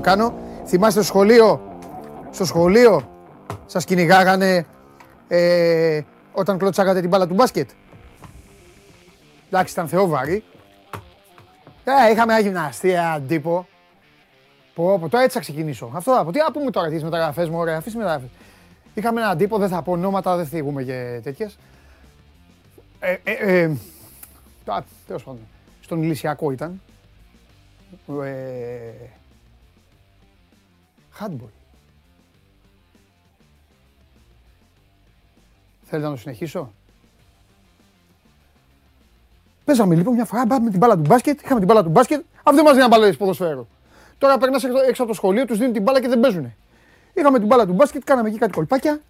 επίτηδες το κάνω. Θυμάστε στο σχολείο, στο σχολείο σας κυνηγάγανε ε, όταν κλωτσάγατε την μπάλα του μπάσκετ. Εντάξει, ήταν θεόβαρη. Ε, είχαμε ένα γυμναστία τύπο. Πω, πω, τώρα έτσι θα ξεκινήσω. Αυτό θα πω. Τι να πούμε τώρα, τις μεταγραφές μου, ωραία, αφήσει μεταγραφές. Είχαμε έναν τύπο, δεν θα πω ονόματα, δεν θίγουμε και τέτοιες. Ε, ε, ε, Τέλος πάντων. Στον Ηλυσιακό ήταν. Ε, handball. Θέλετε να το συνεχίσω; Παίζαμε λοιπόν μια φορά με την μπάλα του μπάσκετ. Είχαμε την μπάλα του μπάσκετ. Αυτό δεν μα δίνει μπάλα ποδοσφαίρο. Τώρα περνάς έξω από το σχολείο, τους δίνουν την μπάλα και δεν παίζουν. Είχαμε την μπάλα του μπάσκετ, κάναμε εκεί κάτι κολπάκια.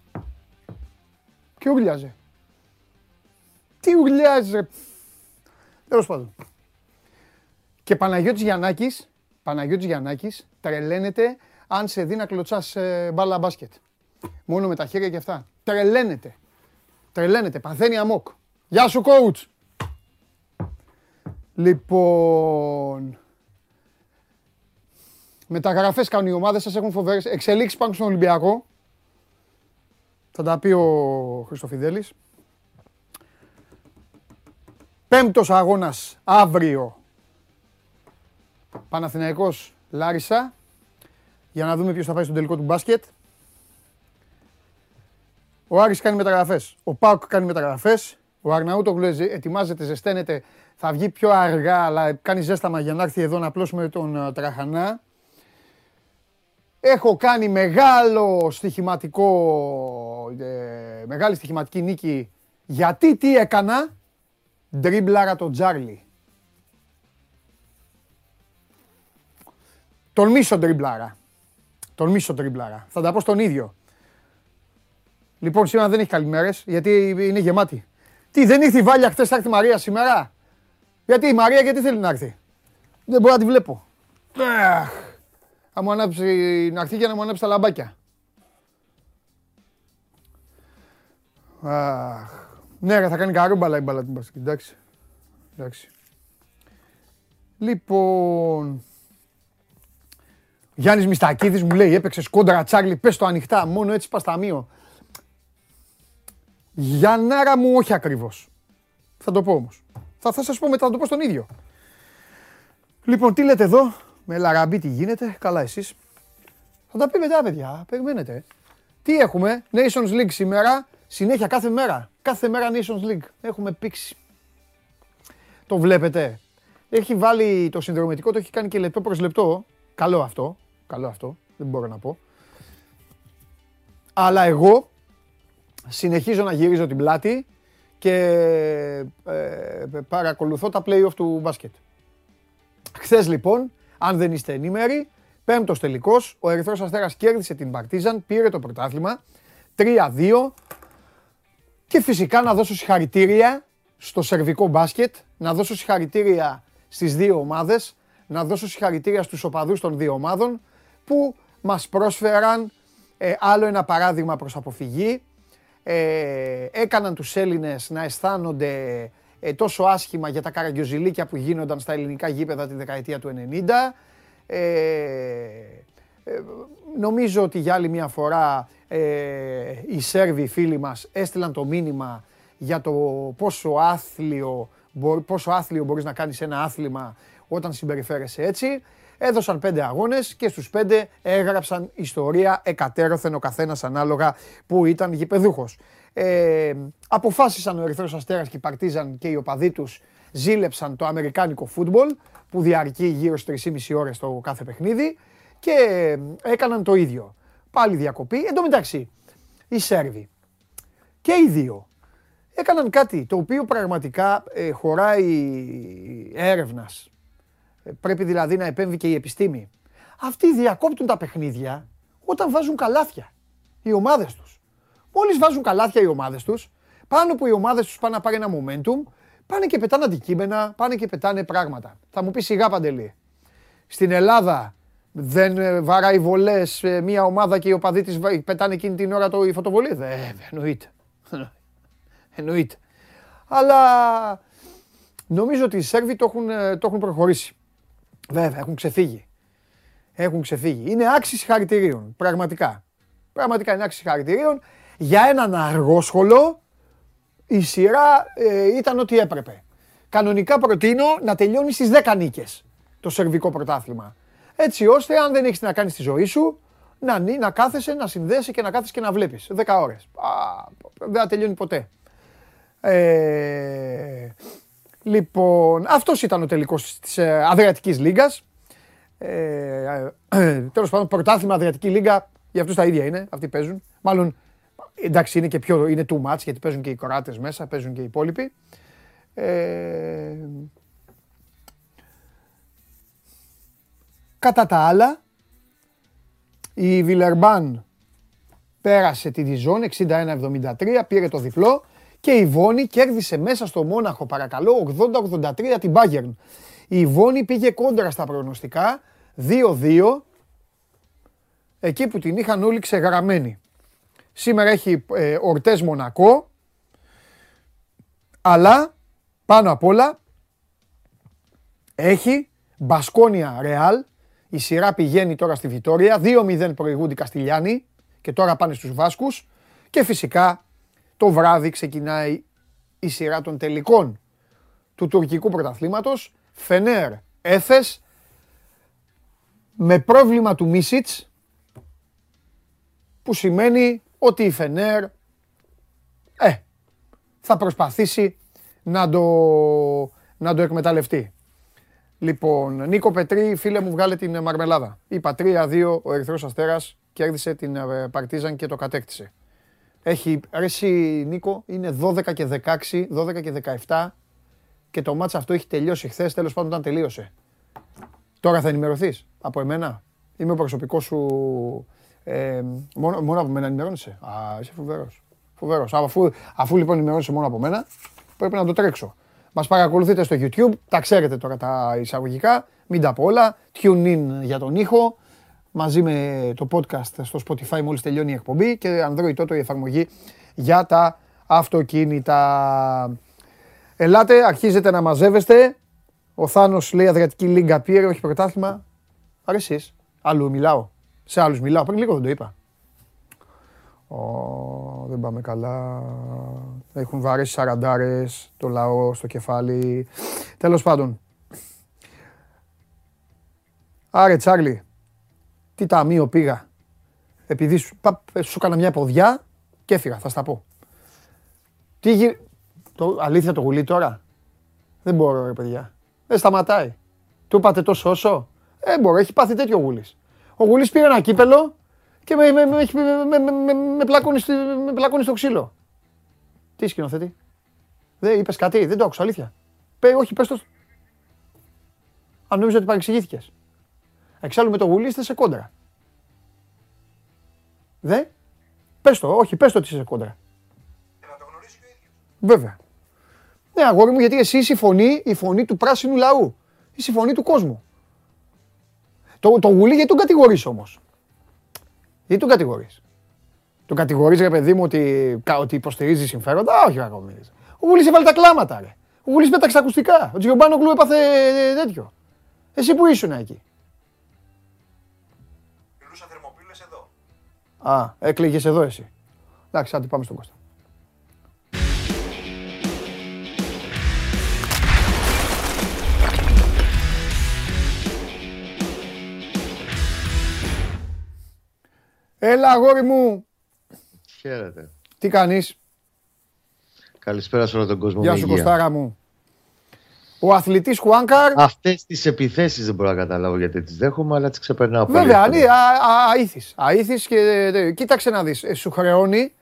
Και ουρλιάζε. Τι ουρλιάζε. Τέλος πάντων. Και Παναγιώτης Γιαννάκης, Παναγιώτης Γιαννάκης τρελαίνεται αν σε δει να κλωτσάς ε, μπάλα μπάσκετ. Μόνο με τα χέρια και αυτά. Τρελαίνεται. Τρελαίνεται. Παθαίνει αμόκ. Γεια σου coach. Λοιπόν, μεταγραφές κάνουν οι ομάδες σας, έχουν φοβερές εξελίξεις πάνω στον Ολυμπιακό. Θα τα πει ο Χριστοφιδέλης. Πέμπτος αγώνας αύριο. Παναθηναϊκός Λάρισα. Για να δούμε ποιος θα πάει στον τελικό του μπάσκετ. Ο Άρης κάνει μεταγραφές. Ο Πάουκ κάνει μεταγραφές. Ο Αρναούτογλου ετοιμάζεται, ζεσταίνεται. Θα βγει πιο αργά, αλλά κάνει ζέσταμα για να έρθει εδώ να απλώσουμε τον ε, Τραχανά. Έχω κάνει μεγάλο στοιχηματικό, ε, μεγάλη στοιχηματική νίκη. Γιατί τι έκανα, Ντρίμπλαρα τον Τζάρλι. Τολμήσω τριμπλάρα. Τολμήσω τριμπλάρα. Θα τα πω στον ίδιο. Λοιπόν, σήμερα δεν έχει καλημέρες, γιατί είναι γεμάτη. Τι, δεν ήρθε η Βάλια χθες, θα έρθει η Μαρία σήμερα; Γιατί η Μαρία, γιατί θέλει να έρθει; Δεν μπορώ να τη βλέπω. Αχ. Θα μου ανάψει, να έρθει και να μου ανάψει τα λαμπάκια. Αχ. Ναι, θα κάνει καρούμπαλα η μπάλα την μπάσκετ. Εντάξει. Εντάξει. Λοιπόν. Γιάννης Μιστακίδης μου λέει έπαιξες κόντρα Τσάρλι, πες το ανοιχτά, μόνο έτσι πας ταμείο. Γιαννάρα μου όχι ακριβώς. Θα το πω όμως. Θα, θα σας πω μετά, θα το πω στον ίδιο. Λοιπόν, τι λέτε εδώ, με λαραμπή τι γίνεται, καλά εσείς. Θα τα πει μετά παιδιά, περιμένετε. Τι έχουμε, Nations League σήμερα, συνέχεια κάθε μέρα. Κάθε μέρα Nations League. Έχουμε πήξει. Το βλέπετε. Έχει βάλει το συνδρομητικό, το έχει κάνει και λεπτό προς λεπτό. Καλό αυτό. Καλό αυτό. Δεν μπορώ να πω. Αλλά εγώ συνεχίζω να γυρίζω την πλάτη και ε, παρακολουθώ τα play-off του μπάσκετ. Χθες λοιπόν, αν δεν είστε ενήμεροι, πέμπτος τελικός, ο Ερυθρός Αστέρας κέρδισε την Παρτίζαν, πήρε το πρωτάθλημα, 3-2 και φυσικά να δώσω συγχαρητήρια στο σερβικό μπάσκετ, να δώσω συγχαρητήρια στις δύο ομάδες, να δώσω συγχαρητήρια στους οπαδούς των δύο ομάδων που μας πρόσφεραν ε, άλλο ένα παράδειγμα προς αποφυγή. Ε, έκαναν τους Έλληνες να αισθάνονται ε, τόσο άσχημα για τα καραγκιοζηλίκια που γίνονταν στα ελληνικά γήπεδα τη δεκαετία του 90. Ε, ε, νομίζω ότι για άλλη μια φορά ε, οι Σέρβοι φίλοι μας έστειλαν το μήνυμα για το πόσο άθλιο, πόσο άθλιο μπορείς να κάνεις ένα άθλημα όταν συμπεριφέρεσαι έτσι. Έδωσαν πέντε αγώνες και στους πέντε έγραψαν ιστορία εκατέρωθεν ο καθένας ανάλογα που ήταν γηπεδούχος. Ε, αποφάσισαν ο Ερυθρός Αστέρας και η Παρτίζαν και οι οπαδοί τους ζήλεψαν το αμερικάνικο φούτμπολ που διαρκεί γύρω στις 3,5 ώρες το κάθε παιχνίδι και έκαναν το ίδιο. Πάλι διακοπή. Εν τω μεταξύ, οι Σέρβοι και οι δύο έκαναν κάτι το οποίο πραγματικά ε, χωράει έρευνας. Ε, πρέπει δηλαδή να επέμβει και η επιστήμη. Αυτοί διακόπτουν τα παιχνίδια όταν βάζουν καλάθια οι ομάδες τους. Μόλις βάζουν καλάθια οι ομάδες τους, πάνω που οι ομάδες τους πάνε να πάρει ένα momentum, πάνε και πετάνε αντικείμενα, πάνε και πετάνε πράγματα. Θα μου πεις σιγά Παντελή. Στην Ελλάδα δεν ε, βαράει βολές ε, μια ομάδα και οι οπαδοί της πετάνε εκείνη την ώρα το, η φωτοβολή. Δεν, εννοείται. εννοείται. Αλλά νομίζω ότι οι Σέρβοι το έχουν, το έχουν προχωρήσει. Βέβαια, έχουν ξεφύγει. Έχουν ξεφύγει. Είναι άξιοι συγχαρητηρίων. Πραγματικά. Πραγματικά είναι άξιοι συγχαρητηρίων. Για έναν αργόσχολο η σειρά ε, ήταν ό,τι έπρεπε. Κανονικά προτείνω να τελειώνει στις 10 νίκες το σερβικό πρωτάθλημα. Έτσι ώστε αν δεν έχεις τι να κάνεις στη ζωή σου, να, να κάθεσαι, να συνδέσει και να κάθεσαι και να βλέπεις. 10 ώρες. Α, δεν θα τελειώνει ποτέ. Ε, λοιπόν, αυτός ήταν ο τελικός της ε, Αδριατικής Λίγκας. Ε, ε, τέλος πάντων, πρωτάθλημα Αδριατική Λίγκα, για αυτούς τα ίδια είναι, αυτοί παίζουν. Μάλλον, εντάξει, είναι και πιο, είναι too much, γιατί παίζουν και οι κοράτες μέσα, παίζουν και οι υπόλοιποι. Ε, κατά τα άλλα, η Βιλερμπάν πέρασε τη Διζόν 61-73, πήρε το διπλό και η Βόνη κέρδισε μέσα στο Μόναχο, παρακαλώ, 80-83 την Bayern. Η Βόνη πήγε κόντρα στα προγνωστικά, 2-2, εκεί που την είχαν όλοι ξεγραμμένη. Σήμερα έχει ε, ορτές Μονακό, αλλά πάνω απ' όλα έχει Μπασκόνια Ρεάλ. Η σειρά πηγαίνει τώρα στη Βιτόρια. 2-0 προηγούνται οι Καστιλιάνοι και τώρα πάνε στους Βάσκους. Και φυσικά το βράδυ ξεκινάει η σειρά των τελικών του τουρκικού πρωταθλήματος. Φενέρ Έφες με πρόβλημα του Μίσιτς που σημαίνει ότι η Φενέρ ε, θα προσπαθήσει να το, να το εκμεταλλευτεί. Λοιπόν, Νίκο Πετρή, φίλε μου, βγάλε την μαρμελάδα. Είπα 3-2, ο Ερυθρός Αστέρας κέρδισε την ε, Παρτίζαν και το κατέκτησε. Έχει, ρε Νίκο, είναι 12 και 16, 12 και 17 και το μάτς αυτό έχει τελειώσει χθες, τέλος πάντων όταν τελείωσε. Τώρα θα ενημερωθείς από εμένα; Είμαι ο προσωπικός σου. Ε, μόνο, μόνο από μένα ενημερώνεσαι; Α, είσαι φοβερός. Φοβερός. Αφού, αφού λοιπόν ενημερώνεσαι μόνο από μένα, πρέπει να το τρέξω. Μας παρακολουθείτε στο YouTube, τα ξέρετε τώρα τα εισαγωγικά, μην τα πω όλα. Tune in για τον ήχο, μαζί με το podcast στο Spotify μόλις τελειώνει η εκπομπή και Android τότε η εφαρμογή για τα αυτοκίνητα. Ελάτε, αρχίζετε να μαζεύεστε. Ο Θάνος λέει Αδριατική Λίγκα πήρε, όχι πρωτάθλημα. Άρα εσείς. Αλλού μιλάω. Σε άλλους μιλάω. Πριν λίγο δεν το είπα. Ω, δεν πάμε καλά. Έχουν βαρέσει σαραντάρες, το λαό στο κεφάλι. Τέλος πάντων. Άρε Τσάρλι, τι ταμείο πήγα. Επειδή σου, πα, σου έκανα μια ποδιά και έφυγα, θα στα πω. Τι γι... το, αλήθεια το γουλί τώρα; Δεν μπορώ ρε παιδιά. Δεν σταματάει. Του είπατε τόσο όσο; Δεν μπορώ, έχει πάθει τέτοιο γουλής. Ο γουλής πήρε ένα κύπελο και με, με, με, με, με, πλακώνει, με πλακώνει στο ξύλο. Τι σκηνοθέτη; Δεν είπες κάτι, δεν το άκουσα, αλήθεια. Πέ, όχι, πες το. Αν νόμιζα ότι παρεξηγήθηκες. Εξάλλου με το γουλί είστε σε κόντρα. Δε. Πες το, όχι, πες το ότι είσαι σε κόντρα. Να το γνωρίσει και ο ίδιος. Βέβαια. Ναι, αγόρι μου, γιατί εσύ είσαι η φωνή, η φωνή του πράσινου λαού. Είσαι η φωνή του κόσμου. Το, το γουλί γιατί τον κατηγορείς όμως; Γιατί τον κατηγορείς; Τον κατηγορείς ρε παιδί μου ότι, ότι υποστηρίζει συμφέροντα; Όχι ακόμη. Ο Γουλής έβαλε τα κλάματα ρε. Ο Γουλής πέταξε ακουστικά. Ο Τζιομπάνογλου έπαθε ε, τέτοιο. Εσύ που ήσουν εκεί. Α, έκλαιγες εδώ εσύ. Εντάξει, άντε πάμε στον Κώστα. Έλα, αγόρι μου. Χαίρετε. Τι κάνεις; Καλησπέρα σε όλο τον κόσμο. Γεια με σου, υγεία. Κωστάρα μου. Ο αθλητής Χουάνκαρ, Αυτές τις επιθέσεις δεν μπορώ να καταλάβω γιατί τις δέχομαι, αλλά τις ξεπερνάω πολύ. βέβαια, εύκολα. ναι, α- α- αήθης. Αήθης και ε, κοίταξε να δεις, ε, σου χρεώνει.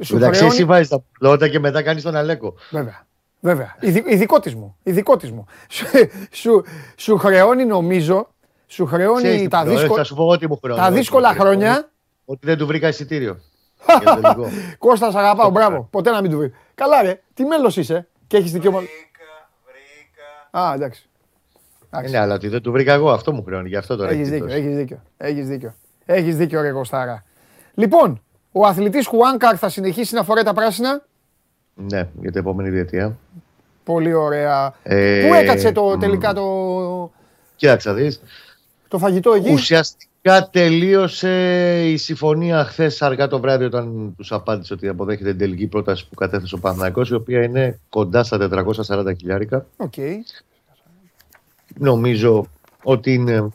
Σου Εντάξει, εσύ χρεώνει, βάζεις τα πλώτα και μετά κάνεις τον Αλέκο. βέβαια. Βέβαια. Ειδι- Ειδικό της μου. Ειδικό της μου. Σου, σου, σου χρεώνει νομίζω, σου χρεώνει Ξέρεις τι τα, πληρώνεις, δύσκολα, Θα σου πω ό,τι μου χρεώνει. τα δύσκολα χρόνια. Ότι δεν του βρήκα εισιτήριο. Για το τελικό. Κώστα, σ' αγαπάω, μπράβο. Ποτέ να μην του βρει. Καλά, ρε, τι μέλος είσαι και έχεις δικαίωμα. Βρήκα, βρήκα. Α, εντάξει. Εντάξει. Ναι, αλλά ότι δεν του βρήκα εγώ, αυτό μου χρεώνει. Γι' αυτό τώρα Έχεις έχει δίκιο, τόση. έχεις δίκιο. Έχεις δίκιο. Έχεις δίκιο, ρε Κωστάρα. Λοιπόν, ο αθλητής Χουάνκαρ θα συνεχίσει να φοράει τα πράσινα; Ναι, για την επόμενη διετία. Πολύ ωραία. Ε, Πού έκατσε το, μ, τελικά το... Κοίταξε, να δεις. Το φαγητό εκεί; Ουσιαστικά τελείωσε η συμφωνία χθες αργά το βράδυ όταν τους απάντησε ότι αποδέχεται την τελική πρόταση που κατέθεσε ο Παναθυναϊκό, η οποία είναι κοντά στα 440 χιλιάρικα. Okay. Νομίζω ότι είναι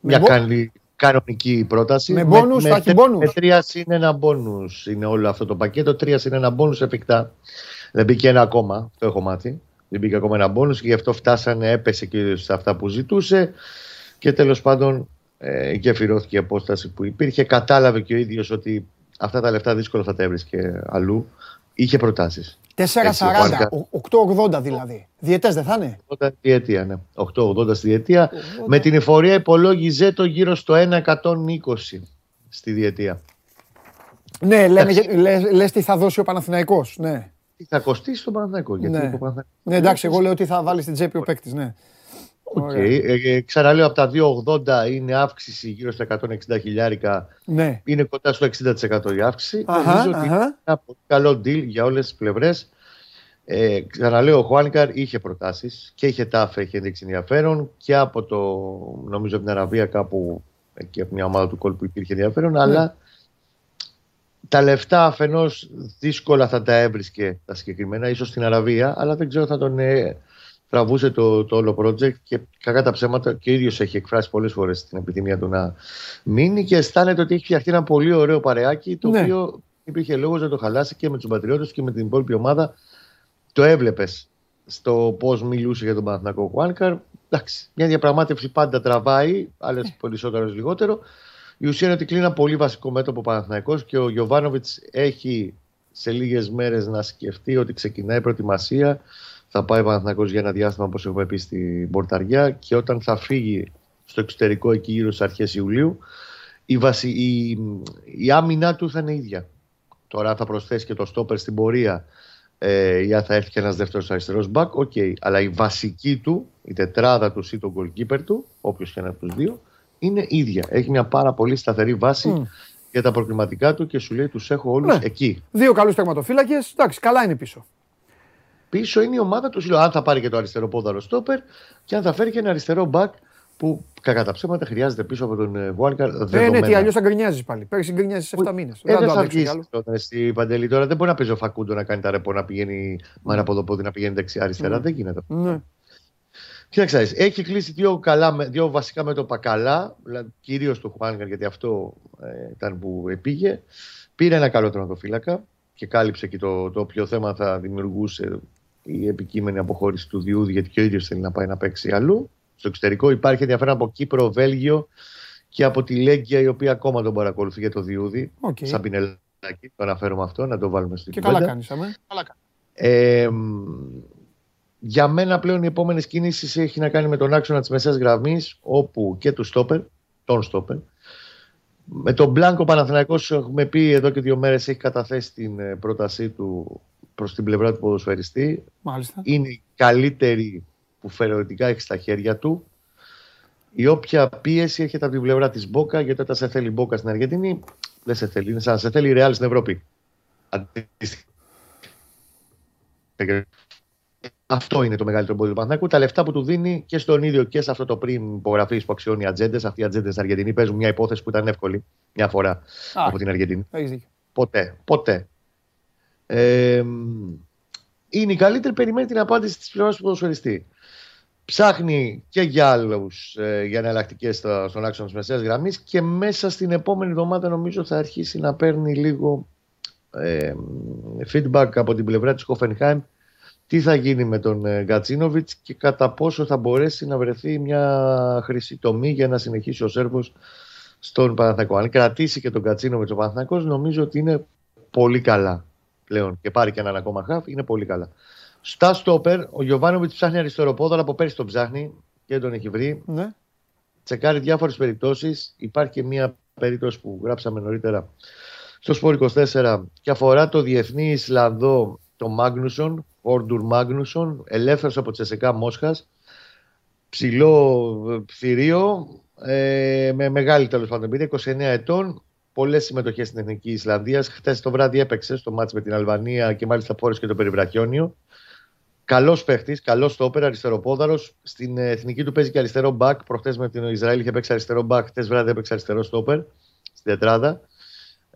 μια μπο... καλή κανονική πρόταση. Με μπόνους, θα έχει μπόνους. Με τρία είναι ένα μπόνους είναι όλο αυτό το πακέτο. Τρία είναι ένα μπόνους εφικτά. Δεν μπήκε ένα ακόμα, το έχω μάθει. Δεν μπήκε ακόμα ένα μπόνους και γι' αυτό φτάσανε, έπεσε και σε αυτά που ζητούσε και τέλος πάντων ε, γεφυρώθηκε η απόσταση που υπήρχε. Κατάλαβε και ο ίδιος ότι αυτά τα λεφτά δύσκολα θα τα έβρισκε αλλού. Είχε προτάσεις. 4,40, 8,80 δηλαδή. Διετέ δεν θα είναι; 8,80 διετία, ναι. 8,80 στη διετία. Με την εφορία υπολόγιζε το γύρω στο 1,120 στη διετία. Ναι, λένε, λες, λες τι θα δώσει ο Παναθηναϊκός, ναι. Τι θα κοστίσει τον Παναθηναϊκό. Γιατί ναι. ναι, εντάξει, εγώ λέω ότι θα βάλει στην τσέπη ο παίκτης, ναι. Okay. Ε, ε, ξαναλέω από τα 2,80 είναι αύξηση γύρω στα 160 χιλιάρικα. Ναι. Είναι κοντά στο 60% η αύξηση. Αχα, Νομίζω ότι είναι ένα πολύ καλό deal για όλες τις πλευρές. Ε, ξαναλέω, ο Χουάνκαρ είχε προτάσεις και είχε τάφε, είχε δείξει ενδιαφέρον και από το, νομίζω, από την Αραβία κάπου εκεί από μια ομάδα του κόλπου υπήρχε ενδιαφέρον, ναι. αλλά τα λεφτά αφενός δύσκολα θα τα έβρισκε τα συγκεκριμένα, ίσως στην Αραβία, αλλά δεν ξέρω θα τον ε, τραβούσε το, το όλο project και κακά τα ψέματα και ο ίδιος έχει εκφράσει πολλές φορές την επιθυμία του να μείνει και αισθάνεται ότι έχει φτιαχτεί ένα πολύ ωραίο παρεάκι το ναι. οποίο υπήρχε λόγος να το χαλάσει και με τους πατριώτες και με την υπόλοιπη ομάδα. Το έβλεπες στο πώς μιλούσε για τον Παναθηνακό Κουάνκαρ. Εντάξει, μια διαπραγμάτευση πάντα τραβάει, άλλες ναι. περισσότερο λιγότερο. Η ουσία είναι ότι κλείνει ένα πολύ βασικό μέτωπο ο Παναθηναϊκός και ο Γιωβάνοβιτς έχει σε λίγες μέρες να σκεφτεί ότι ξεκινάει η προετοιμασία θα πάει ο για ένα διάστημα όπως έχουμε πει στην Πορταριά και όταν θα φύγει στο εξωτερικό εκεί γύρω στις αρχές Ιουλίου η, βασι... η... η άμυνά του θα είναι ίδια. Τώρα θα προσθέσει και το στόπερ στην πορεία ε, ή θα έρθει και ένας δεύτερος αριστερός μπακ, OK. Okay. Αλλά η βασική του, η τετράδα του ή το goalkeeper του, όποιος και ένα από τους δύο, είναι ίδια. Έχει μια πάρα πολύ σταθερή βάση μμ. για τα προκληματικά του και σου λέει τους έχω όλους ναι. εκεί. Δύο καλούς τερματοφύλακες, εντάξει, καλά είναι πίσω πίσω είναι η ομάδα του. Αν θα πάρει και το αριστερό πόδαρο στόπερ και αν θα φέρει και ένα αριστερό μπακ που κατά τα ψέματα χρειάζεται πίσω από τον Βουάλκαρ. Ε, ναι, τι αλλιώς θα γκρινιάζει πάλι. Πέρυσι γκρινιάζει σε 7 μήνες. Ε, δεν θα βγει όταν στη Παντελή τώρα. Δεν μπορεί να παίζει ο Φακούντο να κάνει τα ρεπό να πηγαίνει με ένα ποδοπόδι να πηγαίνει δεξιά-αριστερά. Mm. Δεν γίνεται. Ναι. Κοίταξε, έχει κλείσει δύο, καλά, δύο βασικά μέτωπα καλά, δηλαδή κυρίως το Χουάνκαρ γιατί αυτό ε, ήταν που επήγε. Πήρε ένα καλό τερματοφύλακα και κάλυψε και το, το όποιο θέμα θα δημιουργούσε η επικείμενη αποχώρηση του Διούδη, γιατί και ο ίδιος θέλει να πάει να παίξει αλλού. Στο εξωτερικό υπάρχει ενδιαφέρον από Κύπρο, Βέλγιο και από τη Λέγκια, η οποία ακόμα τον παρακολουθεί για το Διούδη. Okay. Σαν πινελάκι, το αναφέρουμε αυτό, να το βάλουμε στο Και καλά κάνεις, ε, για μένα πλέον οι επόμενες κινήσεις έχει να κάνει με τον άξονα της μεσαίας γραμμής, όπου και του στόπερ, τον στόπερ. Με τον Μπλάνκο Παναθηναϊκός έχουμε πει εδώ και δύο μέρες έχει καταθέσει την ε, πρότασή του προς την πλευρά του ποδοσφαιριστή. Μάλιστα. Είναι η καλύτερη που θεωρητικά έχει στα χέρια του. Η όποια πίεση έρχεται από την πλευρά της Μπόκα, γιατί όταν σε θέλει Μπόκα στην Αργεντινή, δεν σε θέλει. Είναι σαν να σε θέλει η Ρεάλ στην Ευρώπη. Αυτό είναι το μεγαλύτερο εμπόδιο του Παναθηναϊκού. Τα λεφτά που του δίνει και στον ίδιο και σε αυτό το πριν υπογραφή που αξιώνει οι ατζέντες. Αυτοί οι ατζέντες στην Αργεντινή παίζουν μια υπόθεση που ήταν εύκολη μια φορά Α, από την Αργεντινή. Ποτέ. Ποτέ είναι η καλύτερη, περιμένει την απάντηση της πλευράς του ποδοσφαιριστή. Ψάχνει και για άλλους ε, για εναλλακτικές στον άξονα της μεσαίας γραμμής και μέσα στην επόμενη εβδομάδα νομίζω θα αρχίσει να παίρνει λίγο ε, feedback από την πλευρά της Hoffenheim τι θα γίνει με τον ε, Γκατσίνοβιτς και κατά πόσο θα μπορέσει να βρεθεί μια χρυσή τομή για να συνεχίσει ο Σέρβος στον Παναθηναϊκό. Αν κρατήσει και τον Γκατσίνοβιτς ο Παναθηναϊκός νομίζω ότι είναι πολύ καλά πλέον και πάρει και έναν ακόμα χαφ, είναι πολύ καλά. Στα στόπερ, ο Γιωβάνοβιτς ψάχνει αριστεροπόδαρο από πέρσι τον ψάχνει και τον έχει βρει. Ναι. Τσεκάρει διάφορες περιπτώσεις. Υπάρχει και μία περίπτωση που γράψαμε νωρίτερα στο Σπόρ 24 και αφορά το διεθνή Ισλανδό το Μάγνουσον, Όρντουρ Μάγνουσον, ελεύθερος από Τσεσεκά Μόσχας. Ψηλό θηρίο, ε, με μεγάλη τέλος πάντων 29 ετών πολλές συμμετοχές στην Εθνική Ισλανδίας. Χθε το βράδυ έπαιξε στο μάτς με την Αλβανία και μάλιστα πόρε και το περιβραχιόνιο. Καλός παίχτης, καλός στόπερ, αριστεροπόδαρος. Στην εθνική του παίζει και αριστερό μπακ. Προχτές με την Ισραήλ είχε παίξει αριστερό μπακ. Χτες βράδυ έπαιξε αριστερό στόπερ στην τετράδα.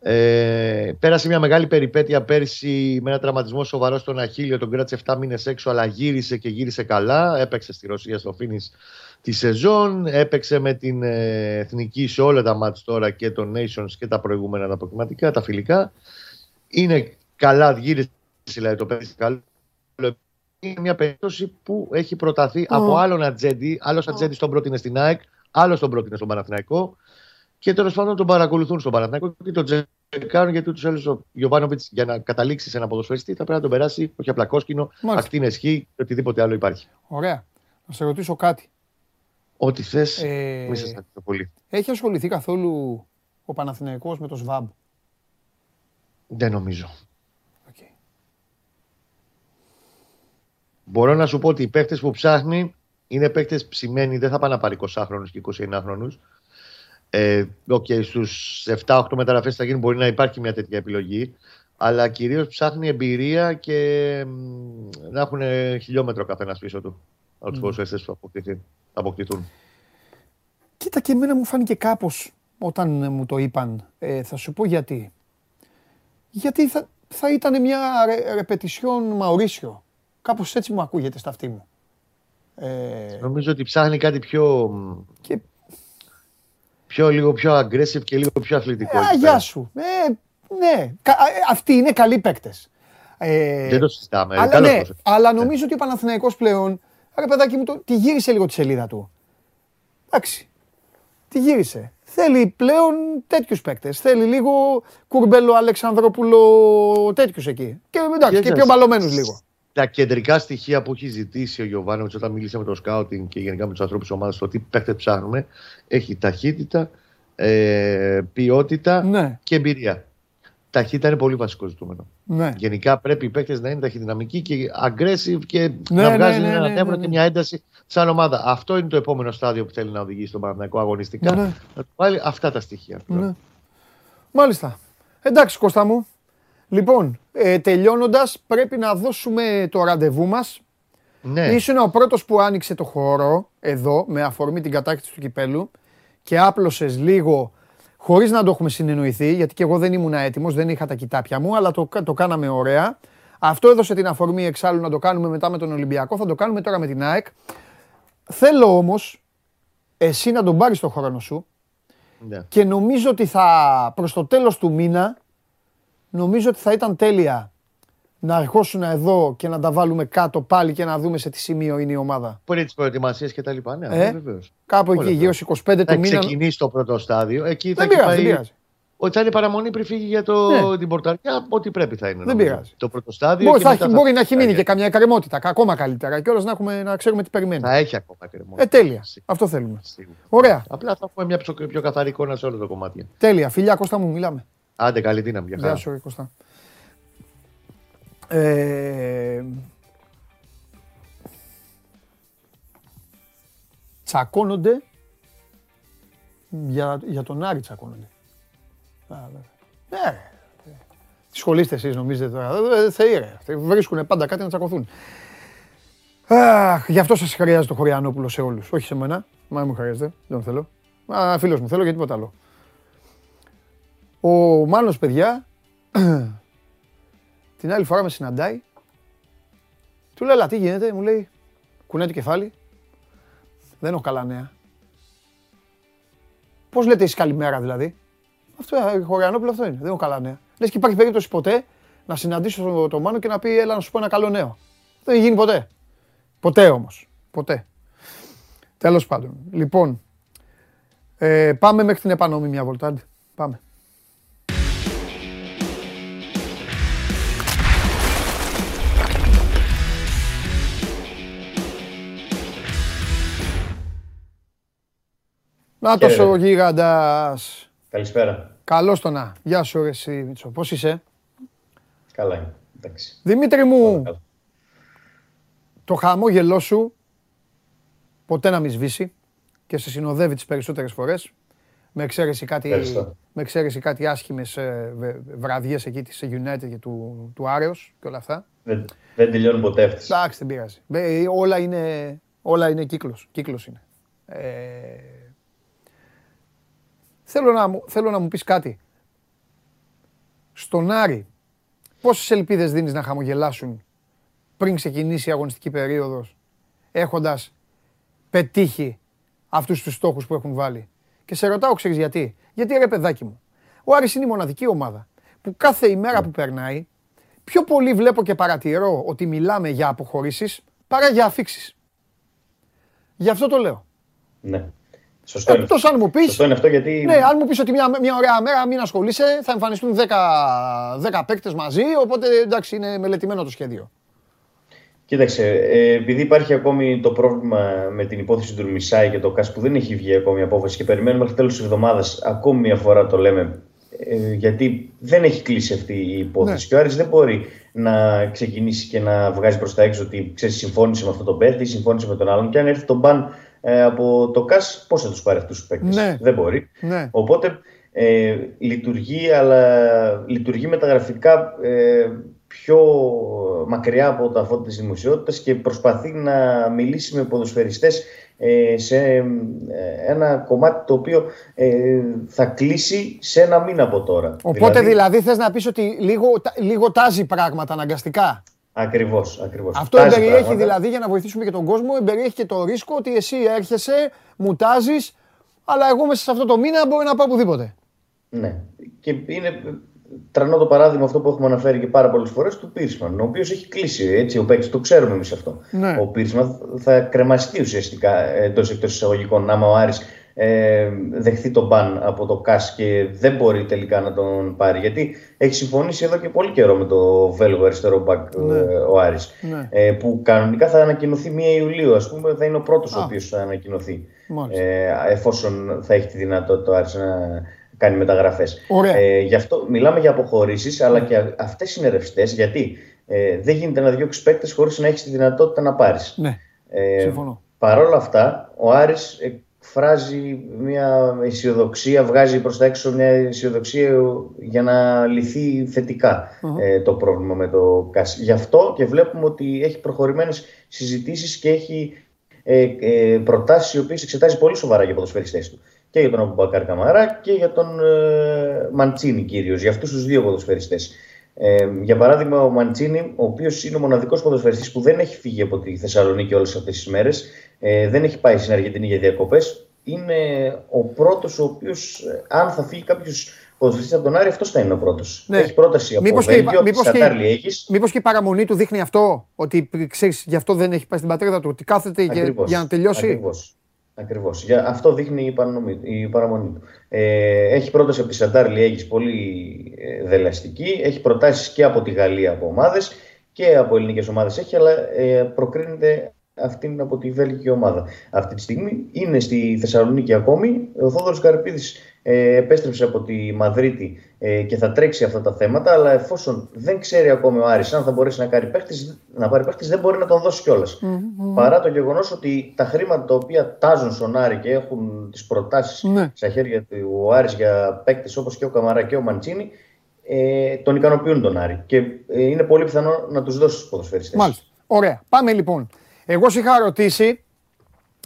Ε, πέρασε μια μεγάλη περιπέτεια πέρσι με ένα τραυματισμό σοβαρό στον Αχίλιο. Τον κράτησε 7 μήνες έξω, αλλά γύρισε και γύρισε καλά. Έπαιξε στη Ρωσία στο φίνις τη σεζόν. Έπαιξε με την ε, εθνική σε όλα τα μάτια τώρα και το Nations και τα προηγούμενα τα αποκριματικά, τα φιλικά. Είναι καλά, γύρισε δηλαδή το παιδί καλό. Είναι μια περίπτωση που έχει προταθεί oh. από άλλον ατζέντη. Άλλος oh. ατζέντης τον πρότεινε στην ΑΕΚ, άλλος τον πρότεινε στον Παναθηναϊκό. Και τέλος πάντων τον παρακολουθούν στον Παναθηναϊκό και τον τσεκάρουν γιατί τους έλεγε ο Γιωβάνοβιτς για να καταλήξει σε ένα ποδοσφαιριστή θα πρέπει να τον περάσει όχι απλά κόσκινο, ακτίνε χ και οτιδήποτε άλλο υπάρχει. Ωραία. Να σε ρωτήσω κάτι. Ό,τι θες, ε, μη σα πολύ. Έχει ασχοληθεί καθόλου ο Παναθηναϊκός με το ΣΒΑΜ. Δεν νομίζω. Okay. Μπορώ να σου πω ότι οι παίχτε που ψάχνει είναι παίχτε ψημένοι, δεν θα πάνε να πάρει 20χρονου και 29χρονου. Ε, okay, στους 7-8 μεταγραφές θα γίνει μπορεί να υπάρχει μια τέτοια επιλογή. Αλλά κυρίως ψάχνει εμπειρία και να έχουν χιλιόμετρο καθένας πίσω του. Από του mm. που αποκτηθούν. Κοίτα και εμένα μου φάνηκε κάπως όταν μου το είπαν. Ε, θα σου πω γιατί. Γιατί θα, θα ήταν μια ρε, ρεπετησιόν Μαουρίσιο. Κάπως έτσι μου ακούγεται στα αυτή μου. Ε, Νομίζω ότι ψάχνει κάτι πιο. Και πιο, λίγο πιο aggressive και λίγο πιο αθλητικό. Ε, γεια σου. Ε, ναι, ε, αυτοί είναι καλοί παίκτες. Ε, Δεν το συζητάμε. Αλλά, ναι, αλλά νομίζω ότι ο Παναθηναϊκός πλέον, ρε παιδάκι μου, το, τη γύρισε λίγο τη σελίδα του. Εντάξει, τη γύρισε. Θέλει πλέον τέτοιους παίκτες. Θέλει λίγο κουρμπέλο Αλεξανδρόπουλο τέτοιους εκεί. Και εντάξει, και, και πιο μπαλωμένους λίγο τα κεντρικά στοιχεία που έχει ζητήσει ο Γιωβάνοβιτς όταν μίλησε με το σκάουτινγκ και γενικά με τους ανθρώπους της ομάδας, το τι παίχτες ψάχνουμε, έχει ταχύτητα, ε, ποιότητα ναι. και εμπειρία. Ταχύτητα είναι πολύ βασικό ζητούμενο. Ναι. Γενικά πρέπει οι παίχτε να είναι ταχυδυναμικοί και aggressive και ναι, να ναι, βγάζουν ναι, ένα νεύρο και μια ένταση σαν ομάδα. Αυτό είναι το επόμενο στάδιο που θέλει να οδηγήσει τον Παναγιακό αγωνιστικά. Να του βάλει αυτά τα στοιχεία. Μάλιστα. Εντάξει, Κώστα μου, Λοιπόν, ε, τελειώνοντας, πρέπει να δώσουμε το ραντεβού μας. Ναι. Ήσουν ο πρώτος που άνοιξε το χώρο εδώ με αφορμή την κατάκτηση του κυπέλου και άπλωσες λίγο χωρίς να το έχουμε συνεννοηθεί, γιατί και εγώ δεν ήμουν έτοιμος, δεν είχα τα κοιτάπια μου, αλλά το, το κάναμε ωραία. Αυτό έδωσε την αφορμή εξάλλου να το κάνουμε μετά με τον Ολυμπιακό, θα το κάνουμε τώρα με την ΑΕΚ. Θέλω όμως εσύ να τον πάρεις το χρόνο σου ναι. και νομίζω ότι θα προς το τέλος του μήνα νομίζω ότι θα ήταν τέλεια να αρχώσουν εδώ και να τα βάλουμε κάτω πάλι και να δούμε σε τι σημείο είναι η ομάδα. Πριν τις προετοιμασίες και τα λοιπά. Ναι, ε, Κάπου εκεί, γύρω στις 25 του μήνα. Θα ξεκινήσει το πρώτο στάδιο. Εκεί δεν θα πειράζει, πάει... δεν Ότι θα είναι παραμονή πριν φύγει για το... ναι. την πορταριά, ό,τι πρέπει θα είναι. Δεν πειράζει. Το πρώτο στάδιο. Μπορεί, θα, θα... μπορεί να έχει μείνει και καμιά εκκρεμότητα, ακόμα καλύτερα. Και όλα να, να ξέρουμε τι περιμένουμε. Θα έχει ακόμα εκκρεμότητα. Ε, τέλεια. Αυτό θέλουμε. Ωραία. Απλά θα έχουμε μια πιο, πιο καθαρή εικόνα σε όλο το κομμάτι. Τέλεια. Φιλιά, Κώστα μου, μιλάμε. Άντε, καλή δύναμη. Γεια σου, Κώστα. Ε, τσακώνονται για, για τον Άρη τσακώνονται. Ναι, τι σχολείστε εσείς νομίζετε τώρα. Θεοί ρε, βρίσκουν πάντα κάτι να τσακωθούν. Αχ, γι' αυτό σας χρειάζεται το Χωριανόπουλο σε όλους. Όχι σε μένα, μα μου χρειάζεται, δεν θέλω. Α, φίλος μου, θέλω για τίποτα άλλο. Ο Μάνος, παιδιά, την άλλη φορά με συναντάει. Του λέω, τι γίνεται, μου λέει, κουνάει το κεφάλι. Δεν έχω καλά νέα. Πώς λέτε εσείς καλημέρα δηλαδή; Αυτό ε, χωριανόπουλο αυτό είναι. Δεν έχω καλά νέα. Λες και υπάρχει περίπτωση ποτέ να συναντήσω τον Μάνο και να πει, έλα να σου πω ένα καλό νέο. Δεν γίνει ποτέ. Ποτέ όμως. Ποτέ. Τέλος πάντων. Λοιπόν, ε, πάμε μέχρι την επανομή μια βολτά. Πάμε. Να το ο γίγαντας. Καλησπέρα. Καλώς το να. Γεια σου εσύ Μίτσο. Πώς είσαι; Καλά είμαι. Εντάξει. Δημήτρη μου, το χαμόγελό σου ποτέ να μη σβήσει και σε συνοδεύει τις περισσότερες φορές. Με εξαίρεση κάτι, Ευχαριστώ. με εξαίρεση κάτι άσχημες ε, βε- βραδιές εκεί της United και του, του Άρεος και όλα αυτά. Δεν, δεν τελειώνουν ποτέ αυτές. Εντάξει, δεν πειράζει. Ε, Όλα είναι, όλα είναι κύκλος. Κύκλος είναι. Ε, θέλω, να μου, θέλω να μου πεις κάτι. Στον Άρη, πόσες ελπίδες δίνεις να χαμογελάσουν πριν ξεκινήσει η αγωνιστική περίοδος, έχοντας πετύχει αυτούς τους στόχους που έχουν βάλει; Και σε ρωτάω, ξέρεις γιατί; Γιατί ρε παιδάκι μου, ο Άρης είναι η μοναδική ομάδα που κάθε ημέρα που περνάει, πιο πολύ βλέπω και παρατηρώ ότι μιλάμε για αποχωρήσεις παρά για αφήξεις. Γι' αυτό το λέω. Ναι. Σωστό είναι. Εκτός αν μου πεις, Σωστό είναι αυτό γιατί. ναι, αν μου πεις ότι μια, μια ωραία μέρα μην ασχολείσαι, θα εμφανιστούν 10, 10 παίκτες μαζί, οπότε εντάξει είναι μελετημένο το σχέδιο. Κοίταξε, ε, επειδή υπάρχει ακόμη το πρόβλημα με την υπόθεση του Μισάη και το ΚΑΣ που δεν έχει βγει ακόμη η απόφαση και περιμένουμε μέχρι τέλος της εβδομάδας, ακόμη μια φορά το λέμε, ε, γιατί δεν έχει κλείσει αυτή η υπόθεση. Ναι. Και ο Άρης δεν μπορεί να ξεκινήσει και να βγάζει προς τα έξω ότι ξέρεις, συμφώνησε με αυτό τον παίκτη, συμφώνησε με τον άλλον. Και αν έρθει τον μπαν ε, από το ΚΑΣ, πώς θα τους πάρει αυτούς τους παίκτες; Ναι. Δεν μπορεί. Ναι. Οπότε ε, λειτουργεί, αλλά λειτουργεί μεταγραφικά ε, πιο μακριά από τα φώτα της δημοσιότητας και προσπαθεί να μιλήσει με ποδοσφαιριστές ε, σε ε, ένα κομμάτι το οποίο ε, θα κλείσει σε ένα μήνα από τώρα. Οπότε δηλαδή, θες να πεις ότι λίγο, τα- λίγο τάζει πράγματα αναγκαστικά; Ακριβώς, ακριβώς. Αυτό Τάζει εμπεριέχει πράγματα. δηλαδή για να βοηθήσουμε και τον κόσμο, εμπεριέχει και το ρίσκο ότι εσύ έρχεσαι, μου τάζεις, αλλά εγώ μέσα σε αυτό το μήνα μπορεί να πάω οπουδήποτε. Ναι. Και είναι τρανό το παράδειγμα αυτό που έχουμε αναφέρει και πάρα πολλές φορές του Πίρσμαν, ο οποίος έχει κλείσει έτσι, ο παίκτης, το ξέρουμε εμείς αυτό. Ναι. Ο Πίρσμαν θα κρεμαστεί ουσιαστικά εντός εκτός εισαγωγικών, άμα ο Άρης ε, δεχθεί τον μπαν από το ΚΑΣ και δεν μπορεί τελικά να τον πάρει. Γιατί έχει συμφωνήσει εδώ και πολύ καιρό με το Βέλγο αριστερό μπακ Ναι. ε, ο Άρης. Ναι. Ε, που κανονικά θα ανακοινωθεί 1 Ιουλίου, ας πούμε, θα είναι ο πρώτος Α. ο οποίος θα ανακοινωθεί. Μάλιστα. Ε, εφόσον θα έχει τη δυνατότητα ο Άρης να κάνει μεταγραφές. Ωραία. Ε, γι' αυτό μιλάμε για αποχωρήσεις, αλλά και αυτές είναι ρευστές, γιατί ε, δεν γίνεται να διώξει παίκτες χωρίς να έχεις τη δυνατότητα να πάρεις. Ναι, Ε, συμφωνώ. Παρ' όλα αυτά, ο Άρης εκφράζει μια αισιοδοξία, βγάζει προς τα έξω μια αισιοδοξία για να λυθεί θετικά, ε, το πρόβλημα με το ΚΑΣ. Γι' αυτό και βλέπουμε ότι έχει προχωρημένες συζητήσεις και έχει ε, ε, προτάσεις οι οποίες εξετάζει πολύ σοβαρά για ποδοσφαιριστές του. Και για τον Αμπουμπακάρ Καμαρά και για τον ε, Μαντσίνη κυρίως, για αυτούς τους δύο ποδοσφαιριστές. Ε, για παράδειγμα, ο Μαντσίνη, ο οποίος είναι ο μοναδικός ποδοσφαιριστής που δεν έχει φύγει από τη Θεσσαλονίκη όλες αυτές τις μέρες, ε, δεν έχει πάει στην Αργεντινή για διακοπές. Είναι ο πρώτος ο οποίος, αν θα φύγει κάποιος ποδοσφαιριστής από τον Άρη, αυτός θα είναι ο πρώτος. Ναι. Έχεις πρόταση από Μήπως το και η- Βέλγιο, από τη μήπως και η- Σατάρ Λιέγης. Μήπως και η παραμονή του δείχνει αυτό, ότι ξέρεις, γι' αυτό δεν έχει πάει στην πατρίδα του, ότι κάθεται και, Ακριβώς, για να τελειώσει; Ακριβώς. Ακριβώς. Για, αυτό δείχνει η, παρανομή, η παραμονή του. Ε, έχει πρόταση από τη Σαντάρ Λιέγης πολύ ε, δελαστική. Έχει προτάσεις και από τη Γαλλία από ομάδες και από ελληνικές ομάδες έχει, αλλά ε, προκρίνεται αυτήν από τη βέλγικη ομάδα. Αυτή τη στιγμή είναι στη Θεσσαλονίκη ακόμη. Ο Θόδωρος Καρυπίδης ε, επέστρεψε από τη Μαδρίτη ε, και θα τρέξει αυτά τα θέματα, αλλά εφόσον δεν ξέρει ακόμη ο Άρης αν θα μπορέσει να, κάνει παίχτης, να πάρει παίχτης, δεν μπορεί να τον δώσει κιόλας. Παρά το γεγονός ότι τα χρήματα τα οποία τάζουν στον Άρη και έχουν τις προτάσεις Ναι. στα χέρια του ο Άρης για παίκτες όπως και ο Καμαρά και ο Μαντσίνη, ε, τον ικανοποιούν τον Άρη. Και ε, είναι πολύ πιθανό να τους δώσεις τους ποδοσφαιριστές. Μάλιστα. Ωραία. Πάμε λοιπόν. Εγώ σε είχα ρωτήσει,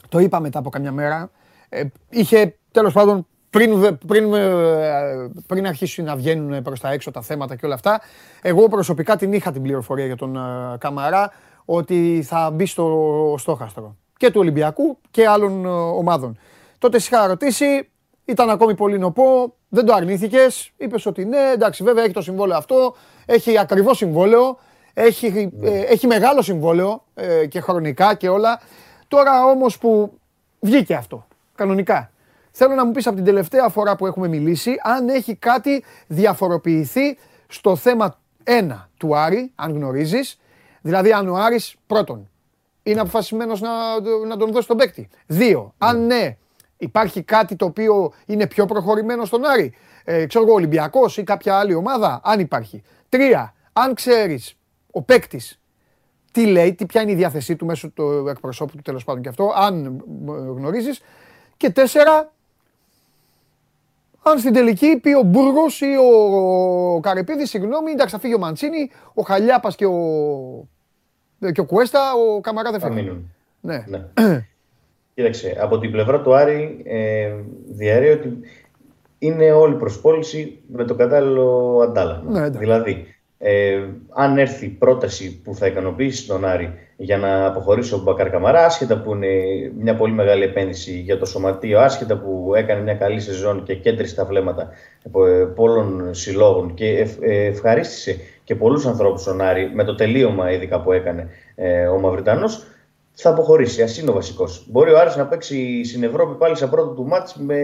το είπα μετά από καμιά μέρα, ε, είχε τέλος πάντων πριν, δε- πριν, ε, πριν αρχίσουν να βγαίνουν προς τα έξω τα θέματα και όλα αυτά, εγώ προσωπικά την είχα την πληροφορία για τον ε, Καμαρά ότι θα μπει στο στόχαστρο και του Ολυμπιακού και άλλων ε, ομάδων. Τότε σε είχα ρωτήσει, ήταν ακόμη πολύ νοπό, δεν το αρνήθηκες. Είπες ότι ναι, εντάξει, βέβαια έχει το συμβόλαιο αυτό, έχει ακριβώ συμβόλαιο, έχει, ε, έχει μεγάλο συμβόλαιο ε, και χρονικά και όλα. Τώρα όμως που βγήκε αυτό, κανονικά. Θέλω να μου πεις από την τελευταία φορά που έχουμε μιλήσει αν έχει κάτι διαφοροποιηθεί στο θέμα 1 του Άρη, αν γνωρίζεις. Δηλαδή αν ο Άρης πρώτον είναι αποφασισμένος να, να τον δώσει τον παίκτη. Δύο, αν ναι, υπάρχει κάτι το οποίο είναι πιο προχωρημένο στον Άρη. Ε, ξέρω εγώ, Ολυμπιακός ή κάποια άλλη ομάδα, αν υπάρχει. Τρία, αν ξέρεις ο παίκτης τι λέει, τι, ποια είναι η διάθεσή του μέσω του εκπροσώπου του, τέλος πάντων και αυτό, αν ε, γνωρίζεις. Και τέσσερα, αν ξέρεις ο παίκτη τι λέει, τι, ποια είναι η διάθεσή του μέσω του εκπροσώπου του τέλο πάντων και αυτό, αν γνωρίζει. Και τέσσερα, αν ξέρει ο παίκτη τι λέει, τι, ποια είναι η διάθεσή του μέσω του εκπροσώπου του τέλο πάντων και αυτό, αν γνωρίζει. αν στην τελική πει ο Μπούργος ή ο Καρεπίδη, συγγνώμη, εντάξει, θα φύγει ο Μαντσίνη, ο Χαλιάπας και ο, και ο Κουέστα, ο Καμαρά δεν φύγει. Ναι. ναι. Κοίταξε, από την πλευρά του Άρη ε, διαρρέει ότι είναι όλη προσπόληση με το κατάλληλο αντάλλαγμα. Ναι, δηλαδή, ε, αν έρθει πρόταση που θα ικανοποιήσει τον Άρη για να αποχωρήσει ο Μπακάρ Καμαρά, άσχετα που είναι μια πολύ μεγάλη επένδυση για το σωματείο, άσχετα που έκανε μια καλή σεζόν και κέντρισε τα βλέμματα πολλών συλλόγων και ε, ευχαρίστησε και πολλούς ανθρώπους στον Άρη με το τελείωμα ειδικά που έκανε ε, ο Μαυριτανός, θα αποχωρήσει. Α είναι ο βασικός. Μπορεί ο Άρης να παίξει στην Ευρώπη πάλι σε πρώτο του μάτς με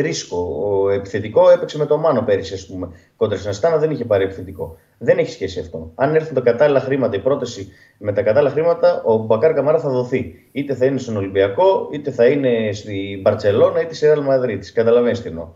ρίσκο. Ο επιθετικό έπαιξε με το Μάνο πέρυσι, ας πούμε. Κόντρα στην Αστάνα δεν είχε πάρει επιθετικό. Δεν έχει σχέση αυτό. Αν έρθουν τα κατάλληλα χρήματα, η πρόταση με τα κατάλληλα χρήματα, ο Μπακάρ Καμαρά θα δοθεί. Είτε θα είναι στον Ολυμπιακό, είτε θα είναι στην Μπαρσελόνα, είτε σε Real Madrid. Καταλαβαίνεις τι εννοώ.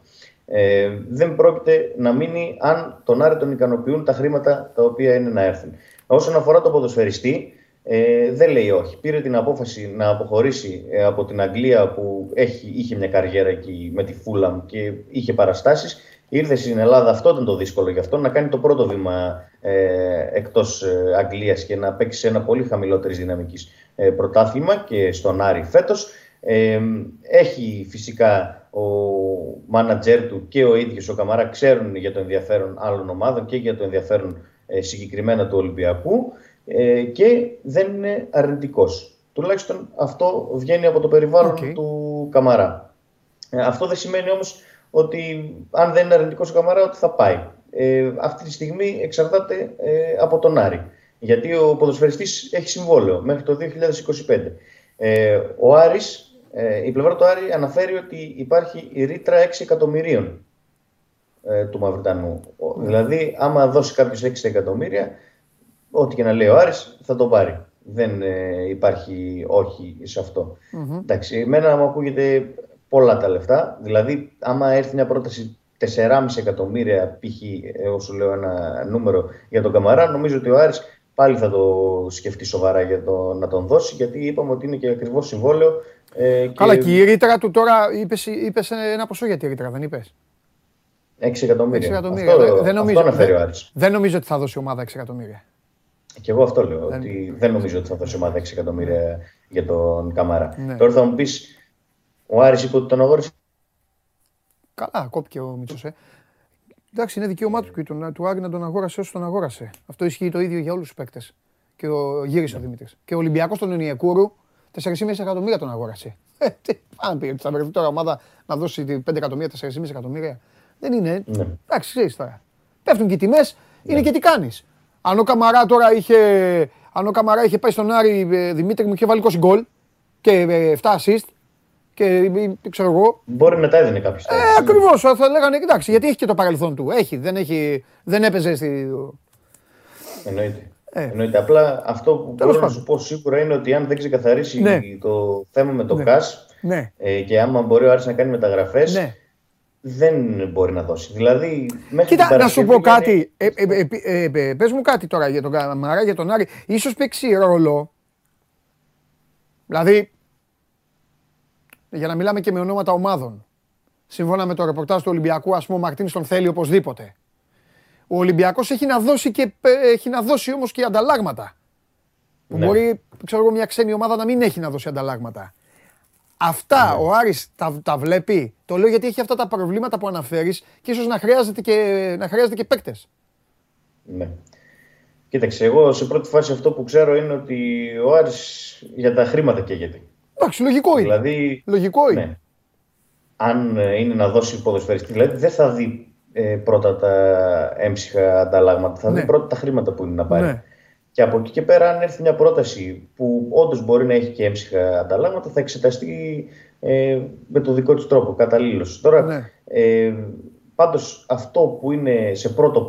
Ε, δεν πρόκειται να μείνει αν τον Άρη τον ικανοποιούν τα χρήματα τα οποία είναι να έρθουν. Όσον αφορά το ποδοσφαιριστή, ε, δεν λέει όχι. Πήρε την απόφαση να αποχωρήσει ε, από την Αγγλία που έχει, είχε μια καριέρα εκεί με τη Φούλαμ και είχε παραστάσεις. Ήρθε στην Ελλάδα, αυτό ήταν το δύσκολο για αυτό, να κάνει το πρώτο βήμα ε, εκτός ε, Αγγλίας και να παίξει σε ένα πολύ χαμηλότερης δυναμικής ε, πρωτάθλημα και στον Άρη φέτος. Ε, έχει φυσικά ο μάνατζέρ του και ο ίδιος ο Καμαρά ξέρουν για το ενδιαφέρον άλλων ομάδων και για το ενδιαφέρον συγκεκριμένα του Ολυμπιακού ε, και δεν είναι αρνητικός. Τουλάχιστον αυτό βγαίνει από το περιβάλλον του Καμαρά. Ε, αυτό δεν σημαίνει όμως ότι αν δεν είναι αρνητικός ο Καμαρά ότι θα πάει. Ε, αυτή τη στιγμή εξαρτάται ε, από τον Άρη. Γιατί ο ποδοσφαιριστής έχει συμβόλαιο μέχρι το 2025. Ε, ο Άρης, ε, η πλευρά του Άρη αναφέρει ότι υπάρχει η ρήτρα 6 εκατομμυρίων ε, του Μαυριτανού. Δηλαδή, άμα δώσει κάποιος 6 εκατομμύρια, ό,τι και να λέει ο Άρης θα το πάρει. Δεν ε, υπάρχει όχι σε αυτό. Mm-hmm. Εντάξει, εμένα μου ακούγεται πολλά τα λεφτά. Δηλαδή, άμα έρθει μια πρόταση 4,5 εκατομμύρια π.χ. Ε, όσο λέω ένα νούμερο για τον Καμαρά, νομίζω ότι ο Άρης πάλι θα το σκεφτεί σοβαρά για το, να τον δώσει, γιατί είπαμε ότι είναι και ακριβώς συμβόλαιο. Ε, Καλά, και... η ρήτρα του τώρα είπες ένα ποσό για τη ρήτρα, δεν είπες; 6 εκατομμύρια. 6 εκατομμύρια. Αυτό, δεν, νομίζω, αυτό δεν, δεν νομίζω ότι θα δώσει ομάδα 6 εκατομμύρια. Και εγώ αυτό λέω, δεν... ότι δεν νομίζω ότι θα δώσει ομάδα 6 εκατομμύρια για τον Καμάρα. Ναι. Τώρα θα μου πεις, ο Άρης είπε ότι τον αγόρισε. Καλά, κόπηκε ο Μίτσος, ε. Εντάξει, είναι δικαίωμά του και τον, του Άρη να τον αγόρασε όσο τον αγόρασε. Αυτό ισχύει το ίδιο για όλους τους παίκτες. Και ο γύρισε ο Δημήτρης. Και ο Ολυμπιακός των Ενιακούρου 4,5 εκατομμύρια τον αγόρασε. Ε, τι πάνε πει, θα βρεθεί τώρα ομάδα να δώσει 5 εκατομμύρια, 4,5 εκατομμύρια. Δεν είναι. Ναι. Εντάξει, ξέρεις τώρα. Πέφτουν και οι τιμές, είναι ναι. και τι κάνεις. Αν ο Καμαρά τώρα είχε, αν ο Καμαρά είχε πάει στον Άρη, ε, Δημήτρη μου είχε βάλει 20 γκολ και 7 ε, assist και ε, ξέρω εγώ. Μπορεί μετά έδινε κάποιος. Ε, Ακριβώς. Θα λέγανε εντάξει, γιατί έχει και το παρελθόν του. Έχει, δεν, έχει, δεν έπαιζε στη. Εννοείται. Ε. Εννοείται. Απλά αυτό που Τέλος μπορώ να σου πω σίγουρα είναι ότι αν δεν ξεκαθαρίσει ναι. το θέμα με το ναι. ΚΑΣ ναι. ε, και άμα μπορεί ο Άρης να κάνει μεταγραφές, ναι δεν μπορεί να δώσει. Δηλαδή, μέχρι Κοίτα, να σου πω κάτι. Ε, ε, ε, πες μου κάτι τώρα για τον Καμαρά, για τον Άρη. Ίσως παίξει ρόλο. Δηλαδή, για να μιλάμε και με ονόματα ομάδων. Σύμφωνα με το ρεπορτάζ του Ολυμπιακού, ας πούμε, ο Μαρτίνης τον θέλει οπωσδήποτε. Ο Ολυμπιακός έχει να δώσει, και, έχει να δώσει όμως και ανταλλάγματα. Που ναι. μπορεί, ξέρω εγώ, μια ξένη ομάδα να μην έχει να δώσει ανταλλάγματα. Αυτά ναι. ο Άρης τα, τα βλέπει. Το λέω γιατί έχει αυτά τα προβλήματα που αναφέρεις και ίσως να χρειάζεται και, να χρειάζεται και παίκτες. Ναι. Κοίταξε, εγώ σε πρώτη φάση αυτό που ξέρω είναι ότι ο Άρης για τα χρήματα καίγεται. Εντάξει, λογικό είναι. Δηλαδή, λογικό είναι. Ναι. Αν ε, είναι να δώσει ποδοσφαιριστή, δηλαδή δεν θα δει ε, πρώτα τα έμψυχα ανταλλάγματα, θα ναι. δει πρώτα τα χρήματα που είναι να πάρει. Ναι. Και από εκεί και πέρα, αν έρθει μια πρόταση που όντως μπορεί να έχει και έμψυχα ανταλλάγματα, θα εξεταστεί ε, με το δικό της τρόπο, καταλήλως. Τώρα, ναι. ε, πάντως αυτό που είναι σε πρώτο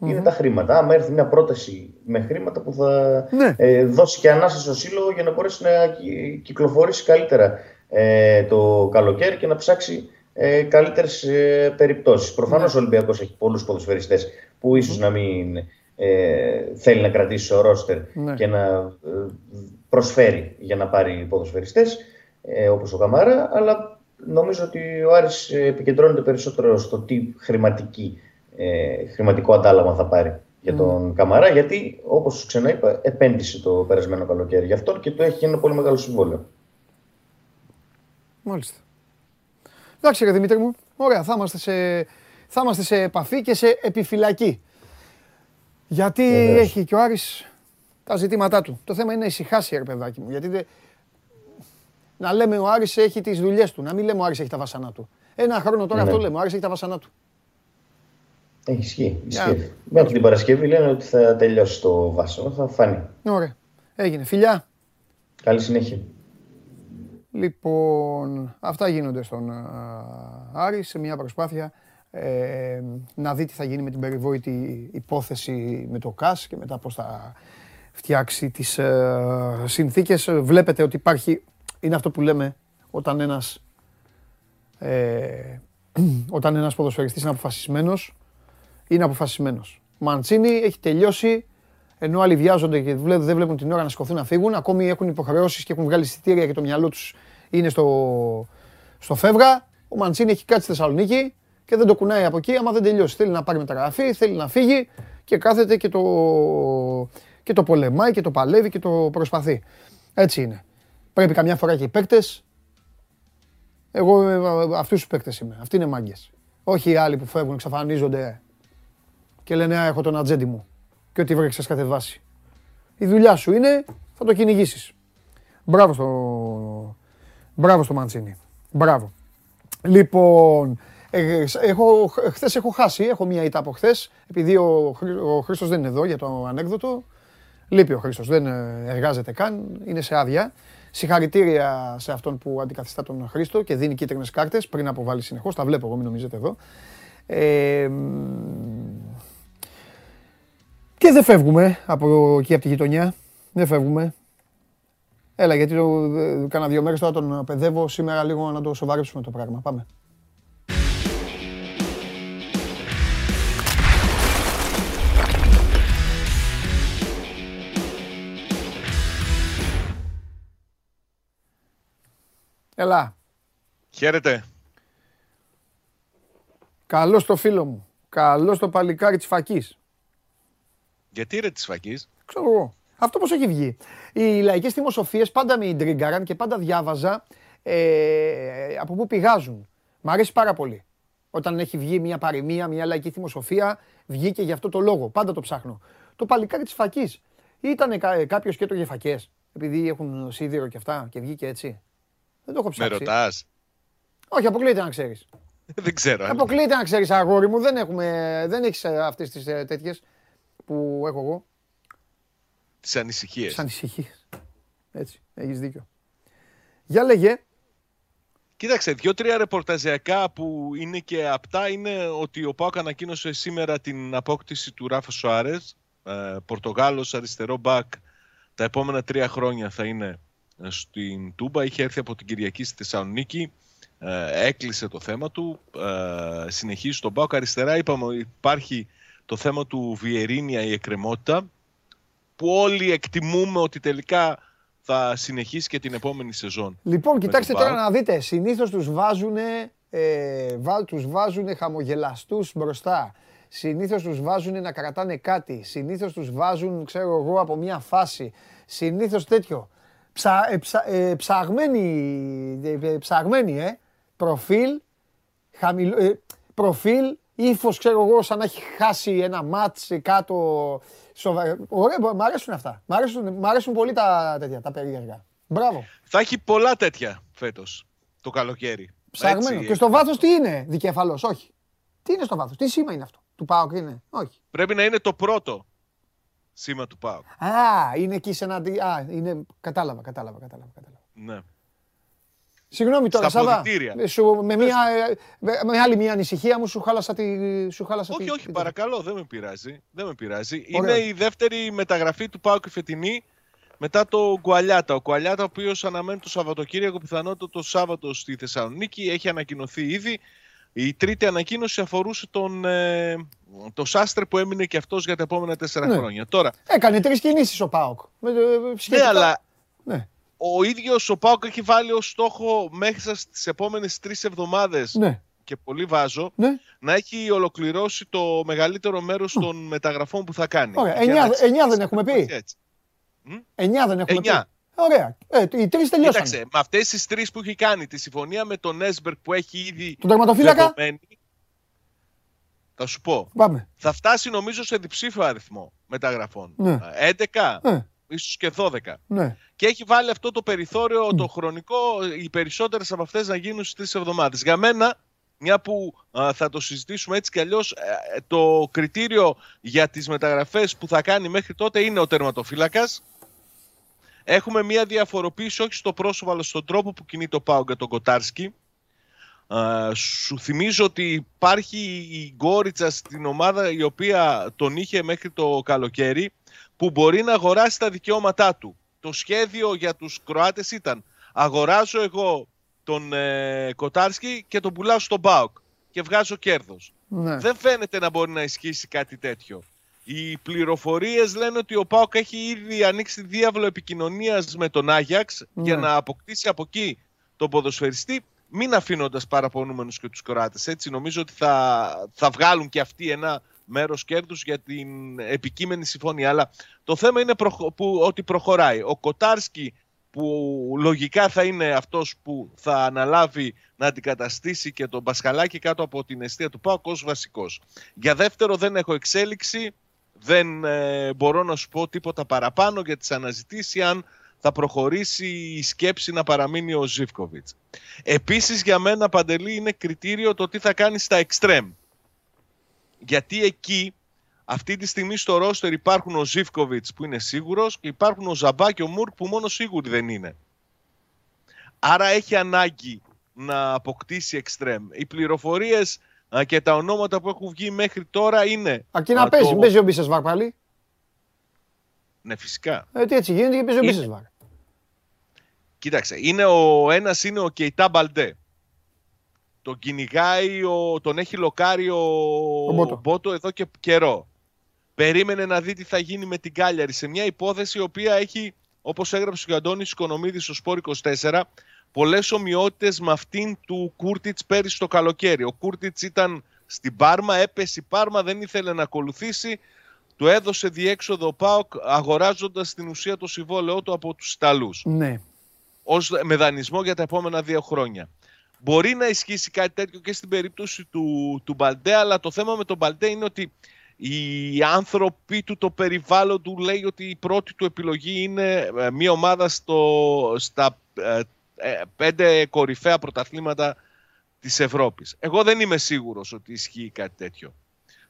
είναι τα χρήματα. Αν έρθει μια πρόταση με χρήματα που θα ναι. ε, δώσει και ανάσα στο σύλλογο για να μπορέσει να κυκλοφορήσει καλύτερα ε, το καλοκαίρι και να ψάξει ε, καλύτερες ε, περιπτώσεις. Προφανώς ναι. ο Ολυμπιακός έχει πολλούς ποδοσφαιριστές που ίσως να μην ε, θέλει να κρατήσει ο ρόστερ ναι. και να ε, προσφέρει για να πάρει ποδοσφαιριστές ε, όπως ο Καμάρα αλλά νομίζω ότι ο Άρης επικεντρώνεται περισσότερο στο τι χρηματική, ε, χρηματικό αντάλλαγμα θα πάρει για τον Καμαρά, γιατί όπως σου ξαναείπα, επένδυσε το περασμένο καλοκαίρι γι' αυτό και του έχει ένα πολύ μεγάλο συμβόλαιο. Μάλιστα. Εντάξει, ρε Δημήτρη μου, ωραία, θα είμαστε σε, θα είμαστε σε επαφή και σε επιφυλακή. Γιατί Βεβαίως. έχει και ο Άρης τα ζητήματά του. Το θέμα είναι να ησυχάσει, ρε παιδάκι μου. Γιατί δεν- να λέμε ο Άρης έχει τις δουλειές του, να μην λέμε ο Άρης έχει τα βασανά του. Ένα χρόνο τώρα Ναι. αυτό λέμε, ο Άρης έχει τα βασανά του. Έχει ισχύει. Για- ισχύει. Μέχρι την Παρασκευή λένε ότι θα τελειώσει το βάσο. Θα φανεί. Ωραία. Έγινε. Φιλιά. Καλή συνέχεια. Λοιπόν, αυτά γίνονται στον α, Άρη σε μια προσπάθεια ε, να δει τι θα γίνει με την περιβόητη υπόθεση με το ΚΑΣ και μετά πώς θα φτιάξει τις ε, συνθήκες. Βλέπετε ότι υπάρχει, είναι αυτό που λέμε όταν ένας, ε, όταν ένας ποδοσφαιριστής είναι αποφασισμένος, είναι αποφασισμένος. Μαντσίνη έχει τελειώσει, ενώ άλλοι βιάζονται και βλέ- δεν βλέπουν την ώρα να σηκωθούν να φύγουν, ακόμη έχουν υποχρεώσεις και έχουν βγάλει εισιτήρια και το μυαλό τους είναι στο, στο φεύγα. Ο Μαντσίνη έχει κάτσει στη Θεσσαλονίκη και δεν το κουνάει από εκεί άμα δεν τελειώσει. Θέλει να πάρει μεταγραφή, θέλει να φύγει και κάθεται και το, και το πολεμάει και το παλεύει και το προσπαθεί. Έτσι είναι. Πρέπει καμιά φορά και οι παίκτες εγώ ε, αυτούς τους παίκτες είμαι. Αυτοί είναι μάγκες. Όχι οι άλλοι που φεύγουν, εξαφανίζονται και λένε Α, έχω τον ατζέντη μου. Και ό,τι βρέξει κατεβάσει. Η δουλειά σου είναι, θα το κυνηγήσεις. Μπράβο στο, μπράβο στο Μαντσίνη. Μπράβο. Λοιπόν, ε, έχω, χθες έχω χάσει, έχω μία ήττα από χθες, επειδή ο, Χρή- ο Χρήστος δεν είναι εδώ για το ανέκδοτο. Λείπει ο Χρήστος, δεν ε, εργάζεται καν, είναι σε άδεια. Συγχαρητήρια σε αυτόν που αντικαθιστά τον Χρήστο και δίνει κίτρινες κάρτες πριν αποβάλει συνεχώς. Τα βλέπω εγώ, μην νομίζετε εδώ. Ε, μ, και δεν φεύγουμε από εκεί από τη γειτονιά. Δεν φεύγουμε. Έλα, γιατί το, ε, κάνα δύο μέρες τώρα τον παιδεύω. Σήμερα λίγο να το σοβαρέψουμε το πράγμα. Πάμε. Έλα. Χαίρετε. Καλό το φίλο μου. Καλό το παλικάρι της φακής. Γιατί ρε της φακής; Ξέρω εγώ. Αυτό πώς έχει βγει. Οι λαϊκές θυμοσοφίες πάντα με ιντρίγκαραν και πάντα διάβαζα ε, από πού πηγάζουν. Μ' αρέσει πάρα πολύ. Όταν έχει βγει μια παροιμία, μια λαϊκή θυμοσοφία, βγήκε για αυτό το λόγο. Πάντα το ψάχνω. Το παλικάρι της φακής. Ήταν κάποιος και έτρωγε φακές, επειδή έχουν σίδηρο και αυτά και βγήκε έτσι. Δεν το έχω Με ψάξει. ρωτάς; Όχι, αποκλείεται να ξέρεις. Δεν ξέρω. Αποκλείεται να ξέρεις αγόρι μου. Δεν, έχουμε, δεν έχεις ε, αυτές τις ε, τέτοιες που έχω εγώ. Τις ανησυχίες. Τις ανησυχίες. Έτσι, έχεις δίκιο. Για λέγε. Κοίταξε, δύο-τρία ρεπορταζιακά που είναι και απτά είναι ότι ο Πάοκ ανακοίνωσε σήμερα την απόκτηση του Ράφα Σοάρε. Ε, Πορτογάλος, αριστερό μπακ. Τα επόμενα τρία χρόνια θα είναι ε, στην Τούμπα. Είχε έρθει από την Κυριακή στη Θεσσαλονίκη. Ε, έκλεισε το θέμα του. Ε, συνεχίζει στον Πάοκ. Αριστερά είπαμε ότι υπάρχει το θέμα του Βιερίνια η εκκρεμότητα που όλοι εκτιμούμε ότι τελικά θα συνεχίσει και την επόμενη σεζόν. Λοιπόν, με κοιτάξτε τον τώρα ΠΑΟΚ. να δείτε. Συνήθως τους βάζουνε, ε, βά, τους βάζουνε χαμογελαστούς μπροστά. Συνήθως τους βάζουνε να κρατάνε κάτι. Συνήθως τους βάζουν, ξέρω εγώ, από μια φάση. Συνήθως τέτοιο. Ψα, ε, ψα, ε, ψαγμένοι, ε, ε, ψαγμένοι, ε. Προφίλ, χαμηλό, ε, προφίλ, ύφος, ξέρω εγώ, σαν να έχει χάσει ένα μάτς κάτω. Σοβα... Ωραία, μ' αρέσουν αυτά. Μ' αρέσουν, μ' αρέσουν πολύ τα τέτοια, τα περίεργα. Μπράβο. Θα έχει πολλά τέτοια φέτος το καλοκαίρι. Ψαγμένο. Έτσι, Και στο βάθος τι είναι, δικέφαλο, όχι. Τι είναι στο βάθος, τι σήμα είναι αυτό; Του Πάοκ είναι, όχι. Πρέπει να είναι το πρώτο σήμα του ΠΑΟΚ. Α, είναι εκεί σε ένα. δι- Α, είναι. Κατάλαβα, κατάλαβα, κατάλαβα. κατάλαβα. Ναι. Συγγνώμη τώρα, Στα Σάβα. αποδυτήρια. Ε, Σου, με, μια, ε, με, με άλλη μια ανησυχία μου σου χάλασα τη. Σου χάλασα όχι, τη, όχι, τη- παρακαλώ, δεν με πειράζει. Δεν με πειράζει. Ωραία. Είναι η δεύτερη μεταγραφή του ΠΑΟΚ η φετινή μετά το Γκουαλιάτα. Ο Γκουαλιάτα, ο οποίος αναμένει το Σαββατοκύριακο, πιθανότατα το Σάββατο στη Θεσσαλονίκη, έχει ανακοινωθεί ήδη. Η τρίτη ανακοίνωση αφορούσε τον, ε, το Σάστρε που έμεινε και αυτός για τα επόμενα τέσσερα Ναι. χρόνια. Τώρα, Έκανε τρεις κινήσεις ο Πάοκ. Με, ε, ναι, σχετικά- αλλά Ναι. ο ίδιος ο Πάοκ έχει βάλει ως στόχο μέχρι στις επόμενες τρεις εβδομάδες Ναι. και πολύ βάζω Ναι. να έχει ολοκληρώσει το μεγαλύτερο μέρος των μεταγραφών που θα κάνει. Ωραία. Για Εννιά- να εννιά δεν έχουμε πει. Έτσι. Εννιά δεν έχουμε Εννιά. πει. Ωραία. Ε, οι τρεις τελειώσαν. Κοίταξε, με αυτές τις τρεις που έχει κάνει, τη συμφωνία με τον Έσμπερκ που έχει ήδη Τον τερματοφύλακα; δεδομένη, θα σου πω, Πάμε. θα φτάσει νομίζω σε διψήφιο αριθμό μεταγραφών. Ναι. Ε, 11, Ναι. ίσως και 12. Ναι. Και έχει βάλει αυτό το περιθώριο, το χρονικό, οι περισσότερες από αυτές να γίνουν στις τρεις εβδομάδες. Για μένα, μια που α, θα το συζητήσουμε έτσι κι αλλιώς, ε, το κριτήριο για τις μεταγραφές που θα κάνει μέχρι τότε είναι ο τερματοφύλακας. Έχουμε μια διαφοροποίηση όχι στο πρόσωπο αλλά στον τρόπο που κινεί το πάω για τον Κοτάρσκι. Α, σου θυμίζω ότι υπάρχει η Γκόριτσα στην ομάδα η οποία τον είχε μέχρι το καλοκαίρι που μπορεί να αγοράσει τα δικαιώματά του. Το σχέδιο για τους Κροάτες ήταν αγοράζω εγώ τον ε, Κοτάρσκι και τον πουλάω στον Μπάουκ και βγάζω κέρδος. Ναι. Δεν φαίνεται να μπορεί να ισχύσει κάτι τέτοιο. Οι πληροφορίες λένε ότι ο Πάοκ έχει ήδη ανοίξει διάβλο επικοινωνίας με τον Άγιαξ Ναι. για να αποκτήσει από εκεί τον ποδοσφαιριστή μην αφήνοντας παραπονούμενους και τους Κροάτες. Έτσι νομίζω ότι θα, θα βγάλουν και αυτοί ένα μέρος κέρδους για την επικείμενη συμφωνία. Αλλά το θέμα είναι προχω- που, ότι προχωράει. Ο Κοτάρσκι που λογικά θα είναι αυτός που θα αναλάβει να αντικαταστήσει και τον Πασχαλάκη κάτω από την αιστεία του ΠΑΟΚ ως βασικός. Για δεύτερο δεν έχω εξέλιξη, δεν ε, μπορώ να σου πω τίποτα παραπάνω για τις αναζητήσεις αν θα προχωρήσει η σκέψη να παραμείνει ο Ζίβκοβιτς. Επίσης για μένα Παντελή είναι κριτήριο το τι θα κάνει στα εξτρέμ. Γιατί εκεί αυτή τη στιγμή στο ρόστερ υπάρχουν ο Ζίβκοβιτς που είναι σίγουρος και υπάρχουν ο Ζαμπά και ο Μουρκ που μόνο σίγουροι δεν είναι. Άρα έχει ανάγκη να αποκτήσει εξτρέμ. Οι πληροφορίες α, και τα ονόματα που έχουν βγει μέχρι τώρα είναι... Αρκεί να α, παίζει. το- Παίζει ο Μπίσεσβαρ πάλι. Ναι, φυσικά. Ε, τι έτσι γίνεται και παίζει ο Είναι- Μπίσεσβαρ. Κοίταξε, είναι ο ένας είναι ο Κεϊτά Μπαλντέ. Τον κυνηγάει, ο, τον έχει λοκάρει ο, Ο Μπότο. Μπότο εδώ και καιρό. Περίμενε να δει τι θα γίνει με την Κάλιαρη σε μια υπόθεση η οποία έχει, όπως έγραψε και ο Αντώνης Οικονομίδης στο Σπόρ 24, πολλές ομοιότητες με αυτήν του Κούρτιτς πέρυσι το καλοκαίρι. Ο Κούρτιτς ήταν στην Πάρμα, έπεσε η Πάρμα, δεν ήθελε να ακολουθήσει. Του έδωσε διέξοδο ο ΠΑΟΚ αγοράζοντας στην ουσία το συμβόλαιό του από τους Ιταλούς Ναι. ως με δανεισμό για τα επόμενα δύο χρόνια. Μπορεί να ισχύσει κάτι τέτοιο και στην περίπτωση του, του Μπαλντέ, αλλά το θέμα με τον Μπαλντέ είναι ότι οι άνθρωποι του, το περιβάλλον του λέει ότι η πρώτη του επιλογή είναι ε, μια ομάδα στο, στα ε, ε, πέντε κορυφαία πρωταθλήματα της Ευρώπης. Εγώ δεν είμαι σίγουρος ότι ισχύει κάτι τέτοιο.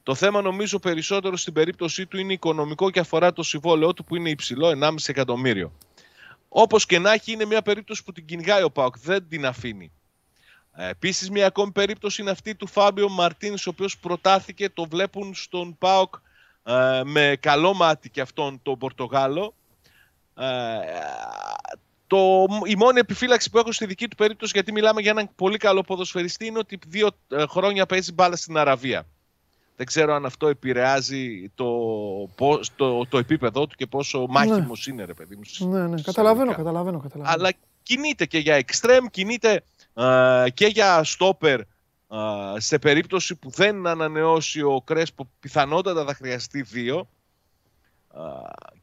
Το θέμα νομίζω περισσότερο στην περίπτωσή του είναι οικονομικό και αφορά το συμβόλαιό του που είναι υψηλό, 1,5 εκατομμύριο. Όπως και να έχει, είναι μια περίπτωση που την κυνηγάει ο Πάοκ, δεν την αφήνει. Επίσης, μια ακόμη περίπτωση είναι αυτή του Φάμπιο Μαρτίν, ο οποίος προτάθηκε, το βλέπουν στον Πάοκ ε, με καλό μάτι και αυτόν τον Πορτογάλο. Ε, το, η μόνη επιφύλαξη που έχω στη δική του περίπτωση, γιατί μιλάμε για έναν πολύ καλό ποδοσφαιριστή, είναι ότι δύο ε, χρόνια παίζει μπάλα στην Αραβία. Δεν ξέρω αν αυτό επηρεάζει το, πώς- το, το επίπεδό του και πόσο μάχημος είναι, ρε παιδί μου. στις- Ναι, ναι. στις Καταλαβαίνω, αγγλικά. καταλαβαίνω. καταλαβαίνω. Αλλά κινείται και για εξτρέμ, κινείται α, και για στόπερ α, σε περίπτωση που δεν ανανεώσει ο Κρέσπο, πιθανότατα θα χρειαστεί δύο. Α,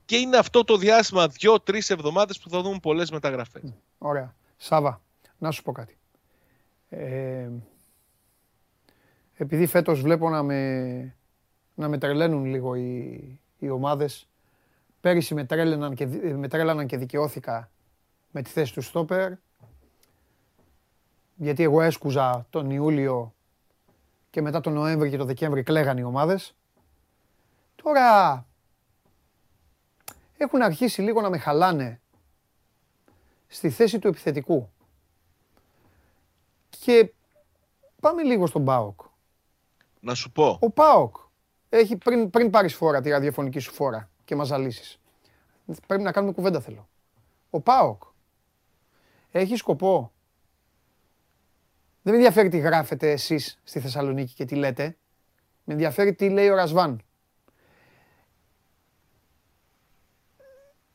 και είναι αυτό το διάστημα δύο-τρεις εβδομάδες που θα δούμε πολλές μεταγραφές. Ωραία. Σάβα, να σου πω κάτι. Ε, επειδή φέτος βλέπω να με, να με τρελαίνουν λίγο οι, οι ομάδες, πέρυσι με τρέλαιναν, και, δι- με τρέλαναν και δικαιώθηκα με τη θέση του στόπερ, γιατί εγώ έσκουζα τον Ιούλιο και μετά τον Νοέμβρη και τον Δεκέμβρη κλαίγαν οι ομάδες. Τώρα έχουν αρχίσει λίγο να με χαλάνε στη θέση του επιθετικού. Και πάμε λίγο στον ΠΑΟΚ. Να σου πω, Ο ΠΑΟΚ έχει πριν, πριν πάρεις φόρα τη ραδιοφωνική σου φόρα και μας ζαλίσεις. Πρέπει να κάνουμε κουβέντα θέλω. Ο ΠΑΟΚ έχει σκοπό. Δεν με ενδιαφέρει τι γράφετε εσείς στη Θεσσαλονίκη και τι λέτε. Με ενδιαφέρει τι λέει ο Ρασβάν.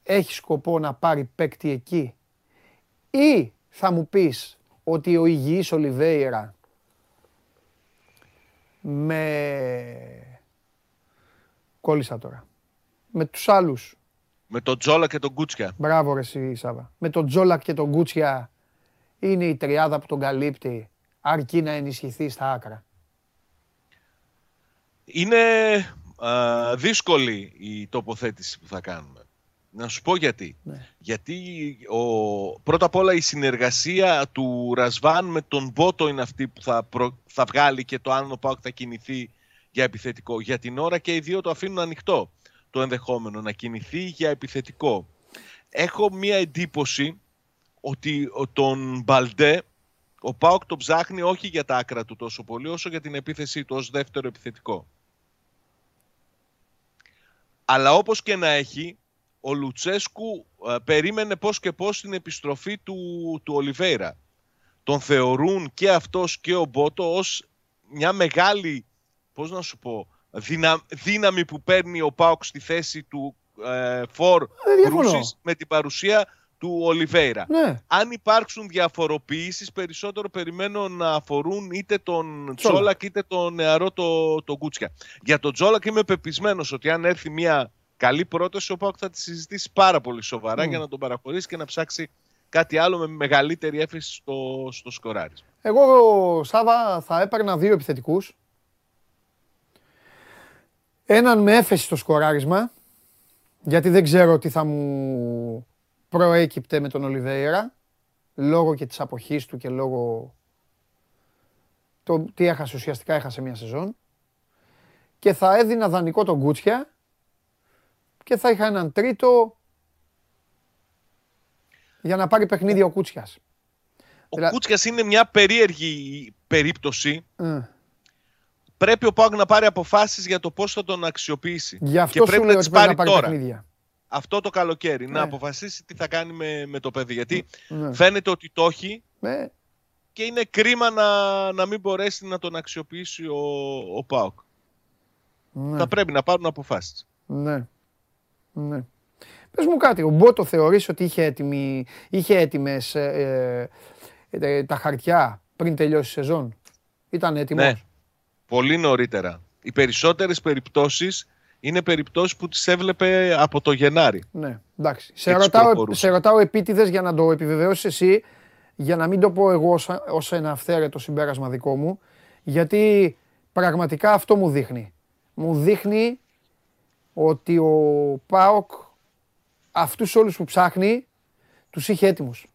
Έχει σκοπό να πάρει παίκτη εκεί; Ή θα μου πεις ότι ο υγιής Ολιβέηρα με... Κόλλησα τώρα. Με τους άλλους. Με τον Τζόλα και τον Κούτσια. Μπράβο ρε εσύ Σάβα. Με τον Τζόλα και τον Κούτσια είναι η τριάδα που τον καλύπτει αρκεί να ενισχυθεί στα άκρα. Είναι α, δύσκολη η τοποθέτηση που θα κάνουμε. Να σου πω γιατί. Ναι. Γιατί ο, πρώτα απ' όλα η συνεργασία του Ρασβάν με τον Μπότο είναι αυτή που θα, προ- θα βγάλει και το αν ο Πάουκ θα κινηθεί για επιθετικό. Για την ώρα και οι δύο το αφήνουν ανοιχτό το ενδεχόμενο να κινηθεί για επιθετικό. Έχω μία εντύπωση ότι ο- τον Μπαλντέ ο Πάουκ το ψάχνει όχι για τα άκρα του τόσο πολύ όσο για την επίθεσή του ως δεύτερο επιθετικό. Αλλά όπως και να έχει, ο Λουτσέσκου ε, περίμενε πώς και πώς την επιστροφή του, του Ολιβέηρα. Τον θεωρούν και αυτός και ο Μπότο ως μια μεγάλη, πώς να σου πω, δυνα, δύναμη που παίρνει ο Πάοκ στη θέση του ε, Φορ Δεν διαφωνώ. Κρούσης με την παρουσία του Ολιβέηρα. Ναι. Αν υπάρξουν διαφοροποιήσεις, περισσότερο περιμένω να αφορούν είτε τον Τσόλακ. Τσόλακ είτε τον νεαρό το, το Κούτσια. Για τον Τσόλακ είμαι πεπισμένος ότι αν έρθει μια καλή πρόταση, ο Πάοκ θα τη συζητήσει πάρα πολύ σοβαρά Μμ. για να τον παραχωρήσει και να ψάξει κάτι άλλο με μεγαλύτερη έφεση στο, στο σκοράρισμα. Εγώ, Σάβα, θα έπαιρνα δύο επιθετικούς. Έναν με έφεση στο σκοράρισμα, γιατί δεν ξέρω τι θα μου προέκυπτε με τον Ολιβέηρα, λόγω και της αποχής του και λόγω το τι έχασε, ουσιαστικά έχασε μια σεζόν. Και θα έδινα δανεικό τον Κούτσια και θα είχα έναν τρίτο για να πάρει παιχνίδι ο Κούτσιας. Ο Δηλα- Κούτσιας είναι μια περίεργη περίπτωση. Ε. Πρέπει ο Πάοκ να πάρει αποφάσεις για το πώς θα τον αξιοποιήσει. Γι' αυτό και σου πρέπει λέω να ότι τις πρέπει να πάρει πάρει τώρα. παιχνίδια. Αυτό το καλοκαίρι. Να Ναι. αποφασίσει τι θα κάνει με, με το παιδί. Γιατί Ναι. φαίνεται ότι το έχει Ναι. και είναι κρίμα να, να μην μπορέσει να τον αξιοποιήσει ο, ο ΠΑΟΚ. Ναι. Θα πρέπει να πάρουν αποφάσεις. Ναι. Ναι. Πες μου κάτι, ο Μπότο θεωρείς ότι είχε, έτοιμη, είχε έτοιμες ε, ε, ε, τα χαρτιά πριν τελειώσει η σεζόν; Ήταν έτοιμος; Ναι. Πολύ νωρίτερα. Οι περισσότερες περιπτώσεις είναι περιπτώσεις που τις έβλεπε από το Γενάρη. Ναι, εντάξει. Σε Και τις ρωτάω, προχωρούσε. σε ρωτάω επίτηδες για να το επιβεβαιώσεις εσύ, για να μην το πω εγώ ως, ως ένα αυθαίρετο συμπέρασμα δικό μου, γιατί πραγματικά αυτό μου δείχνει. Μου δείχνει ότι ο ΠΑΟΚ αυτούς όλους που ψάχνει τους είχε έτοιμους.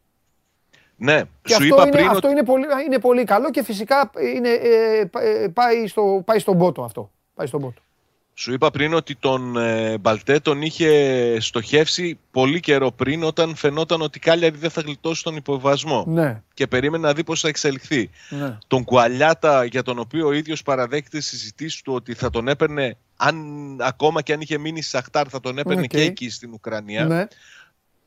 Ναι, Και σου αυτό, είπα είναι, πριν αυτό ότι είναι, πολύ, είναι πολύ καλό και φυσικά είναι, ε, πα- ε, πάει, στο, πάει στον πότο αυτό. Πάει στον πότο. Σου είπα πριν ότι τον ε, Μπαλτέ τον είχε στοχεύσει πολύ καιρό πριν όταν φαινόταν ότι η Κάλιαρη δεν θα γλιτώσει τον υποβασμό Ναι, και περίμενε να δει πώς θα εξελιχθεί. ναι. Τον Κουαλιάτα για τον οποίο ο ίδιος παραδέχεται τις συζητήσεις του ότι θα τον έπαιρνε αν, ακόμα και αν είχε μείνει στη Σαχτάρ θα τον έπαιρνε Οκ. και εκεί στην Ουκρανία. ναι.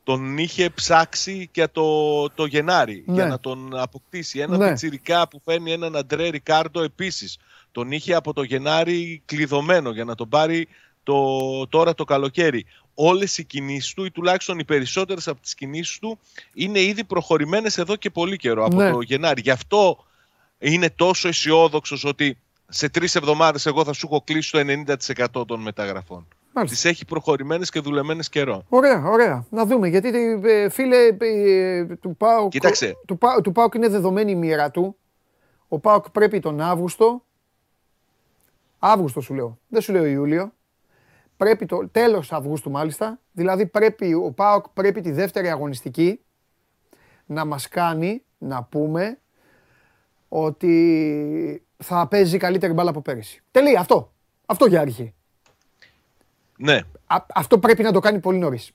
Τον είχε ψάξει και το, το Γενάρη Ναι. για να τον αποκτήσει. Ένα Ναι. πιτσιρικά που φέρνει έναν Αντρέ Ρικάρντο επίσης. Τον είχε από το Γενάρη κλειδωμένο για να τον πάρει το, τώρα το καλοκαίρι. Όλες οι κινήσεις του ή τουλάχιστον οι περισσότερες από τις κινήσεις του είναι ήδη προχωρημένες εδώ και πολύ καιρό από Ναι. το Γενάρη. Γι' αυτό είναι τόσο αισιόδοξος ότι σε τρεις εβδομάδες εγώ θα σου έχω κλείσει το 90% των μεταγραφών. Μάλιστα. Τις έχει προχωρημένες και δουλεμένες καιρό. Ωραία, ωραία. Να δούμε. Γιατί ε, φίλε ε, του ΠΑΟΚ, Κοίταξε. του, Πα- του ΠΑΟΚ είναι δεδομένη η μοίρα του. Ο ΠΑΟΚ πρέπει τον Αύγουστο. Αύγουστο σου λέω. Δεν σου λέω Ιούλιο. Πρέπει το τέλος Αυγούστου μάλιστα. Δηλαδή πρέπει, ο ΠΑΟΚ πρέπει τη δεύτερη αγωνιστική να μας κάνει να πούμε ότι θα παίζει καλύτερη μπάλα από πέρυσι. Τελεία. Αυτό. Αυτό για αρχή. Ναι, Α- αυτό πρέπει να το κάνει πολύ νωρίς.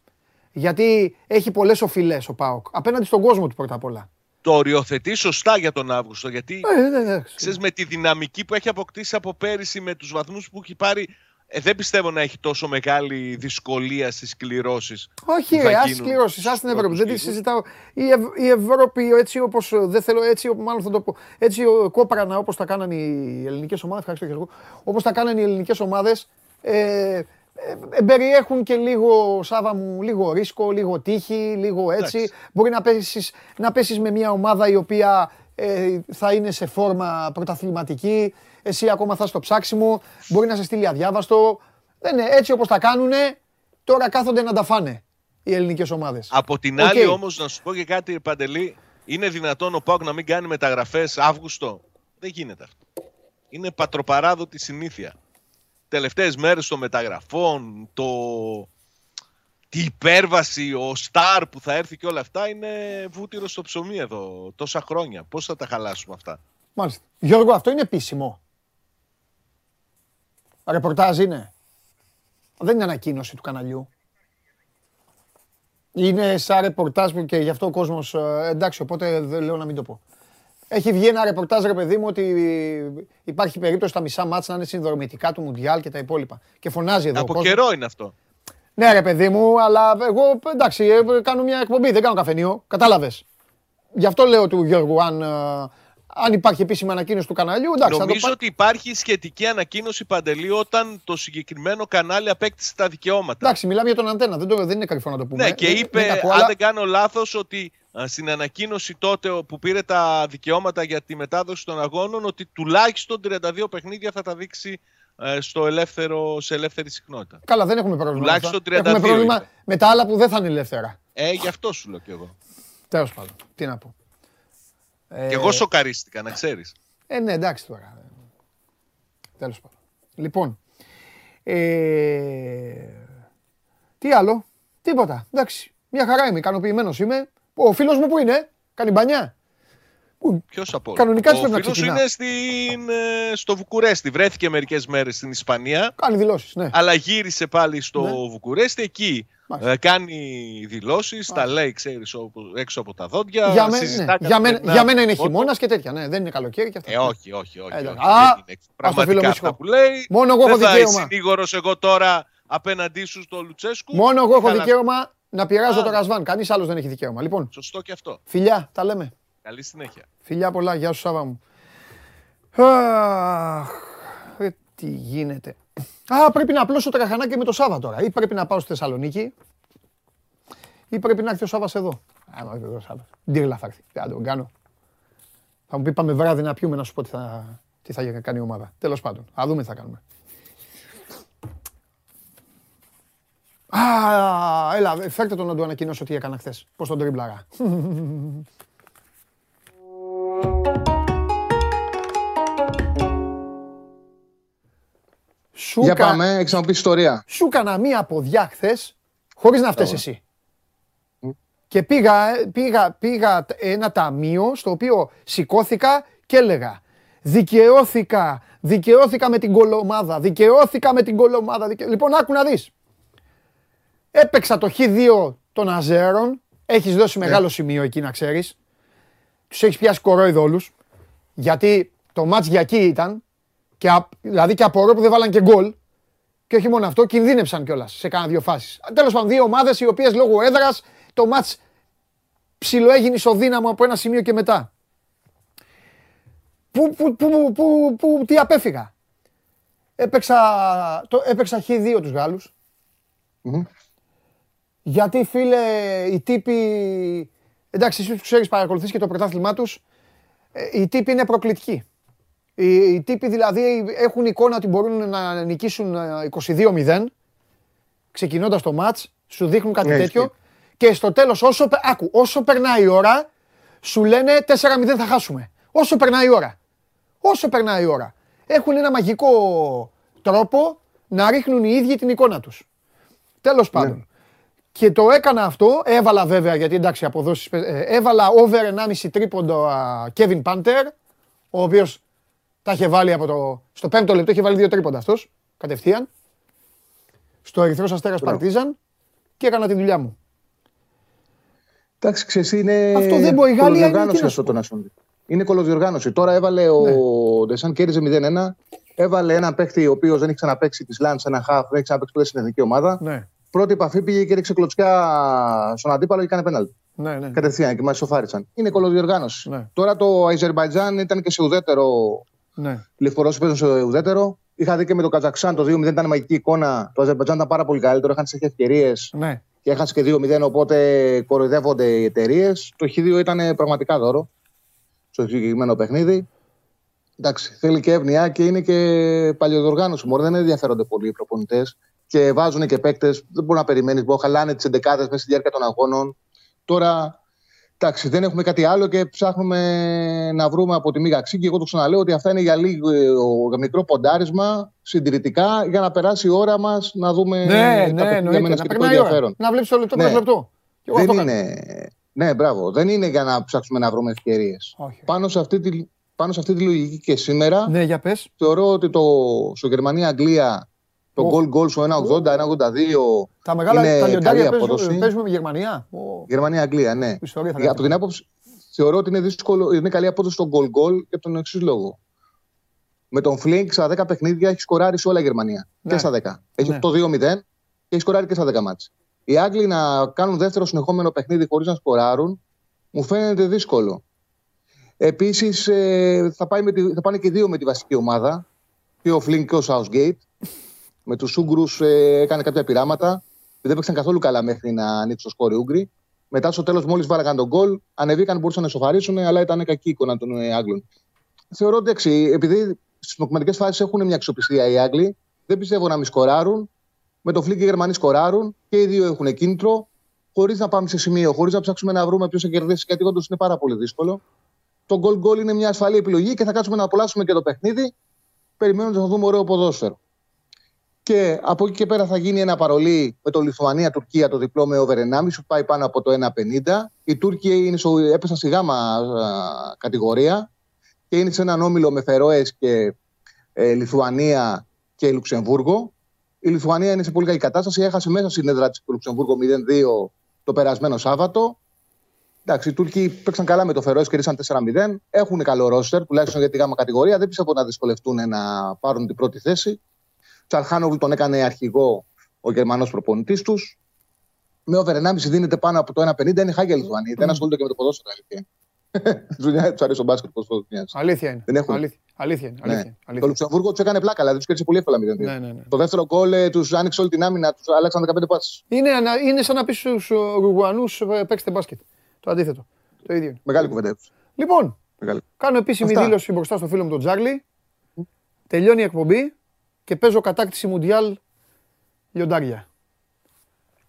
Γιατί έχει πολλές οφειλές ο Πάοκ. Απέναντι στον κόσμο του πρώτα απ' όλα. το οριοθετεί σωστά για τον Αύγουστο. Γιατί Ε, ναι, ναι, ξέρεις, με τη δυναμική που έχει αποκτήσει από πέρυσι, με τους βαθμούς που έχει πάρει, ε, δεν πιστεύω να έχει τόσο μεγάλη δυσκολία στις κληρώσεις. Όχι, που θα ρε, ας γίνουν κληρώσεις, ας στους την Ευρώπη. πρώτους Δεν τη γύρους. συζητάω. Η, Ευ- η Ευρώπη, έτσι όπως. Δεν θέλω έτσι, μάλλον θα το πω. Έτσι ο, κόπρανα όπως τα κάνανε οι ελληνικές ομάδες. Ευχαριστώ και εγώ. Όπως τα κάνανε οι ελληνικές ομάδες. Ε, ε, περιέχουν και λίγο, Σάβα μου, λίγο ρίσκο, λίγο τύχη, λίγο έτσι. Εντάξει. Μπορεί να πέσεις, να πέσεις με μια ομάδα η οποία ε, θα είναι σε φόρμα πρωταθληματική, εσύ ακόμα θα στο ψάξιμο, μπορεί να σε στείλει αδιάβαστο. Δεν είναι έτσι όπως τα κάνουνε, τώρα κάθονται να τα φάνε οι ελληνικές ομάδες. Από την Οκ. άλλη όμως να σου πω και κάτι Παντελή, είναι δυνατόν ο ΠΑΟΚ να μην κάνει μεταγραφές Αύγουστο; Δεν γίνεται αυτό. Είναι πατροπαράδοτη συνήθεια. Τελευταίες μέρες των μεταγραφών, το... την υπέρβαση, ο σταρ που θα έρθει και όλα αυτά είναι βούτυρο στο ψωμί εδώ τόσα χρόνια. Πώς θα τα χαλάσουμε αυτά; Μάλιστα. Γιώργο, αυτό είναι επίσημο. Ρεπορτάζ είναι. Δεν είναι ανακοίνωση του καναλιού. Είναι σαν ρεπορτάζ που και γι' αυτό ο κόσμος, ε, εντάξει, οπότε δεν λέω να μην το πω. Έχει βγει ένα ρεπορτάζ, ρε παιδί μου, ότι υπάρχει περίπτωση τα μισά μάτς να είναι συνδρομητικά του Μουντιάλ και τα υπόλοιπα. Και φωνάζει εδώ ο Από κόσμος. καιρό είναι αυτό. Ναι, ρε παιδί μου, αλλά εγώ εντάξει, ε, κάνω μια εκπομπή, δεν κάνω καφενείο. Κατάλαβες. Γι' αυτό λέω του Γιώργου, αν, ε, αν υπάρχει επίσημη ανακοίνωση του καναλιού, εντάξει, θα το Νομίζω πα- ότι υπάρχει σχετική ανακοίνωση Παντελή όταν το συγκεκριμένο κανάλι απέκτησε τα δικαιώματα. Εντάξει, μιλάμε για τον αντένα, δεν, το, δεν είναι κρυφό να το πούμε. Ναι, και Δεν- είπε, δεν τα ακούω, αν αλλά- δεν κάνω λάθος, ότι α, στην ανακοίνωση τότε που πήρε τα δικαιώματα για τη μετάδοση των αγώνων, ότι τουλάχιστον 32 παιχνίδια θα τα δείξει ε, στο ελεύθερο, σε ελεύθερη συχνότητα. Καλά, δεν έχουμε πρόβλημα. με Τουλάχιστον αυτά. 32 Έχουμε πρόβλημα είπε. με τα άλλα που δεν θα είναι ελεύθερα. Ε, γι' αυτό σου λέω κι εγώ. Τέλος πάντων, τι να πω. Ε, Και εγώ σοκαρίστηκα, να ξέρεις. Ε, ναι, εντάξει τώρα. Τέλος πάντων. Λοιπόν. Ε, τι άλλο; Τίποτα. Εντάξει. Μια χαρά είμαι. ικανοποιημένος είμαι. Ο φίλος μου που είναι. Κάνει μπανιά. Πού- Ποιος από όλους; Κανονικά έτσι Ο πρέπει να φίλος σου ξεκινά. είναι στην, ε, στο Βουκουρέστι. Βρέθηκε μερικές μέρες στην Ισπανία. Κάνει δηλώσεις. Ναι. αλλά γύρισε πάλι στο Ναι. Βουκουρέστι. Εκεί Μάλιστα. ε, κάνει δηλώσεις, τα λέει, ξέρεις, όπου- έξω από τα δόντια. Για, μέ- συζητά ναι. κάτι για, μένα, περνά για μένα είναι από το χειμώνας και τέτοια. Ναι, δεν είναι καλοκαίρι και αυτά. Ε, όχι, όχι, όχι. Ε, εντάξει. όχι, Α, δεν είναι. ας το φίλο Πραγματικά Μίσχο. αυτά που λέει. Μόνο εγώ έχω δεν θα δικαίωμα. συνήγορος εγώ τώρα απέναντί σου στο Λουτσέσκου. Μόνο εγώ έχω Καλά. δικαίωμα να πειράζω Α. το Ρασβάν. Κανείς άλλος δεν έχει δικαίωμα. Λοιπόν, Σωστό και αυτό. φιλιά, τα λέμε. Καλή συνέχεια. Φιλιά πολλά, γεια σου Σάβα μου. Αχ, ε, τι γίνεται. Α, πρέπει να απλώσω τραχανάκι με το Σάβα τώρα. Ή πρέπει να πάω στη Θεσσαλονίκη, ή πρέπει να έρθει ο Σάβας εδώ. Α, μα εδώ ο Σάβας. Ντύρλα θα έρθει. Θα τον κάνω. Θα μου πει πάμε βράδυ να πιούμε να σου πω τι θα, τι θα κάνει η ομάδα. Τέλος πάντων, θα δούμε τι θα κάνουμε. Α, έλα, φέρτε τον να του ανακοινώσω τι έκανα χθες. Πώς τον τρίμπλαρα. Σου Για κα- πάμε, έχεις να μου πεις ιστορία. σου έκανα μία ποδιά χθες, χωρίς να φταίεις εσύ. Και πήγα, πήγα, πήγα ένα ταμείο στο οποίο σηκώθηκα και έλεγα Δικαιώθηκα, δικαιώθηκα με την κολομάδα, δικαιώθηκα με την κολομάδα. δικαι-». Λοιπόν, άκου να δεις. Έπαιξα το χ2 των Αζέρων. Έχεις δώσει μεγάλο σημείο εκεί να ξέρεις. Τους έχεις πιάσει κορόιδο όλους. Γιατί το μάτς για εκεί ήταν. Και, α- δηλαδή και απορώ που δεν βάλαν και γκολ. Και όχι μόνο αυτό, κινδύνεψαν κιόλας σε κάνα δύο φάσεις. Τέλος πάντων, δύο ομάδες οι οποίες λόγω έδρας το ματ ψιλοέγινε ισοδύναμο από ένα σημείο και μετά. Πού, πού, πού, πού, πού, τι απέφυγα. Έπαιξα, το, έπαιξα χ2 τους Γάλλους. Μμμ. Γιατί φίλε, οι τύποι, εντάξει εσύ τους ξέρεις παρακολουθείς και το πρωτάθλημά τους, ε, οι τύποι είναι προκλητικοί. Οι, οι τύποι δηλαδή έχουν εικόνα ότι μπορούν να νικήσουν ε, 22-0, ξεκινώντας το μάτς, σου δείχνουν κάτι Ναι, τέτοιο ισχύει. και στο τέλος όσο, πε- άκου, όσο περνάει η ώρα, σου λένε 4-0 θα χάσουμε. Όσο περνάει η ώρα. Όσο περνάει η ώρα. Έχουν ένα μαγικό τρόπο να ρίχνουν οι ίδιοι την εικόνα τους. Τέλος πάντων. Και το έκανα αυτό, έβαλα βέβαια, γιατί εντάξει αποδόσεις, ε, έβαλα over 1,5 τρίποντο α, Kevin Panther, ο οποίος τα είχε βάλει από το, στο πέμπτο λεπτό, είχε βάλει δύο τρίποντα αυτός, κατευθείαν, στο Ερυθρός Αστέρας Παρτίζαν και έκανα τη δουλειά μου. Εντάξει, ξέρεις, είναι Αυτό δεν μπορεί. Η Γαλλία είναι, κολοδιοργάνωση τι να αυτό σου το πω. National League. Είναι κολοδιοργάνωση. Τώρα έβαλε ο Ντεσάν κέρδιζε 0-1. Έβαλε έναν παίχτη ο οποίος δεν έχει ξαναπέξει τη Λάντ ένα χαφ, δεν έχει ξαναπέξει ποτέ στην εθνική ομάδα. Ναι, Πρώτη επαφή πήγε και ρίξε κλωτσιά στον αντίπαλο και έκανε πέναλτι. ναι, ναι. Κατευθείαν και μας σοφάρισαν. Είναι κολοδιοργάνωση. Ναι. Τώρα το Αζερμπαϊτζάν ήταν και σε ουδέτερο. ναι. Οι Λευκορώσοι παίζουν σε ουδέτερο. Είχα δει και με το Καζακστάν το 2-0 ήταν μαγική εικόνα. Το Αζερμπαϊτζάν ήταν πάρα πολύ καλύτερο. Είχαν συνέχεια ευκαιρίες Ναι. και έχασε και 2-0. Οπότε κοροϊδεύονται οι εταιρείες. Το Χ2 ήταν πραγματικά δώρο στο συγκεκριμένο παιχνίδι. Εντάξει, θέλει και εύνοια και είναι και παλιοδιοργάνωση. Μωρέ, δεν ενδιαφέρονται πολύ οι προπονητές και βάζουν και παίκτες. Δεν μπορεί να περιμένεις. Μπορεί να χαλάνε τις εντεκάδες μέσα στη διάρκεια των αγώνων. Τώρα, εντάξει, δεν έχουμε κάτι άλλο και ψάχνουμε να βρούμε από τη μήγα Και εγώ το ξαναλέω ότι αυτά είναι για λίγο για μικρό ποντάρισμα, συντηρητικά, για να περάσει η ώρα μας να δούμε Ναι, τα ναι, παιχνίδια εννοείται. με ένα Να σχετικό περνάει η ώρα. ενδιαφέρον. Να βλέπεις το λεπτό Ναι. προς λεπτό. Και εγώ αυτό Δεν κάνω. είναι. Ναι, μπράβο. Δεν είναι για να ψάξουμε να βρούμε ευκαιρίες. Όχι. Πάνω, σε αυτή τη, πάνω σε αυτή τη λογική και σήμερα Ναι, για πες. θεωρώ ότι το, στο Γερμανία-Αγγλία το Ω. γκολ γκολ στο 1,80-1,82. Τα μεγάλα Είναι τα καλή λιοντάρια απόδοση. παίζουμε, παίζουμε με Γερμανία. Ω, Γερμανία-Αγγλία, ναι. Ιστορία θα Για- Από κάνουμε. την άποψη θεωρώ ότι είναι δύσκολο, είναι καλή απόδοση στο γκολ γκολ για τον εξής λόγο. Με τον Φλικ στα 10 παιχνίδια έχει σκοράρει σε όλα η Γερμανία. Ναι. Και στα 10. Έχει Ναι. το 2-0 και έχει σκοράρει και στα 10 ματς. Οι Άγγλοι να κάνουν δεύτερο συνεχόμενο παιχνίδι χωρίς να σκοράρουν μου φαίνεται δύσκολο. Επίσης θα, πάει με τη- θα πάνε και οι δύο με τη βασική ομάδα. Και ο Φλίνκ και ο Southgate. Με τους Ούγγρους ε, έκανε κάποια πειράματα. Δεν παίξαν καθόλου καλά μέχρι να ανοίξει το σκόρ οι Ούγγροι. Μετά στο τέλος, μόλις βάλαγαν τον γκολ, ανεβήκαν, μπορούσαν να σοφαρίσουν, αλλά ήταν κακή εικόνα των ε, Άγγλων. Θεωρώ ότι εντάξει, επειδή στις προκριματικές φάσεις έχουν μια αξιοπιστία οι Άγγλοι, δεν πιστεύω να μην σκοράρουν. Με το Φλίνκ οι Γερμανοί σκοράρουν και οι δύο έχουν κίνητρο. Χωρίς να πάμε σε σημείο, χωρίς να ψάξουμε να βρούμε ποιος θα κερδίσει, γιατί όντως είναι πάρα πολύ δύσκολο. Το γκολ γκολ είναι μια ασφαλή επιλογή και θα κάτσουμε να απολαύσουμε και το παιχνίδι, περιμένοντας να δούμε ωραίο ποδόσφαιρο. Και από εκεί και πέρα θα γίνει ένα παρολί με το Λιθουανία-Τουρκία το διπλό με over 1,5 που πάει πάνω από το 1,50. Οι Τούρκοι είναι στο, έπεσαν στη γάμα α, κατηγορία και είναι σε έναν όμιλο με Φερόες και ε, Λιθουανία και Λουξεμβούργο. Η Λιθουανία είναι σε πολύ καλή κατάσταση. Έχασε μέσα στην έδρα της του Λουξεμβούργο 0-2 το περασμένο Σάββατο. Εντάξει, οι Τούρκοι παίξαν καλά με το Φερόες και ήρθαν 4-0. Έχουν καλό ρόστερ, τουλάχιστον για τη γάμα κατηγορία. Δεν πιστεύω να δυσκολευτούν να πάρουν την πρώτη θέση. Τσαρχάνοβιλ τον έκανε αρχηγό ο Γερμανός προπονητής τους. Με over 1,5 δίνεται πάνω από το 1,50 είναι χάγια Λιθουανία. Δεν ασχολούνται και με το ποδόσφαιρο. αλήθεια είναι. Τους του αρέσει ο μπάσκετ ποδόσφαιρο. Αλήθεια είναι. Δεν έχουν. Αλήθεια, αλήθεια είναι. Ναι. Αλήθεια, Το αλήθεια. Λουξεμβούργο τους έκανε πλάκα, δηλαδή τους κέρδισε πολύ εύκολα 0-2. Ναι, ναι, ναι. Το δεύτερο γκολ τους άνοιξε όλη την άμυνα, τους άλλαξαν 15 πάσει. Είναι, ανα- είναι σαν να πεις στους Ουρουγουανούς παίξτε μπάσκετ. Το αντίθετο. Το ίδιο είναι. Μεγάλη κουβέντα τους. Λοιπόν, Μεγάλη. κάνω επίσημη Αυτά. δήλωση μπροστά στο φίλο μου τον Τζάρλι. Τελειώνει η εκπομπή και παίζω κατάκτηση Μουντιάλ λιοντάρια.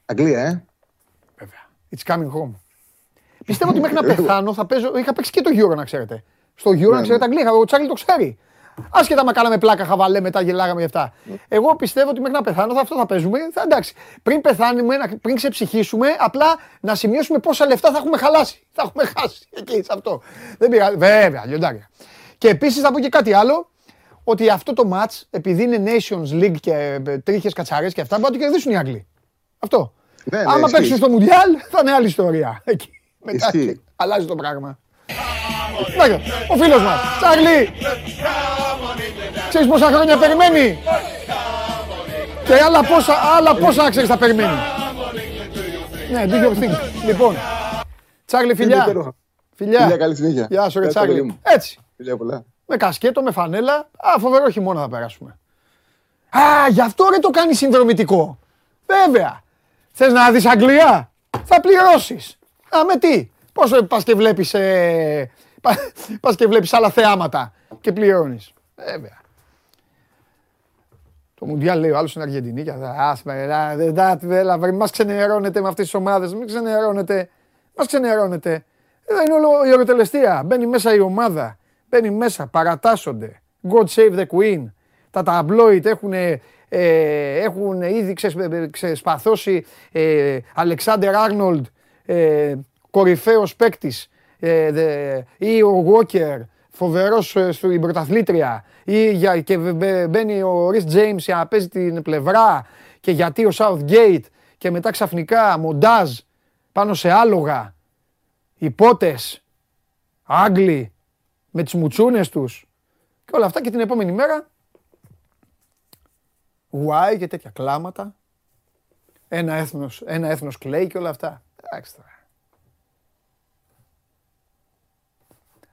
Αγγλία, ε. Βέβαια. It's coming home. Πιστεύω ότι μέχρι να πεθάνω θα παίζω. Είχα παίξει και το Euro να ξέρετε. Στο Euro να ναι. ξέρετε Αγγλία. Ο Τσάρλι το ξέρει. Άσχετα με κάναμε πλάκα, χαβαλέ, μετά γελάγαμε γι' αυτά. Εγώ πιστεύω ότι μέχρι να πεθάνω θα αυτό θα παίζουμε. Θα, εντάξει. Πριν πεθάνουμε, να- πριν ξεψυχήσουμε, απλά να σημειώσουμε πόσα λεφτά θα έχουμε χαλάσει. Θα έχουμε χάσει εκεί σε αυτό. Δεν πειράζει. Βέβαια, λιοντάρια. Και επίσης θα πω και κάτι άλλο. Ότι αυτό το match, επειδή είναι Nations League και τρίχες κατσαρέ και αυτά, μπορεί να το κερδίσουν οι Άγγλοι. Αυτό. Ναι, ναι, Άμα ισχύει. παίξουν στο Μουντιάλ, θα είναι άλλη ιστορία. Εκεί. Μετά Ισχύει. αλλάζει το πράγμα. Να, Ο φίλος μας, Τσάρλι. Ξέρεις πόσα χρόνια περιμένει; Και άλλα πόσα, άλλα πόσα ξέρεις θα περιμένει; Ναι, do your thing. Λοιπόν, Τσάρλι φιλιά. Είναι υπέροχο. Φιλιά. Φιλιά, καλή συνέχεια. Γεια σου ρε Ευχαριστώ, παιδί Τσάρλι. μου. Έτσι. Φιλιά πολλά. Με κασκέτο, με φανέλα. Α, φοβερό χειμώνα θα περάσουμε. Α, γι' αυτό ρε το κάνει συνδρομητικό. Βέβαια. Θες να δεις Αγγλία; Θα πληρώσεις. Α, με τι; Πώς ε, πας και βλέπεις, ε, πα- πας και βλέπεις άλλα θεάματα και πληρώνεις. Βέβαια. Το Μουντιάλ λέει ο άλλος στην Αργεντινή και θα ας με, έλα, δεν τα- έλα, βρε, μας ξενερώνετε με αυτές τις ομάδες, μην ξενερώνετε, μας ξενερώνετε. Εδώ είναι όλο η οροτελεστία, μπαίνει μέσα η ομάδα, μπαίνει μέσα, παρατάσσονται. God save the Queen. Τα ταμπλόιτ έχουν, ε, έχουν ήδη ξεσ, ε, ξεσπαθώσει ε, Αλεξάνδερ Άρνολντ, ε, κορυφαίος παίκτης, ε, δε- ή ο Walker, φοβερός ε, στην πρωταθλήτρια ή για, και μπε- μπε- μπαίνει ο Ρις Τζέιμς για να παίζει την πλευρά και γιατί ο Southgate και μετά ξαφνικά μοντάζ πάνω σε άλογα, υπότες, Άγγλοι με τις μουτσούνες τους και όλα αυτά και την επόμενη μέρα γουάι και τέτοια κλάματα ένα έθνος, ένα έθνος κλαίει και όλα αυτά. Εντάξει τώρα.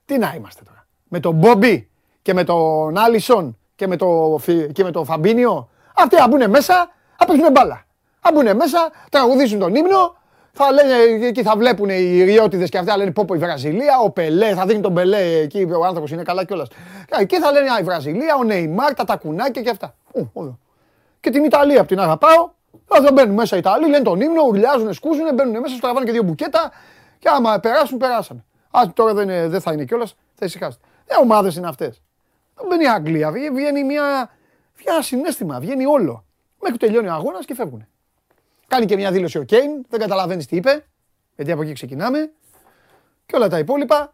Τι να είμαστε τώρα. Με τον Μπόμπι και με τον Άλισον και με το, Φι- και με το Φαμπίνιο. Αυτοί να μπουν μέσα, θα παίξουν μπάλα. Θα μπουν μέσα, τραγουδήσουν τον ύμνο, θα λένε, εκεί θα βλέπουν οι ριώτιδες και αυτά, θα λένε πω πω η Βραζιλία, ο Πελέ, θα δίνει τον Πελέ εκεί, ο άνθρωπος είναι καλά κιόλας. Εκεί θα λένε α, η Βραζιλία, ο Νεϊμάρ, τα τακουνάκια και αυτά. Ου, όλο. Και την Ιταλία που την αγαπάω, εδώ μπαίνουν μέσα οι Ιταλοί, λένε τον ύμνο, ουρλιάζουν, σκούζουν, μπαίνουν μέσα, σου τραβάνε και δύο μπουκέτα και άμα περάσουν, περάσανε. Α, τώρα δεν, είναι- δεν θα είναι κιόλας, θα ησυχάσετε. Ε, ομάδες είναι αυτές. Δεν μπαίνει η Αγγλία, βγαίνει- βγαίνει μια, βγαίνει ένα συνέστημα, βγαίνει όλο. Μέχρι που τελειώνει ο αγώνας και φεύγουν. Κάνει και μια δήλωση ο Κέιν, δεν καταλαβαίνεις τι είπε, γιατί από εκεί ξεκινάμε. Και όλα τα υπόλοιπα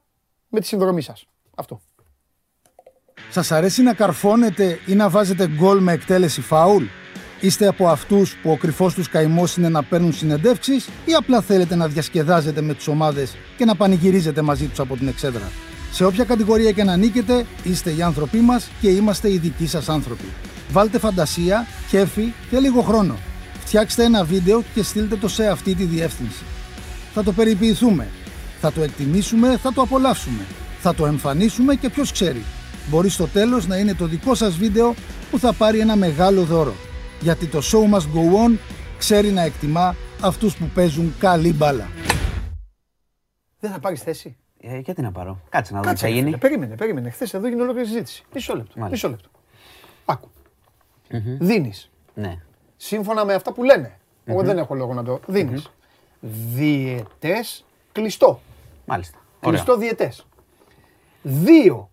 με τη συνδρομή σας. Αυτό. Σας αρέσει να καρφώνετε ή να βάζετε γκολ με εκτέλεση φάουλ; Είστε από αυτούς που ο κρυφός τους καημός είναι να παίρνουν συνεντεύξεις ή απλά θέλετε να διασκεδάζετε με τις ομάδες και να πανηγυρίζετε μαζί τους από την εξέδρα; Σε όποια κατηγορία και να νίκετε, είστε οι άνθρωποι μας και είμαστε οι δικοί σας άνθρωποι. Βάλτε φαντασία, κέφι και λίγο χρόνο. Φτιάξτε ένα βίντεο και στείλτε το σε αυτή τη διεύθυνση. Θα το περιποιηθούμε. Θα το εκτιμήσουμε, θα το απολαύσουμε. Θα το εμφανίσουμε και ποιος ξέρει. Μπορεί στο τέλος να είναι το δικό σας βίντεο που θα πάρει ένα μεγάλο δώρο. Γιατί το show must go on ξέρει να εκτιμά αυτούς που παίζουν καλή μπάλα. Δεν θα πάρεις θέση. Ε, γιατί να πάρω; Κάτσε να δω τι Κάτσε. θα ρε γίνει. φίλε, Περίμενε, περίμενε. Χθες εδώ έγινε ολόκληρη συζήτηση. Μισό λεπτό. Μάλιστα. Μισό λεπτό. Άκου. Δίνεις. Ναι. Σύμφωνα με αυτά που λένε. Εγώ δεν έχω λόγο να το. Δίνεις. Διαιτές κλειστό. Μάλιστα. Ωραία. Κλειστό διαιτές. Δύο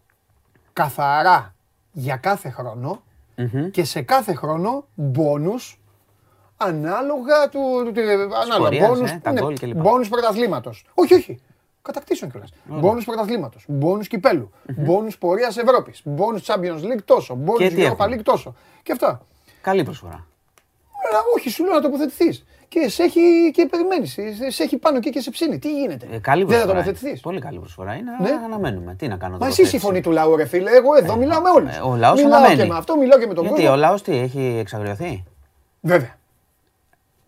καθαρά για κάθε χρόνο και σε κάθε χρόνο μπόνους ανάλογα του. του- του- ανάλογα πορείας, μπόνους, ε, τα γκολ κλπ. μπόνους πρωταθλήματος. Όχι, όχι. Κατακτήσεων κιόλας. Μπόνους πρωταθλήματος. Μπόνους κυπέλου. Μπόνους πορείας Ευρώπης. Μπόνους Champions League τόσο. Μπόνους τι Europa έχουμε; League τόσο. Και αυτά. Καλή προσφορά. Αλλά όχι, σου λέω να τοποθετηθείς. Και σε έχει και περιμένεις. Σε έχει πάνω εκεί και σε ψήνει. Τι γίνεται; Ε, καλή Δεν θα προσφορά. τοποθετηθείς. είναι. Πολύ καλή προσφορά είναι. Ναι. αλλά Αναμένουμε. Τι να κάνω Μα εσύ τοποθέτηση. η φωνή του λαού, ρε φίλε. Εγώ εδώ μιλάω με όλους. Ε, ο λαός μιλάω αναμένει. και με αυτό, μιλάω και με τον Γιατί κόσμο. ο λαός τι έχει εξαγριωθεί; Βέβαια.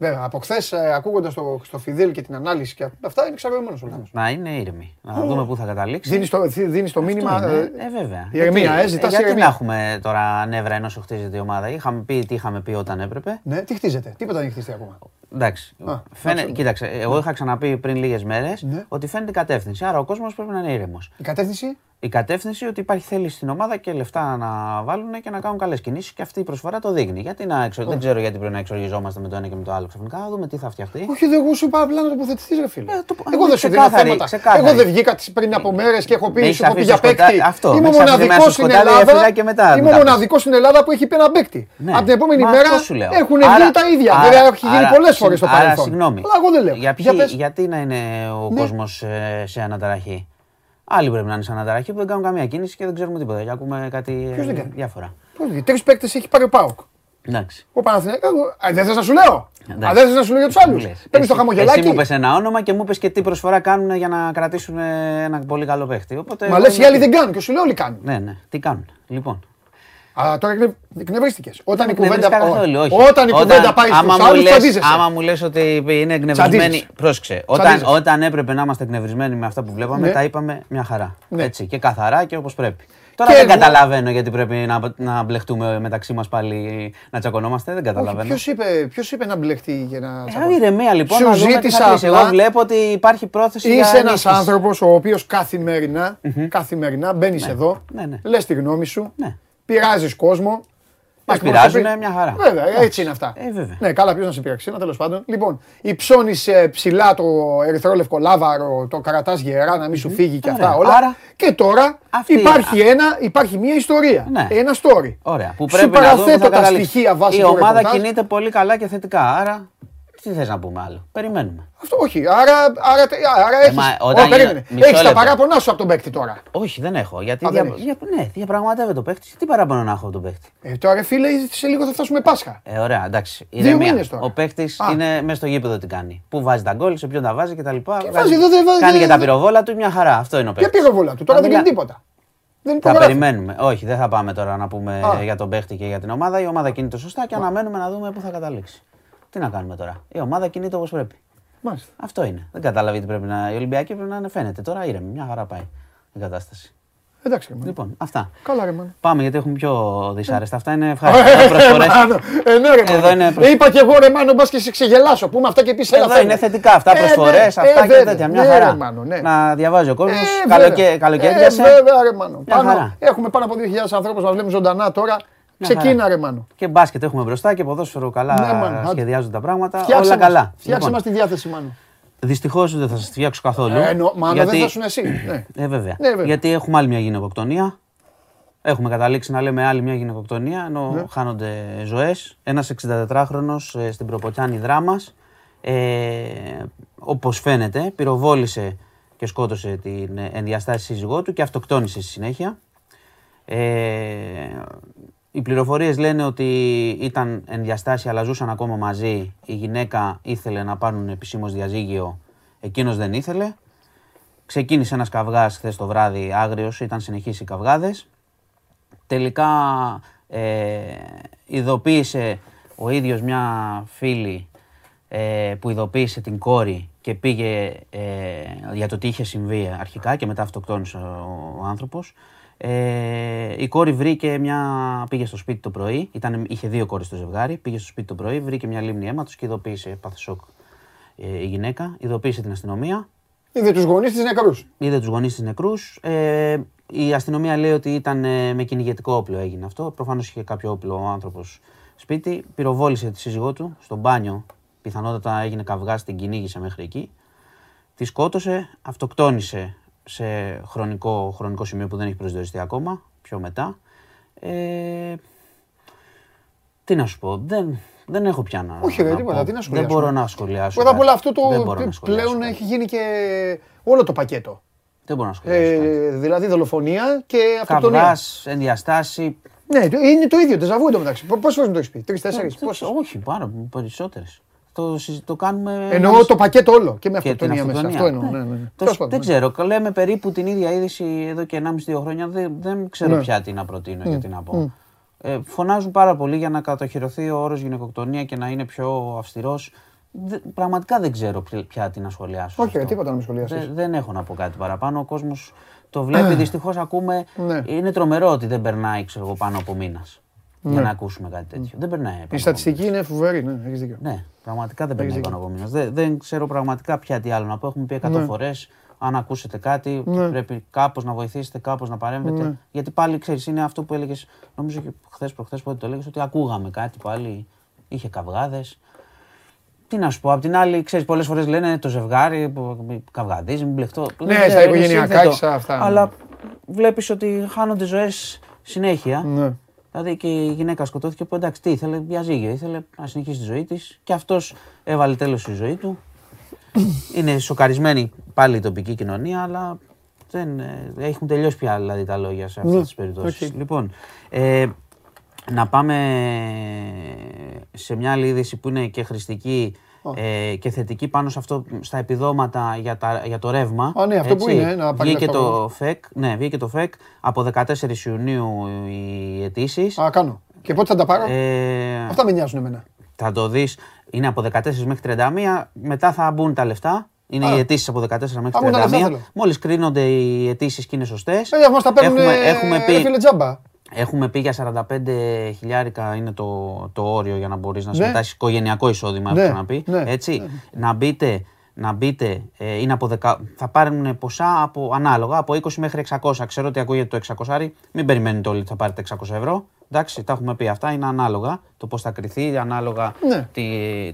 Βέβαια. Από χθες, ακούγοντας το, στο Φιδέλ και την ανάλυση και αυτά, είναι εξαγωγημένος ο λαό. Να είναι ήρεμοι. Να δούμε πού θα καταλήξει. Δίνεις το, δίνεις το μήνυμα. Αυτό είναι. ε, Ε, βέβαια. ηρεμία, Γιατί- ε, ζητάς γιατί ηρεμία. να έχουμε τώρα νεύρα ενώ σου χτίζεται η ομάδα; Είχαμε πει τι είχαμε πει όταν έπρεπε. Ναι, τι χτίζεται. Τίποτα δεν έχει χτιστεί ακόμα. Εντάξει. Α, Φαίνε- εντάξει. Κοίταξε, εγώ είχα ξαναπεί πριν λίγες μέρες Ναι. ότι φαίνεται η κατεύθυνση. Άρα ο κόσμος πρέπει να είναι ήρεμος. Η κατεύθυνση; Η κατεύθυνση ότι υπάρχει θέληση στην ομάδα και λεφτά να βάλουν και να κάνουν καλές κινήσεις και αυτή η προσφορά το δείχνει. Γιατί να εξο... Δεν ξέρω γιατί πρέπει να εξοργιζόμαστε με το ένα και με το άλλο ξαφνικά. Να δούμε τι θα φτιαχτεί. Όχι, δεν εγώ σου είπα απλά να τοποθετηθείς, ρε φίλε. Ε, το- Εγώ δεν σου δίνω ξεκάθαρη, θέματα. ξεκάθαρη. Εγώ δεν βγήκα τις πριν από μέρες και έχω Με πει, έχεις σου έχω πει αφήσει για στο σκοτάδι- παίκτη. αυτό, Είμαι με έχεις αφήσει μοναδικός μέσα στο στην σκοτάδι, Ελλάδα. έφυγα και μετά Είμαι μετά μοναδικός στην Ελλάδα που έχει πει ένα παίκτη. Ναι. Από την επόμενη Μα μέρα αυτό σου λέω. έχουν Άρα- βγει τα ίδια. άρα- Βέβαια έχει γίνει άρα- πολλές φορές στο άρα, παρελθόν. Συγγνώμη. Αλλά εγώ δεν λέω. Για Για ποιοι- πες. γιατί να είναι ο Ναι. κόσμος σε αναταραχή; Άλλοι πρέπει να είναι σε αναταραχή που δεν κάνουν καμία κίνηση και δεν ξέρουμε τίποτα. Και ακούμε κάτι Ποιος δεν ε, κάνει; διάφορα. Τρεις παίκτες έχει πάρει ο Πάοκ. Εντάξει. Ο Παναθηναϊκός. Α, Δεν θες να σου λέω; Εντάξει. Α, δεν θες να σου λέω για τους άλλους; Μου λες. Παίρνεις το Εσύ- χαμογελάκι. Εσύ μου πες ένα όνομα και μου πες και τι προσφορά κάνουν για να κρατήσουν ε, ένα πολύ καλό παίχτη. Οπότε, Μα εγώ λε οι είμαι- άλλοι δεν κάνουν και σου λέω όλοι κάνουν. Ναι, ναι. Τι κάνουν. Λοιπόν. Α, τώρα εκνευ... εκνευρίστηκες. Όταν η Δεν κουβέντα εκνευριστήκα καθόλου, όχι. Όταν η κουβέντα πάει άμα στου μου άλλους, λες- τσαντίζεσαι. Άμα μου λες ότι είναι εκνευρισμένοι. Τσαντίζεσαι. Πρόσεξε. Όταν, Τσαντίζεσαι. όταν έπρεπε να είμαστε εκνευρισμένοι με αυτά που βλέπαμε, Ναι. τα είπαμε μια χαρά. Ναι. Έτσι. Και καθαρά και όπως πρέπει. Τώρα Και δεν εγώ- καταλαβαίνω γιατί πρέπει να, να μπλεχτούμε μεταξύ μας πάλι να τσακωνόμαστε. Δεν καταλαβαίνω. Ποιος είπε, ποιος είπε να μπλεχτεί για να. Ε, ηρεμία λοιπόν. Σου να δούμε τι θα ζήτησα κλείσει. Εγώ απλά- βλέπω ότι υπάρχει πρόθεση για Είσαι ένας ενίσχυση. άνθρωπος ο οποίος καθημερινά, καθημερινά μπαίνεις εδώ, Ναι, ναι. λες τη γνώμη σου, Ναι. Πειράζεις κόσμο. Μας Εκπροσωπεί- πειράζουνε, μια χαρά. Βέβαια, έτσι είναι αυτά. Ε, βέβαια. Ναι, καλά, ποιος να σε πειράξει, ένα τέλος πάντων. Λοιπόν, υψώνει ψηλά το ερυθρόλευκο λάβαρο, το κρατά γερά να μην σου φύγει και αυτά Ωραία. όλα. Άρα- και τώρα Αυτή- υπάρχει, ένα, υπάρχει μια ιστορία. Ναι. Ένα story. Ωραία. Που Σου πρέπει να δούμε παραθέτω που θα τα καταλήξει. στοιχεία βάσει Η του ομάδα ρεπορτάζ. κινείται πολύ καλά και θετικά. Άρα, τι θες να πούμε άλλο; Περιμένουμε. Αυτό όχι. Άρα, άρα, άρα έχεις, μα όταν Ω, περίμενε. γίνει- μισό έχεις τα λεπτό. παράπονά σου από τον παίκτη τώρα. Όχι, δεν έχω. Γιατί Α, δια... δεν έχεις. δια- ναι, διαπραγματεύεται το παίχτη. Τι παράπονο να έχω από τον παίχτη. Ε, τώρα ρε φίλε, σε λίγο θα φτάσουμε Πάσχα. Ε, ωραία, εντάξει. Δύο Ηρεμία. μήνες τώρα. Ο παίχτη Α. είναι μέσα στο γήπεδο τι κάνει. Πού βάζει τα γκολ, σε ποιον τα βάζει κτλ. βάζει, εδώ δεν βάζει- Κάνει και δεν- τα πυροβόλα του, μια χαρά. Αυτό είναι ο Ποια παίχτη. πυροβόλα του, τώρα Να δεν γίνει μιλά- τίποτα. Δεν Θα υπογράφει. περιμένουμε. Όχι, δεν θα πάμε τώρα να πούμε Α. για τον παίχτη και για την ομάδα. Η ομάδα κινείται σωστά και αναμένουμε να δούμε πού θα καταλήξει. Τι να κάνουμε τώρα; Η ομάδα κινείται όπως πρέπει. Μάλιστα. Αυτό είναι. Δεν κατάλαβε τι πρέπει να. Η Ολυμπιακή πρέπει να είναι φαίνεται. Τώρα ήρεμη. Μια χαρά πάει η κατάσταση. Εντάξει, ρε, Μάνο. Λοιπόν, αυτά. Καλά, ρε, Μάνο. Πάμε γιατί έχουμε πιο δυσάρεστα. Αυτά είναι ευχάριστα προσφορές. Μάνο. Ε, ναι, ρε, Εδώ Μάνο. είναι προς- Είπα και εγώ ρε Μάνο, μπας και σε ξεγελάσω. Πούμε αυτά και πεις έλα Εδώ φέρε. είναι θετικά αυτά, Ε, ναι, προσφορέ, ε, αυτά και βέβαια. τέτοια. Μια Ναι, χαρά. ρε, Μάνο, ναι. Να διαβάζει ο κόσμος. Ε, Καλοκαίρι, βέβαια. καλοκαίρι Ε, πιάσε. βέβαια, ρε Μάνο. Μια Πάνω, χαρά. έχουμε πάνω από 2.000 ανθρώπους μας βλέπουν ζωντανά τώρα. Μια Ξεκίνα χαρά. ρε Μάνο. Και μπάσκετ έχουμε μπροστά και ποδόσφαιρο καλά Ναι, μάνα, άντε. σχεδιάζονται τα πράγματα. Φτιάξε Όλα μας. καλά. Φτιάξε Λοιπόν, μας τη διάθεση Μάνο. Δυστυχώς δεν θα σας φτιάξω καθόλου. Ε, εννοώ, Μάνο γιατί- δεν θα ήσουν εσύ. Ναι. Ε, βέβαια. Ναι, βέβαια. Γιατί έχουμε άλλη μια γυναικοκτονία. Έχουμε καταλήξει να λέμε άλλη μια γυναικοκτονία, ενώ Ναι. χάνονται ζωές. Ένας 64χρονο στην Προποτιάνη δράμα. Ε, Όπως φαίνεται, πυροβόλησε και σκότωσε την ενδιαστάση σύζυγό του και αυτοκτόνησε στη συνέχεια. Ε, οι πληροφορίες λένε ότι ήταν ενδιαστάσει αλλά ζούσαν ακόμα μαζί. Η γυναίκα ήθελε να πάρουν επισήμως διαζύγιο, εκείνος δεν ήθελε. Ξεκίνησε ένας καυγάς χθες το βράδυ άγριος, ήταν συνεχείς οι καυγάδες. Τελικά ε, ειδοποίησε ο ίδιος μια φίλη ε, που ειδοποίησε την κόρη και πήγε ε, για το τι είχε συμβεί αρχικά και μετά αυτοκτόνησε ο, ο άνθρωπος. Ε, η κόρη βρήκε μια, πήγε στο σπίτι το πρωί, ήταν, είχε δύο κόρες στο ζευγάρι, πήγε στο σπίτι το πρωί, βρήκε μια λίμνη αίματος και ειδοποίησε, πάθε σοκ ε, η γυναίκα, ειδοποίησε την αστυνομία, Είδε τους γονείς της νεκρούς. είδε τους γονείς της νεκρούς. Ε, η αστυνομία λέει ότι ήταν ε, με κυνηγετικό όπλο έγινε αυτό. Προφανώς είχε κάποιο όπλο ο άνθρωπος σπίτι. Πυροβόλησε τη σύζυγό του στο μπάνιο. Πιθανότατα έγινε καυγάς, την κυνήγησε μέχρι εκεί. Τη σκότωσε, αυτοκτόνησε σε χρονικό, χρονικό σημείο που δεν έχει προσδιοριστεί ακόμα, πιο μετά. Ε, τι να σου πω, δεν, δεν έχω πια να. Όχι, ρε, να τίποτα, πω. τι να Δεν σχολιάσουμε. μπορώ να σχολιάσω. Πρώτα απ' όλα κάτι. αυτό το Δεν μπορώ να σχολιάσω πλέον κάτι. έχει γίνει και όλο το πακέτο. Δεν μπορώ να σχολιάσω. κάτι. Ε, δηλαδή δολοφονία και αυτοκτονία. Καυγάς, ενδιαστάση. Ναι, το- είναι το ίδιο, τεζαβού εντωμεταξύ. Πόσες φορές μου το έχεις πει, Τρει-τέσσερι. Δεν- Όχι, πάρα περισσότερες. Το, συζη- το κάνουμε. Εννοώ εμείς το πακέτο όλο και με και την αυτοκτονία μέσα. Αυτό εννοώ. Ναι. Ναι, ναι, ναι. Το- Τέλος πάντων, δεν ναι. ξέρω. Λέμε περίπου την ίδια είδηση εδώ και 1,5-2 χρόνια. Δεν, δεν ξέρω Ναι. πια τι να προτείνω και τι να πω. Ε, φωνάζουν πάρα πολύ για να κατοχυρωθεί ο όρος γυναικοκτονία και να είναι πιο αυστηρός. Πραγματικά δεν ξέρω πια- πια τι να σχολιάσω. σε Όχι, ρε, αυτό. τίποτα να με σχολιάσεις. Δεν, δεν έχω να πω κάτι παραπάνω. Ο κόσμος το βλέπει. Δυστυχώς ακούμε. Ναι. Είναι τρομερό ότι δεν περνάει ξέρω, εγώ, πάνω από μήνας. Για να ακούσουμε κάτι τέτοιο. Δεν περνάει. πάνω Η από στατιστική είναι φοβερή, ναι, έχεις δίκιο. ναι, πραγματικά δεν περνάει πάνω από μήνα. Δεν, δεν ξέρω πραγματικά πια τι άλλο να πω. Έχουμε πει 100 Ναι. φορές. Αν ακούσετε κάτι, Ναι. πρέπει κάπως να βοηθήσετε, κάπως να παρέμβετε. Γιατί πάλι ξέρεις, είναι αυτό που έλεγες, νομίζω και χθες προχθές πότε το έλεγες, ότι ακούγαμε κάτι πάλι. Είχε καυγάδες. Τι να σου πω, απ' την άλλη, ξέρεις, πολλές φορές λένε το ζευγάρι που καυγαδίζει, μην μπλεχτώ. Δεν Ναι, ξέρω, στα είναι οικογενειακά σύνθετο. και στα αυτά, ναι. Αλλά βλέπεις ότι χάνονται ζωές συνέχεια. Ναι. Δηλαδή και η γυναίκα σκοτώθηκε που εντάξει, τι ήθελε, διαζύγιο, ήθελε να συνεχίσει τη ζωή της και αυτός έβαλε τέλος στη ζωή του. Είναι σοκαρισμένη πάλι η τοπική κοινωνία, αλλά δεν, ε, έχουν τελειώσει πια δηλαδή, τα λόγια σε αυτές Ναι, τις περιπτώσεις. οκ. Λοιπόν, ε, να πάμε σε μια άλλη είδηση που είναι και χρηστική ε, και θετική πάνω σε αυτό, στα επιδόματα για, τα, για το ρεύμα. Α, ναι, αυτό που είναι, να πάρει βγήκε λεφτά ο το ΦΕΚ, ναι, βγήκε το ΦΕΚ από 14 Ιουνίου οι αιτήσεις. Α, κάνω. Και πότε θα τα πάρω; Ε, Αυτά με νοιάζουν εμένα. θα το δεις, είναι από 14 μέχρι 31. Μετά θα μπουν τα λεφτά. Είναι Α. οι αιτήσεις από 14 μέχρι Α, μπουν τα λεφτά, 31. θέλω. Μόλις κρίνονται οι αιτήσεις και είναι σωστές. Παιδιά, μας τα παίρνουν έχουμε, ε, έχουμε, ρε πει, φίλε τζάμπα. Έχουμε πει για 45 χιλιάρικα είναι το, το όριο για να μπορείς να Ναι. συμμετάσχεις. Οικογενειακό εισόδημα, Ναι, έχω ξαναπεί. ναι, Έτσι. Να μπείτε, να μπείτε ε, είναι από δεκα... θα πάρουν ποσά από, ανάλογα από 20 μέχρι 600. Ξέρω ότι ακούγεται το 600, μην περιμένετε όλοι ότι θα πάρετε 600 ευρώ. Εντάξει, τα έχουμε πει αυτά, είναι ανάλογα το πώς θα κρυθεί, ανάλογα Ναι. τι,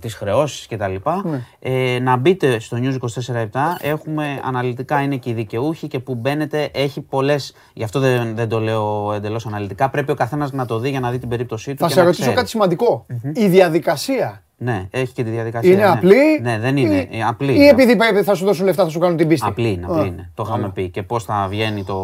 τις χρεώσεις και τα λοιπά. Ναι. Ε, να μπείτε στο News 24 έχουμε αναλυτικά είναι και οι δικαιούχοι και που μπαίνετε έχει πολλές, γι' αυτό δεν, δεν το λέω εντελώς αναλυτικά, πρέπει ο καθένας να το δει για να δει την περίπτωσή του Θα και σε να ρωτήσω ξέρει. κάτι σημαντικό. Η διαδικασία Ναι, έχει και τη διαδικασία. είναι ναι. απλή. Ναι, δεν είναι. ή- ε, απλή. Ή είναι. επειδή πρέπει- θα σου δώσουν λεφτά θα σου κάνουν την πίστη. Απλή είναι, απλή Α, είναι. Το είχαμε πει. Και πώς θα βγαίνει το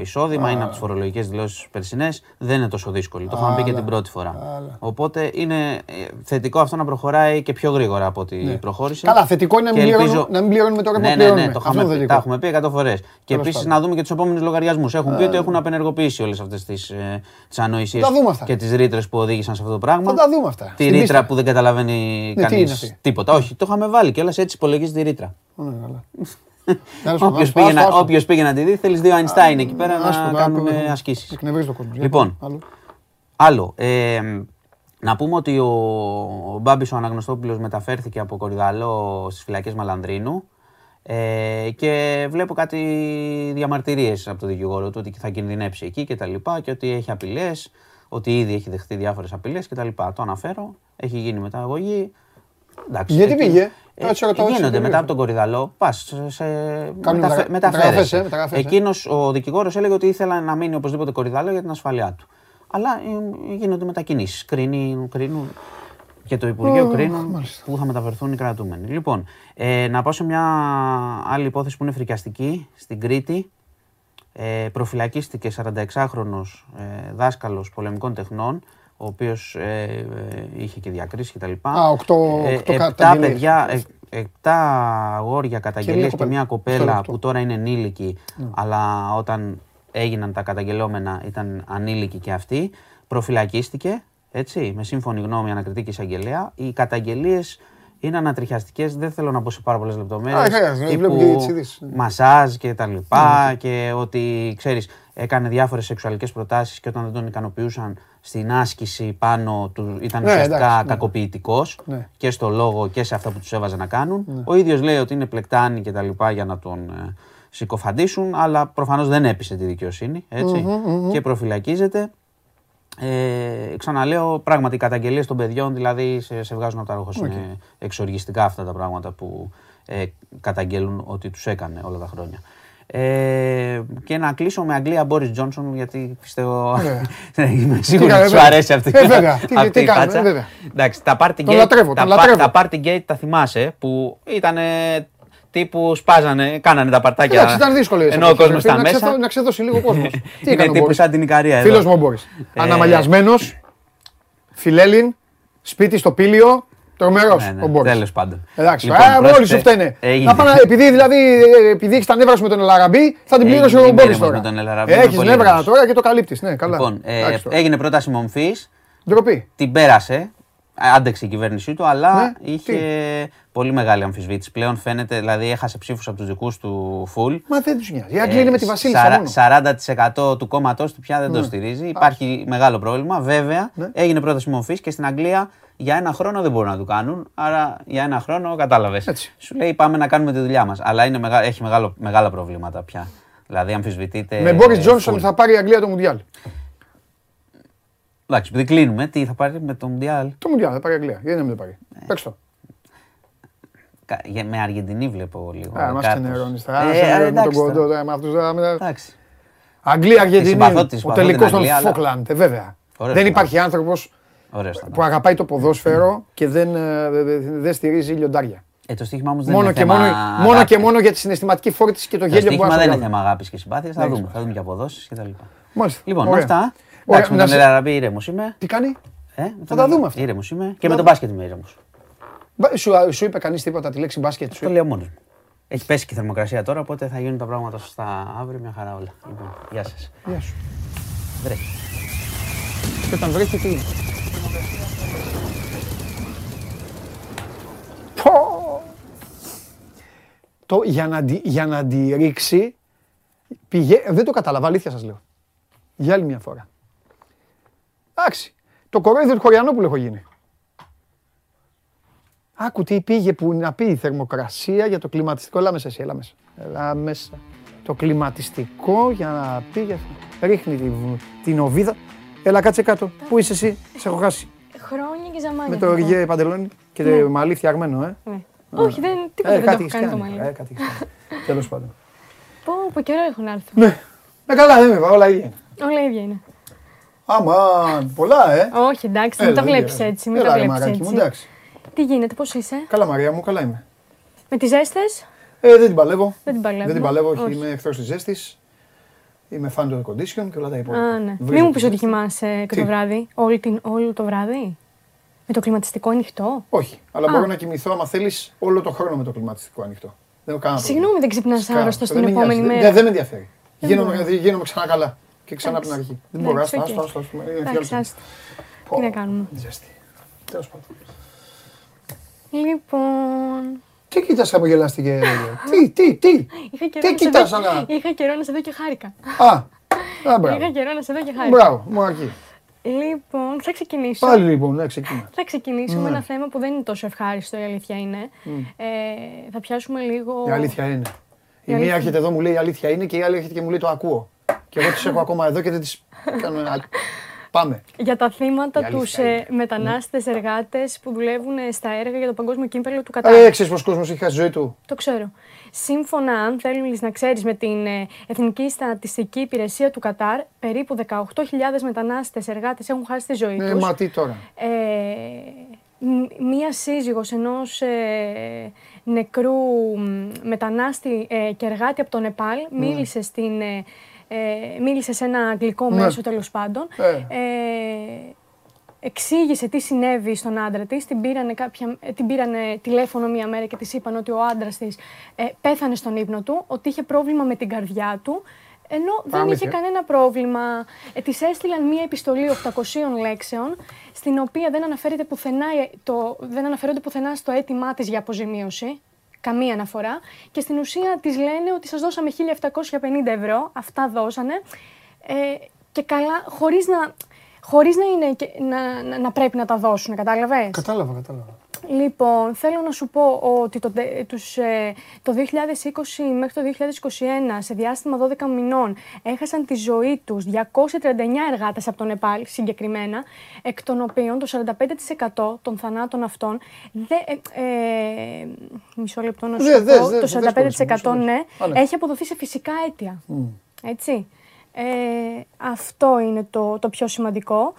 εισόδημα είναι από τις φορολογικές δηλώσεις περσινές. Δεν είναι τόσο δύσκολο. Το είχαμε πει και την πρώτη φορά. Οπότε είναι ε, θετικό αυτό να προχωράει και πιο γρήγορα από ό,τι προχώρησε. Ναι. Καλά, θετικό είναι να Και μην, ελπίζω- πληρώνουμε, να μην πληρώνουμε το ρεύμα ναι, που ναι, ναι, πληρώνουμε. το Αυτό είχαμε είναι πει, θετικό. τα έχουμε πει 100 φορές. Και επίσης πάντων. να δούμε και τους επόμενους λογαριασμούς. Έχουν πει ότι έχουν απενεργοποιήσει όλες αυτές τις ε, ανοησίες Θα δούμε αυτά. και τις ρήτρες που οδήγησαν σε αυτό το πράγμα. Θα τα δούμε αυτά. Τη Στην ρήτρα πίστα. που δεν καταλαβαίνεις Ναι, τι κανείς είναι αυτή; τίποτα. Όχι, το είχαμε βάλει κιόλα έτσι υπολογίζεις τη ρήτρα. Ναι, καλά. Τέλος πάντων, Όποιος άστο, πήγε, να- άστο, άστο. όποιος πήγε να τη δει, θέλεις δύο Einstein εκεί πέρα Άστο, να τώρα, κάνουν που- ασκήσεις. Εκνευρίζεις το κόσμο. Λοιπόν. Άλλο. Άλλο. Ε, να πούμε ότι ο, ο Μπάμπης ο Αναγνωστόπουλος μεταφέρθηκε από Κορυδαλό στις φυλακές Μαλανδρίνου ε, και βλέπω κάτι διαμαρτυρίες από τον δικηγόρο του ότι θα κινδυνεύσει εκεί και τα λοιπά και ότι έχει απειλές, ότι ήδη έχει δεχτεί διάφορες απειλές και τα λοιπά. Το αναφέρω, έχει γίνει μεταγωγή. Εντάξει, Γιατί εκεί- πήγε; Ε, Έτσι, ρωτάω, έτσι, γίνονται γιατί μετά πήγε. από τον Κορυδαλό, πας σε, σε Κάνουν μεταφε- μεταγρα- μεταφέρεσαι. μεταγραφές, ε, μεταγραφές, ε. Εκείνος, ο δικηγόρος έλεγε ότι ήθελα να μείνει οπωσδήποτε Κορυδαλό για την ασφαλειά του. Αλλά ε, γίνονται μετακινήσεις. Κρίνει, κρίνουν και το Υπουργείο Ω, κρίνουν μάλιστα. που θα μεταφερθούν οι κρατούμενοι. Λοιπόν, ε, να πάω σε μια άλλη υπόθεση που είναι φρικιαστική στην Κρήτη. Ε, προφυλακίστηκε 46χρονος ε, δάσκαλος πολεμικών τεχνών, ο οποίος ε, ε, είχε και διακρίσεις κτλ. Α, οκτώ- Ε, οκτώ επτά καταγγελίες. παιδιά, ε, επτά αγόρια καταγγελίες και, κοπέλα. μια Αυτό κοπέλα είναι αυτό. που τώρα είναι ενήλικη, αλλά όταν έγιναν τα καταγγελόμενα ήταν ανήλικοι και αυτοί, προφυλακίστηκε, έτσι, με σύμφωνη γνώμη ανακριτική εισαγγελέα. Οι καταγγελίες είναι ανατριχιαστικές, δεν θέλω να πω σε πάρα πολλές Α, λεπτομέρειες. χρειάζεται, βλέπω και τις ειδήσεις. μασάζ και τα λοιπά και ότι, ξέρεις, έκανε διάφορες σεξουαλικές προτάσεις και όταν δεν τον ικανοποιούσαν στην άσκηση πάνω του ήταν Ναι, ουσιαστικά εντάξει, ναι. κακοποιητικός Ναι. και στο λόγο και σε αυτά που τους έβαζε να κάνουν. Ο ίδιος λέει ότι είναι πλεκτάνη και τα λοιπά για να τον ε, συκοφαντήσουν, αλλά προφανώς δεν έπεισε τη δικαιοσύνη, έτσι, και προφυλακίζεται. Ε, ξαναλέω, πράγματι οι καταγγελίες των παιδιών δηλαδή σε, σε βγάζουν από τα ρόχος. Είναι εξοργιστικά αυτά τα πράγματα που ε, καταγγέλουν ότι τους έκανε όλα τα χρόνια. Ε, και να κλείσω με Αγγλία Μπόρις Τζόνσον γιατί πιστεύω είμαι σίγουρος κάνει, ότι σου βέβαια. αρέσει αυτή, Ε, βέβαια. Τι- αυτή τι η κάνει, φάτσα. ε, βέβαια. Εντάξει, τα party Τον gate, λατρεύω, τα, τον πα- λατρεύω. τα party gate τα θυμάσαι που ήταν τύπου σπάζανε, κάνανε τα παρτάκια Εντάξει, ήταν δύσκολο. ενώ ο κόσμος ήταν να μέσα. ξεδώ- Να ξεδώσει λίγο ο κόσμος. Τι Είναι έκανε ο τύπου Μπόρις; σαν την Ικαρία εδώ. Φίλος μου ο Μπόρις. Ε, Αναμαλιασμένος, φιλέλλην, σπίτι στο Πήλιο, τρομερός Ναι, ναι, ο Μπόρις. τέλος πάντων. Εντάξει, Λοιπόν, α, όλοι πρόσεξε, σου φταίνε. έγινε. Να πάνε, επειδή δηλαδή, ε, επειδή έχεις τα νεύρα σου με τον Ελαραμπή, θα την πλήρωσε Έγινε ο η Μπόρις μέρα μας τώρα. με τον Ελαραμπή, είμαι Έχεις πολύ νεύρα ωραίος. τώρα και το καλύπτεις. Ναι, καλά. Λοιπόν, ε, Εντάξει τώρα. έγινε πρόταση μομφής, Ντροπή. την πέρασε, ε, άντεξε η κυβέρνησή του, αλλά Ναι, είχε πολύ μεγάλη αμφισβήτηση. Πλέον φαίνεται, δηλαδή έχασε ψήφους από τους δικούς του φουλ. Μα δεν τους νοιάζει. Η Ε, Αγγλία είναι με τη Βασίλισσα σαρα- μόνο. 40% του κόμματός του πια δεν το στηρίζει. Υπάρχει μεγάλο πρόβλημα. Βέβαια, Ναι. έγινε πρόταση μορφής και στην Αγγλία για ένα χρόνο δεν μπορούν να του κάνουν. Άρα για ένα χρόνο κατάλαβες. Έτσι. Σου λέει πάμε να κάνουμε τη δουλειά μας. Αλλά είναι μεγα- έχει μεγάλο, μεγάλα προβλήματα πια. Δηλαδή αμφισβητείται. Με Μπόρις ε, Τζόνσον full. θα πάρει η Αγγλία το Μουντιάλ. Εντάξει, επειδή κλείνουμε, τι θα πάρει με το Μουντιάλ; Το Μουντιάλ θα πάρει η Αγγλία. Γιατί να μην το πάρει; Ναι. Παίξ' το. Κα- για- Με Αργεντινή βλέπω λίγο. Α, μας κάπως. ξενερώνεις Ε, τώρα. ε, Άσε, ρε, Με τον εντάξει κοντό τώρα. τώρα, με αυτούς τώρα, με τα- Εντάξει. Αγγλία, Αργεντινή. συμπαθώ της, Ο συμπαθώ την τελικός των Αγγλία, αλλά- Φόκλαντ, ε, βέβαια. Ωραίος Δεν ήταν. υπάρχει άνθρωπος Ωραίος ήταν. που αγαπάει το ποδόσφαιρο και δεν, ε, δεν στηρίζει λιοντάρια. Ε, το στοίχημα όμως δεν Μόνο είναι και, θέμα μόνο, μόνο αγάπης. και μόνο για τη συναισθηματική φόρτιση και το Το γέλιο που στοίχημα μπορεί δεν να είναι σου θέμα αγάπης και συμπάθειας. Θα Ναι, δούμε. ξέρω. Θα δούμε και αποδόσεις κτλ. Μάλιστα. Λοιπόν, Ωραία. αυτά. Ωραία, Εντάξει, με να τον σε- Ελαραμπή ήρεμος είμαι. Τι κάνει, Ε, με τον τα Ελα- δούμε αυτά. Ήρεμος είμαι. Και με τον μπάσκετ είμαι ήρεμος. Μπα- σου, σου είπε κανείς τίποτα τη λέξη μπάσκετ σου. Το λέω μόνος μου. Έχει πέσει και η θερμοκρασία τώρα, οπότε θα γίνουν τα πράγματα σωστά αύριο. Μια χαρά όλα. Λοιπόν, γεια σας. Γεια σου. Βρέχει. Και όταν βρέχει τι είναι; Πω. Το, για, να, τη- για να τη ρίξει, πηγε... δεν το κατάλαβα, αλήθεια σας λέω. Για άλλη μια φορά. Εντάξει, το κορόιδο του Χωριανόπουλου έχω γίνει. Άκου τι πήγε που να πει η θερμοκρασία για το κλιματιστικό. Έλα μέσα εσύ, έλα μέσα. Έλα μέσα. Το κλιματιστικό για να πει για... Ρίχνει τη, βου- την οβίδα. Έλα κάτσε κάτω. Πού είσαι εσύ, σε έχω χάσει. Χρόνια και ζαμάνια. Με θα το πω. ριγέ παντελόνι και Ναι. το μαλλί φτιαγμένο, ε. Ναι. Όχι, δεν, τίποτα Ε, δεν το κάτι έχω έχεις κάνει το κάνει. μαλλί. Ε, κάτι έχεις κάνει. Τέλος πάντων. Πω, πω καιρό έχω να έρθω. Ναι. Ε, καλά, δεν με είπα, όλα ίδια είναι. Όλα ίδια είναι. Αμάν, πολλά, ε. Όχι, εντάξει, μην Έλα, το βλέπεις ίδια. έτσι. Μην Έλα, το ρε, βλέπεις μαράκι μου, έτσι. εντάξει. Τι γίνεται, πώς είσαι, Καλά, Μαρία μου, καλά είμαι. με τις ζέστες; Ε, δεν την παλεύω. Δεν την παλεύουμε. Δεν την παλεύω, όχι, Όχι. είμαι εχθρός της ζέστης. Είμαι fan του air condition και όλα τα υπόλοιπα. Α, ναι. Βρίζω Μην μου τη πεις ότι ζέστη. κοιμάσαι και Τι; το βράδυ. Όλη την, όλο το βράδυ; Με το κλιματιστικό ανοιχτό; Όχι, αλλά Α. μπορώ να κοιμηθώ άμα θέλεις όλο το χρόνο με το κλιματιστικό ανοιχτό. Δεν έχω κανένα πρόβλημα. Συγγνώμη, δεν ξυπνάς Σκάω. άρρωστος Δεν την με επόμενη νοιάζει. μέρα. Δεν, δεν με ενδιαφέρει. Δεν Γίνομαι, μπορώ. δηλαδή, γίνομαι ξανά καλά. Και ξανά από την Εντάξει. αρχή. Δεν μπορώ, Εντάξει, άστο, οκ. άστο, άστο. Είναι Εντάξει, φιάλτο. άστο. Πω, Τι να κάνουμε; Ζέστη. Τέλος πάντων. Λοιπόν. Τι κοιτάς χαμογελάστηκε. τι, τι, τι; Είχα καιρό, Τι να σε κοιτάς, δω- Ανά. είχα καιρό να σε δω και χάρηκα. Α, α, Είχα μπράβο. καιρό να σε δω και χάρηκα. Μπράβο, μου αρκεί. Λοιπόν, θα ξεκινήσω. Πάλι λοιπόν, ναι, ξεκινά. Θα ξεκινήσουμε Ναι. με ένα θέμα που δεν είναι τόσο ευχάριστο, η αλήθεια είναι. Ε, θα πιάσουμε λίγο. Η αλήθεια είναι. Η αλήθεια μία έρχεται εδώ μου λέει η αλήθεια είναι και η άλλη έρχεται και μου λέει το ακούω. Και εγώ τις έχω ακόμα εδώ και δεν τις κάνω ένα... Πάμε. Για τα Η θύματα αλήθεια τους είναι. ε, μετανάστες εργάτες που δουλεύουν ε, στα έργα για το παγκόσμιο κύπελο του Κατάρ. Ε, ξέρεις πως ο κόσμος έχει χάσει τη ζωή του. Το ξέρω. Σύμφωνα, αν θέλεις να ξέρεις, με την ε, Εθνική Στατιστική Υπηρεσία του Κατάρ, περίπου 18.000 μετανάστες εργάτες έχουν χάσει τη ζωή Ε, τους. μα τι τώρα. Ε, μ- μία σύζυγος ενός ε, νεκρού μ, μετανάστη ε, και εργάτη από το Νεπάλ μίλησε, στην, ε, ε, μίλησε σε ένα αγγλικό Ναι. μέσο τέλος πάντων. Ε. Ε, εξήγησε τι συνέβη στον άντρα της, την πήρανε, κάποια, ε, την πήρανε τηλέφωνο μία μέρα και της είπαν ότι ο άντρας της ε, πέθανε στον ύπνο του, ότι είχε πρόβλημα με την καρδιά του, ενώ δεν Παραμύθια. είχε κανένα πρόβλημα. Ε, της έστειλαν μία επιστολή 800 λέξεων, στην οποία δεν, αναφέρεται πουθενά, ε, το, δεν αναφέρονται πουθενά στο αίτημά της για αποζημίωση. Καμία αναφορά. Και στην ουσία της λένε ότι σας δώσαμε 1.750 ευρώ, αυτά δώσανε. Ε, και καλά, χωρίς να, χωρίς να, είναι, και- να, να, να πρέπει να τα δώσουν, κατάλαβες; Κατάλαβα, κατάλαβα. Λοιπόν, θέλω να σου πω ότι το, τε- τους, ε, το 2020 μέχρι το 2021, σε διάστημα 12 μηνών, έχασαν τη ζωή τους 239 εργάτες από το Νεπάλ συγκεκριμένα, εκ των οποίων το 45% των θανάτων αυτών, δε, ε, ε, μισό λεπτό να σου Δε- δες, πω, δες, το δες 45% χωρίς, ναι, Α, ναι. έχει αποδοθεί σε φυσικά αίτια. Έτσι. Ε, αυτό είναι το, το πιο σημαντικό.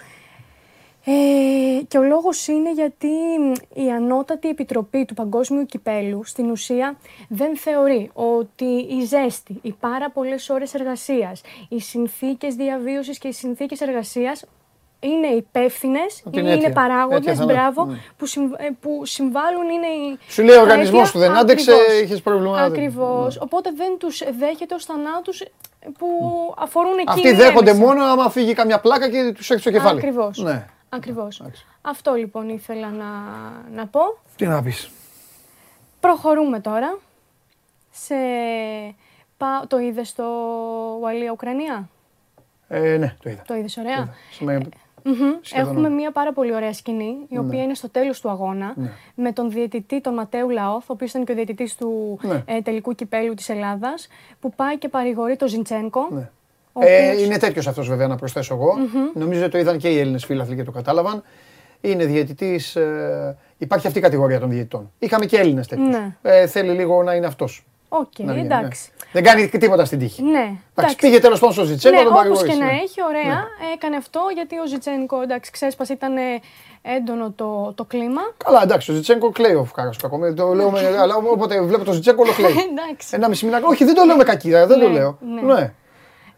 Ε, και ο λόγος είναι γιατί μ, η Ανώτατη Επιτροπή του Παγκόσμιου Κυπέλου στην ουσία δεν θεωρεί ότι η ζέστη, οι πάρα πολλές ώρες εργασίας, οι συνθήκες διαβίωσης και οι συνθήκες εργασίας είναι υπεύθυνες Από την ή είναι αίτια. παράγοντες, Αίτια θανάτου. μπράβο, Ναι. που, συμβ- ε, που συμβάλλουν είναι οι. Σου λέει ο τα οργανισμός αίτια. του δεν άντεξε, Ακριβώς. είχες πρόβλημα. Ναι. Ακριβώ. Οπότε δεν τους δέχεται ως θανάτους που αφορούν εκεί. Αυτοί είναι δέχονται έμεσα. μόνο άμα φύγει καμιά πλάκα και τους έρθει στο κεφάλι. Ακριβώς. Ναι. Ακριβώς. Αυτό λοιπόν ήθελα να, να πω. Τι να πεις. Προχωρούμε τώρα σε... πα- Το είδες στο Ουαλία-Ουκρανία. Ε, ναι, το είδα. Το είδες ωραία. Σήμερα- Μμμ. Σχεδόν Έχουμε όλα. μια πάρα πολύ ωραία σκηνή, η οποία είναι στο τέλος του αγώνα, Ναι. με τον διαιτητή τον Ματέου Λαόθ, ο οποίος ήταν και ο διαιτητής του Ναι. ε, τελικού κυπέλου της Ελλάδας, που πάει και παρηγορεί τον Ζιντσένκο. Ναι. ο Ε, οποίος- είναι τέτοιος αυτός βέβαια να προσθέσω εγώ. Νομίζω ότι το είδαν και οι Έλληνες φίλαθλοι και το κατάλαβαν. Είναι διαιτητής. Ε, υπάρχει αυτή η κατηγορία των διαιτητών. Είχαμε και Έλληνες τέτοιους. Ναι. Ε, θέλει λίγο να είναι αυτός. Οκ, εντάξει. Δεν κάνει και τίποτα στην τύχη. Ναι, Εντάξει, πήγε τέλος πάντων στο Ζιντσένκο ναι, να τον όπως παρηγορήσει. και να ναι. έχει, ωραία. Έκανε αυτό γιατί ο Ζιντσένκο, εντάξει, ξέσπασε, ήταν ε, έντονο το, το κλίμα. Καλά, εντάξει, ο Ζιντσένκο κλαίει ο φουκαράς του κακό. Το λέω με, αλλά όποτε βλέπω το Ζιντσένκο, όλο κλαίει. εντάξει. Ένα μισή μήνα. Όχι, δεν το λέω με κακή, δεν το Ναι, λέω. ναι.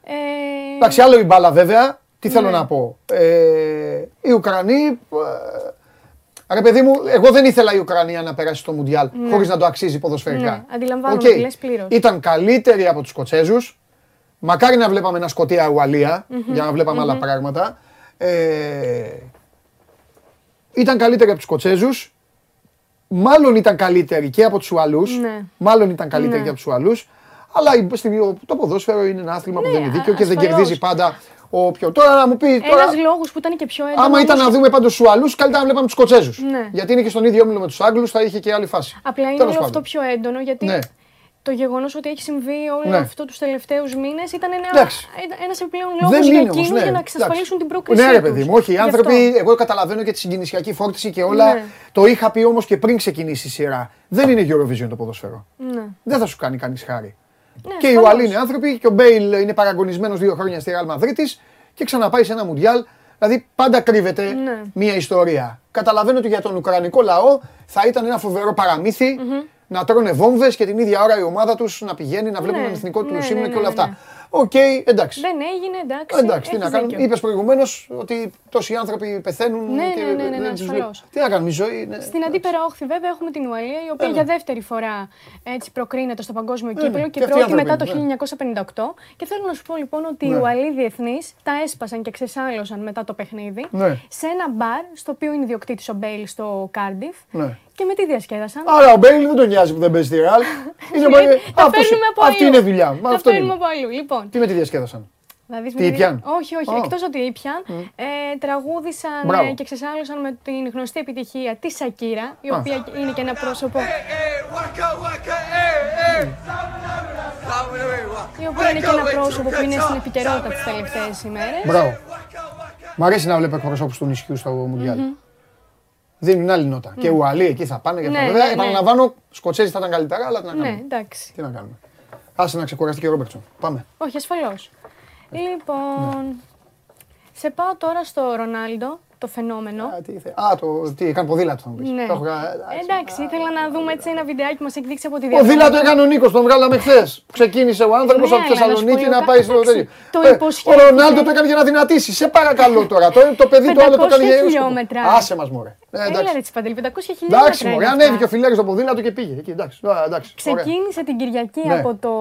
Ναι. Ε, Εντάξει, άλλο η μπάλα βέβαια. Τι θέλω Ναι. να πω. Ε, οι Ουκρανοί. Ε, ρε παιδί μου, εγώ δεν ήθελα η Ουκρανία να περάσει στο Μουντιάλ Ναι. χωρίς να το αξίζει ποδοσφαιρικά. Ναι, αντιλαμβάνομαι, Οκ. τι λες πλήρως. Ήταν καλύτερη από τους Σκοτσέζους. Μακάρι να βλέπαμε ένα Σκοτία Ουαλία για να βλέπαμε άλλα πράγματα. Ε, ήταν καλύτερη από τους Σκοτσέζους. Μάλλον ήταν καλύτερη και από τους Ουαλούς. Ναι. Μάλλον ήταν καλύτερη Ναι. και από τους Ουαλούς. Αλλά η- στη- το ποδόσφαιρο είναι ένα άθλημα που Ναι, δεν είναι δίκαιο και δεν ασφαλώς. κερδίζει πάντα ο πιο. Τώρα να μου πει. Τώρα, Ένας λόγος που ήταν και πιο έντονο. άμα ήταν όμως, να δούμε πάντως τους Ουαλούς, καλύτερα να βλέπαμε τους Σκοτσέζους. Ναι. Γιατί είναι και στον ίδιο όμιλο με τους Άγγλους, θα είχε και άλλη φάση. Απλά είναι Τέλος όλο πάντων. αυτό πιο έντονο γιατί Ναι. το γεγονός ότι έχει συμβεί όλο Ναι. αυτό τους τελευταίους μήνες ήταν ένα Εντάξει. ένας επιπλέον λόγος Δεν για είναι εκείνους όμως, ναι. για να εξασφαλίσουν την Εντάξει. πρόκρισή Ναι, ρε τους. παιδί μου, όχι. Οι Γι' άνθρωποι, αυτό. εγώ καταλαβαίνω και τη συγκινησιακή φόρτιση και όλα. Ναι. Το είχα πει όμως και πριν ξεκινήσει η σειρά. Δεν είναι Eurovision το ποδόσφαιρο. Ναι. Δεν θα σου κάνει κανείς χάρη. Ναι, και οι ασφαλώς. Ουαλοί είναι άνθρωποι και ο Μπέιλ είναι παραγωνισμένος δύο χρόνια στη Real Madrid και ξαναπάει σε ένα Μουντιάλ. Δηλαδή πάντα κρύβεται Ναι. μία ιστορία. Καταλαβαίνω ότι για τον Ουκρανικό λαό θα ήταν ένα φοβερό παραμύθι να τρώνε βόμβες και την ίδια ώρα η ομάδα τους να πηγαίνει να βλέπουν Ναι. τον εθνικό του Ναι, σύμβολο ναι, και όλα ναι, ναι. αυτά. Οκ, εντάξει. Δεν έγινε, εντάξει. Εντάξει, τι να έχεις κάνουμε. δίκιο. Είπες προηγουμένως ότι τόσοι άνθρωποι πεθαίνουν. Ναι, και ναι, ναι, ναι, δεν ναι, τους ασφαλώς. βλέπει. Τι να κάνουμε, η ζωή είναι. Στην αντίπερα όχθη, βέβαια, έχουμε την Ουαλία, η οποία Έλα. για δεύτερη φορά έτσι προκρίνεται στο παγκόσμιο ναι, κύπελο και και αυτοί οι πρώτη άνθρωποι μετά το είναι, ναι. 1958. Και θέλω να σου πω λοιπόν ότι Ναι. οι Ουαλοί διεθνείς τα έσπασαν και ξεσάλωσαν μετά το παιχνίδι Ναι. σε ένα μπαρ στο οποίο είναι ιδιοκτήτης ο Μπέιλ στο Κάρντιφ. Ναι. Και με τι διασκέδασαν; Άρα ο Μπέιλ δεν τον νοιάζει που δεν παίζει στη Ρεάλ. Είναι Γιατί πολύ- τα αυτός- παίρνουμε από Αυτή αλλού. είναι δουλειά μου. Τα Αυτό παίρνουμε είναι. από αλλού. Λοιπόν, Τι με τη διασκέδασαν; να δεις Τι με ήπιαν; Όχι, όχι. Α. Εκτός ότι ήπιαν, ε, τραγούδισαν Μπράβο. ε, και ξεσάλωσαν με την γνωστή επιτυχία της Σακύρα, η Α. οποία είναι και ένα πρόσωπο. Η οποία είναι και ένα πρόσωπο που είναι στην επικαιρότητα τις τελευταίες ημέρες. Μπράβο. Μ' αρέσει να βλέπω εκπροσώπους του νησιού στο Μουντιάλ. Δίνουν άλλη νότα. Και Ουαλοί εκεί θα πάνε. Και Ναι, θα... ναι, Βέβαια, ναι. επαναλαμβάνω, Σκοτσέζοι θα ήταν καλύτερα, αλλά τι να Ναι, κάνουμε. εντάξει. Τι να κάνουμε. Άσε να ξεκουραστεί και ο Ρόμπερτσον. Πάμε. Όχι, ασφαλώς. Λοιπόν, σε πάω τώρα στο Ρονάλντο, το φαινόμενο. Α, τι, θε- Α, το, τι, έκανε ποδήλατο θα μου πεις. Ναι. Το έχω κα- Εντάξει, ήθελα να δούμε έτσι ένα βιντεάκι που μας εκδείξει από τη Ποδήλατο έκανε ο Νίκος, τον βγάλαμε χθες. Ξεκίνησε ο άνθρωπος Ναι, από τη αλλά να σου Θεσσαλονίκη πω, να εγώ πάει στο εντάξει, τέτοιο. το Ε, Ο υποσχέθηκε. Ρονάλντο το έκανε για να δυνατήσει. Σε παρακαλώ τώρα. Το, το παιδί το άλλο το 500 έκανε για σκοπό. χιλιόμετρα. Άσε μας μωρέ. Ε, Έλα εντάξει. ρε Τσιπαντελή, 500 χιλιόμετρα Εντάξει, μωρέ, είναι αυτά. ανέβηκε ο φιλέρι στο ποδήλατο και πήγε. Εκεί, εντάξει. Α, εντάξει. ωραία. Ξεκίνησε την Κυριακή Ναι. από το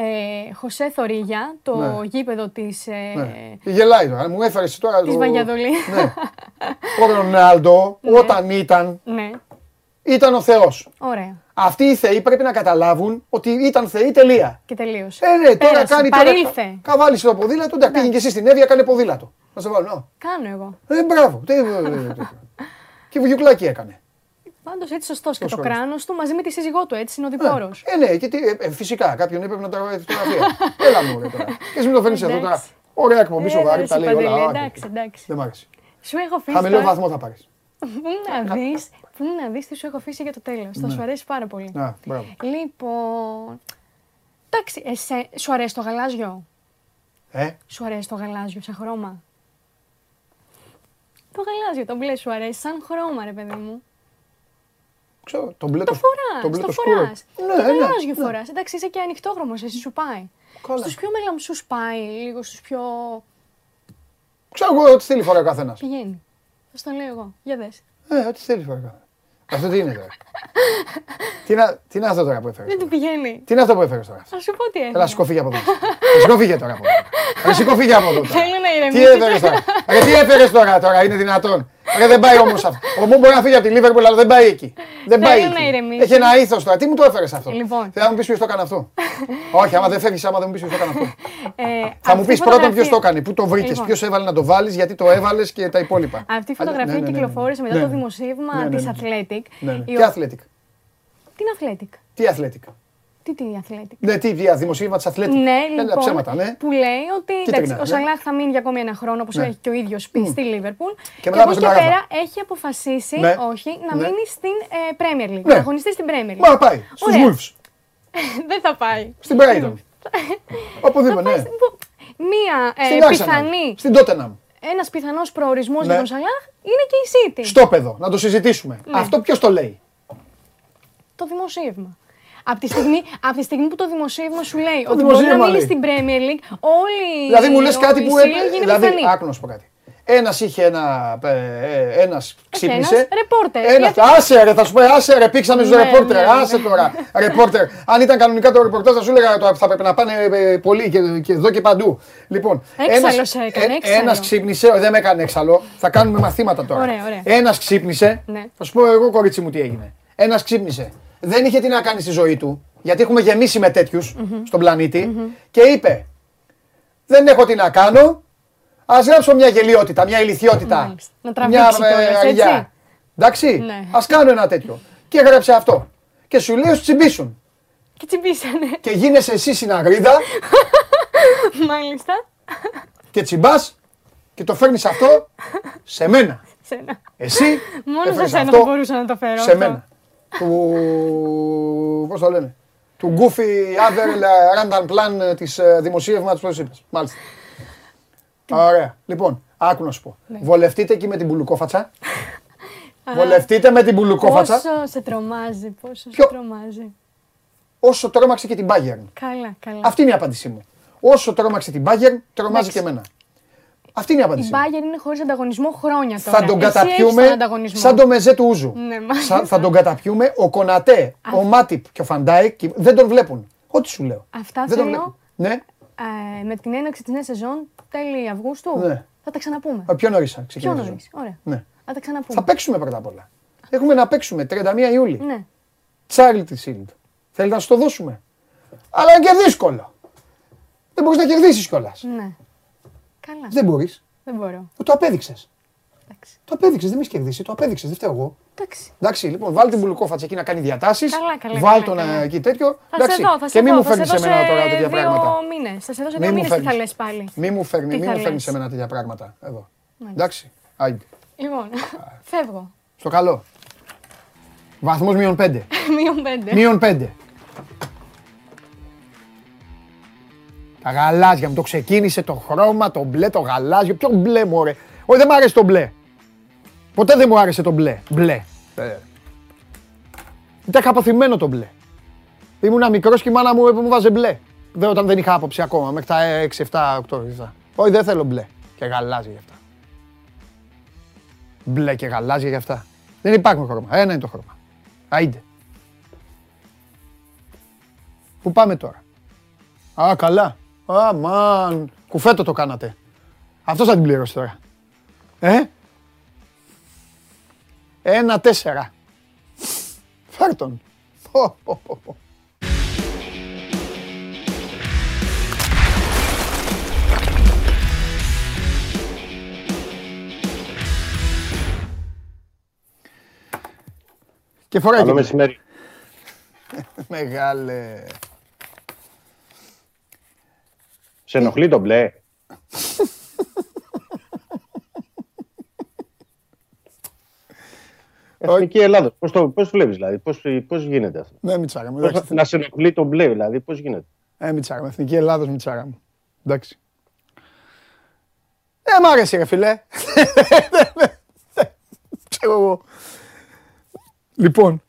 ε, Χωσέ Θορίγια, το Ναι. γήπεδο της, ε, Ναι. Και γελάει τώρα. Μου έφερε τώρα. της το- Βαγιαδολή. Ναι. Ο Ρονάλντο, όταν ήταν, ναι, ήταν ο Θεό. ωραία. Αυτοί οι θεοί πρέπει να καταλάβουν ότι ήταν θεοί τελεία. Και τελείωσε. Ε, ναι, τώρα Πέρασε, κάνει τώρα. παρήλθε. Καβάλισε το ποδήλατο, εντάξει, πήγαινε και εσύ στην Εύβοια, κάνε ποδήλατο. Να σε βάλω. να. Κάνω εγώ. Ε, μπράβο. Τι, ε, ε, ε, Και βουγιουκλάκι έκανε. Πάντως έτσι σωστός και Τόσο το ωραίος. κράνος του μαζί με τη σύζυγό του, έτσι είναι ο διπόρο. Ε, ναι, και τι, ε, ε, φυσικά κάποιον έπρεπε να τραβάει φωτογραφία. Έλα μου, ρε, τώρα. Και εσύ μην το φέρνεις εδώ τώρα. Εντάξει. Ωραία εκπομπή, σοβαρή, τα λέει όλα. Παντελή, Α, εντάξει, εντάξει. Δεν μ' άρεσε. Σου έχω αφήσει. Χαμηλό τώρα- βαθμό θα πάρεις. Πού να δεις, πού να δεις τι σου έχω αφήσει για το τέλος. Θα σου αρέσει πάρα πολύ. Ναι. Α, μπράβο. Λοιπόν. Εντάξει, εσέ, σου αρέσει το γαλάζιο; Ε, Σου αρέσει το γαλάζιο σαν χρώμα; Το γαλάζιο, το μπλε σου αρέσει σαν χρώμα, ρε παιδί μου. ξέρω, το μπλε Το το, φοράς, το μπλε το το σκούρο. φοράς. Ναι, το ναι, γαλάζιο ναι. φοράς. Εντάξει, είσαι και ανοιχτόχρωμο, εσύ σου πάει. Καλά. Στους πιο μελαμψού πάει, λίγο στους πιο. Ξέρω εγώ ό,τι θέλει φοράει ο καθένας. Πηγαίνει. Θα στο λέω εγώ. Για δες. Ε, ό,τι θέλει φοράει ο καθένας. Αυτό τι είναι τώρα; τι, είναι, τι είναι αυτό τώρα που έφερες. Δεν του πηγαίνει. Τι είναι αυτό που έφερες τώρα; Θα σου πω τι Έλα, έφερα. σηκωφίγε από εδώ. Σηκωφίγε τώρα από εδώ. Ρε, Σηκωφίγε από εδώ. τώρα. Θέλω να Τι ηρεμήσει. έφερες τώρα; Ρε, τι έφερες τώρα, τώρα, είναι δυνατόν; Ρε, δεν πάει όμως αυτό. Ο Μου μπορεί να φύγει από τη Λίβερπουλ, αλλά δεν πάει εκεί. Δεν πάει Θέλω να εκεί. ηρεμήσεις. Έχει ένα ήθος τώρα. Τι μου το έφερες αυτό; Λοιπόν. Θέλω να μου πεις ποιος το έκανε αυτό; Όχι, άμα δεν φεύγεις, άμα δεν μου πεις ποιος το έκανε αυτό. Ε, Θα μου αυτή η πεις πρώτον ποιος φωτογραφία- το έκανε, πού το βρήκες, Λοιπόν, ποιος έβαλε να το βάλεις, γιατί το έβαλες και τα υπόλοιπα. Αυτή η Α, ναι, φωτογραφία ναι, ναι, ναι, ναι. κυκλοφόρησε μετά Ναι, το ναι. δημοσίευμα Ναι, ναι, της ναι. Athletic. Ναι, ναι. η Τι ο- Athletic; Τι είναι Athletic; Τι Athletic. Τι τι είναι Athletic. Ναι, τι, τι δημοσίευμα της Athletic. Ναι, Έλα, λοιπόν, ψέματα, ναι. που λέει ότι Κίτρινα, εντάξει, ο ναι. Σαλάχ θα μείνει για ακόμη ένα χρόνο, όπως Ναι. έχει και ο ίδιος πει στη Λίβερπουλ. Και, μετά από πάει εκεί στην και Παράγραφα. πέρα έχει αποφασίσει, Ναι. όχι, να Ναι. μείνει στην ε, Premier League. Ναι. Να αγωνιστεί στην Premier League. Μα πάει στους Ωραία. Wolves. Δεν θα πάει. Στην Brighton. Οπουδήποτε, Θα πάει ναι. στην- που- Μία ε, Στην Arsenal. πιθανή, Στην Tottenham. ένας πιθανός προορισμός Ναι. για τον Σαλάχ είναι και η City. Στο παιδό, να το συζητήσουμε. Ναι. Αυτό ποιος το λέει; Το δημοσίευμα. Από τη, στιγμή, από τη στιγμή που το δημοσίευμα σου λέει ότι μπορεί δημοσίευμα να μείνει λέει. στην Premier League, όλοι Δηλαδή μου λες κάτι που έπρεπε. έπρεπε. Δηλαδή, άκου να σου πω κάτι. Ένας είχε ένα. Ε, ένας ξύπνησε. ένας ρεπόρτερ. Ένα, Γιατί- άσε ρε, θα σου πω, άσε ρε, πήξαμε στους Ναι, ρεπόρτερ. ναι, Άσε ναι. τώρα. Ρεπόρτερ. Αν ήταν κανονικά το ρεπορτάζ, θα σου έλεγα το- θα πρέπει να πάνε ε, πολύ και, και εδώ και παντού. Λοιπόν, Έξαλλος έκανε, έξαλλος. Ένας ξύπνησε, δεν με έκανε έξαλλο. Θα κάνουμε μαθήματα τώρα. Ωραία, ωραία. Ένας ξύπνησε. Ναι. Θα σου πω εγώ, κορίτσι μου, τι έγινε. Ένας ξύπνησε. Δεν είχε τι να κάνει στη ζωή του, γιατί έχουμε γεμίσει με τέτοιους στον πλανητη και είπε: Δεν έχω τι να κάνω. Α γράψω μια γελιότητα, μια ηλικιότητα. Μάλιστα. Να τραβήξει κιόλας, έτσι. Εντάξει, Ναι. ας κάνω ένα τέτοιο. Και έγραψε αυτό. Και σου λέει: «Ως τσιμπήσουν. Και τσιμπήσανε. Και γίνεσαι εσύ συναγρίδα Μάλιστα. και τσιμπάς και το φέρνεις αυτό σε μένα. Σένα. Εσύ Μόνο σε έφερες σένα αυτό θα μπορούσα να το φέρω. σε αυτό. μένα. Του. Πώς το λένε. Του Goofy Other Random Plan της δημοσίευματο που είπε. Μάλιστα. Ωραία. Λοιπόν, άκου να σου πω. Ναι. Βολευτείτε εκεί με την πουλουκόφατσα. Βολευτείτε με την πουλουκόφατσα. Πόσο σε τρομάζει, πόσο σε Ποιο- τρομάζει. Όσο τρόμαξε και την Bayern. Καλά, καλά. Αυτή είναι η απάντησή μου. Όσο τρόμαξε την Bayern, τρομάζει Εντάξει. και εμένα. Αυτή είναι η Η απάντησή μου. Bayern είναι χωρίς ανταγωνισμό χρόνια τώρα. Θα τον Εσύ έχεις καταπιούμε τον ανταγωνισμό. σαν το μεζέ του ούζου. Ναι, Σα- μάλιστα. θα τον καταπιούμε ο Κονατέ, ο Μάτιπ και ο Φαν Ντάικ και δεν τον βλέπουν. Ό,τι σου λέω. Αυτά δεν τον θέλω. βλέπουν. Ναι, Ε, με την έναρξη της νέας σεζόν, τέλη Αυγούστου, Ναι. θα τα ξαναπούμε. Α, πιο νωρίς Πιο ξεκινάει. η νωρίς. σεζόν. Ωραία. Ναι. Θα τα ξαναπούμε. Θα παίξουμε πρώτα απ' όλα. Έχουμε να παίξουμε 31 Ιούλη. Ναι. Charity Shield. Θέλει να σου το δώσουμε. Αλλά είναι και δύσκολο. Δεν μπορείς να κερδίσεις κιόλας. Ναι. Καλά. Δεν μπορείς. Δεν μπορώ. Το απέδειξες. Εντάξει. Το απέδειξες, δεν με έχει κερδίσει. Το απέδειξες, δεν φταίω εγώ. Εντάξει. Εντάξει, λοιπόν, βάλει την Μπουλουκόφατσα εκεί να κάνει διατάσεις. Καλά, καλά, Βάλ καλά, τον καλά. ε, εκεί τέτοιο. Θα Εντάξει. σε δω, θα σε και μη δω. μου θα σε φέρνεις δω εμένα τώρα σε τέτοια δύο πράγματα. μήνες. Θα σε δω σε Μη δύο μου μήνες τι θα φέρνεις. λες πάλι. Μη μου φέρνει, Τι μη θα μου φέρνεις λες. σε μένα τέτοια πράγματα. Εδώ. Μάλιστα. Εντάξει. Άιντε. Λοιπόν, φεύγω. Στο καλό. Βαθμός μείον 5. Μείον πέντε. Μείον 5. Τα γαλάζια μου το ξεκίνησε το χρώμα, το μπλε, το γαλάζιο. Ποιο μπλε μου, ωραία. Όχι, δεν μου άρεσε το μπλε. Ποτέ δεν μου άρεσε το μπλε. Μπλε. Ε. Ήταν αποθυμένο το μπλε. Ήμουνα μικρός και η μάνα μου μου βάζε μπλε. Δεν, όταν δεν είχα άποψη ακόμα, μέχρι τα 6, 7, 8. 7. Όχι, δεν θέλω μπλε και γαλάζια γι' αυτά. Μπλε και γαλάζια γι' αυτά. Δεν υπάρχουν χρώμα. Ένα είναι το χρώμα. Άιντε. Πού πάμε τώρα; Α, καλά. Α, μαν. Κουφέτο το κάνατε. Αυτός θα την πληρώσει τώρα. Ε; Ένα τέσσερα. Φέρ τον. Πω, πω, πω, πω. Και φοράει Καλό και μεσημέρι. Μεγάλε. Σε ενοχλεί το μπλε. Εθνική Ελλάδα. Πώς το πώς βλέπεις δηλαδή, πώς, πώς γίνεται αυτό; Ναι, Μιτσάρα μου. Πώς- εντάξει. να σε ενοχλεί το μπλε δηλαδή, πώς γίνεται; Ε, Μιτσάρα μου. Εθνική Ελλάδος, Μιτσάρα μου. Εντάξει. Ε, μ' άρεσε ρε φίλε. Ξέρω εγώ. Λοιπόν.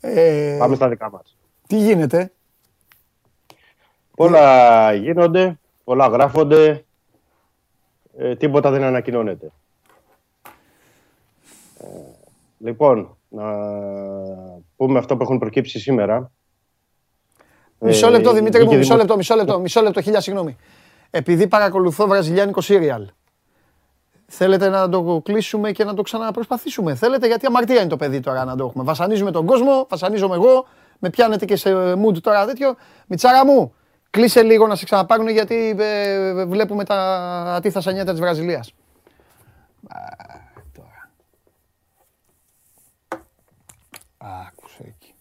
ε, Πάμε στα δικά μας. Τι γίνεται; Πολλά γίνονται, πολλά γράφονται, ε, τίποτα δεν ανακοινώνεται. Ε, λοιπόν, να πούμε αυτό που έχουν προκύψει σήμερα. Μισό Ε, λεπτό, Δημήτρη μου, βγήκε μισό δημο- λεπτό, μισό λεπτό, μισό λεπτό, χίλια συγγνώμη. Επειδή παρακολουθώ βραζιλιάνικο σύριαλ, θέλετε να το κλείσουμε και να το ξαναπροσπαθήσουμε; Θέλετε, γιατί αμαρτία είναι το παιδί τώρα να το έχουμε. Βασανίζουμε τον κόσμο, βασανίζομαι εγώ, με πιάνετε και σε mood τώρα τέτοιο. Μιτσάρα μου, κλείσε λίγο να σε ξαναπάρουν γιατί ε, βλέπουμε τα ατίθασα νιάτα της Βραζιλίας. Α, τώρα. Άκουσε εκεί.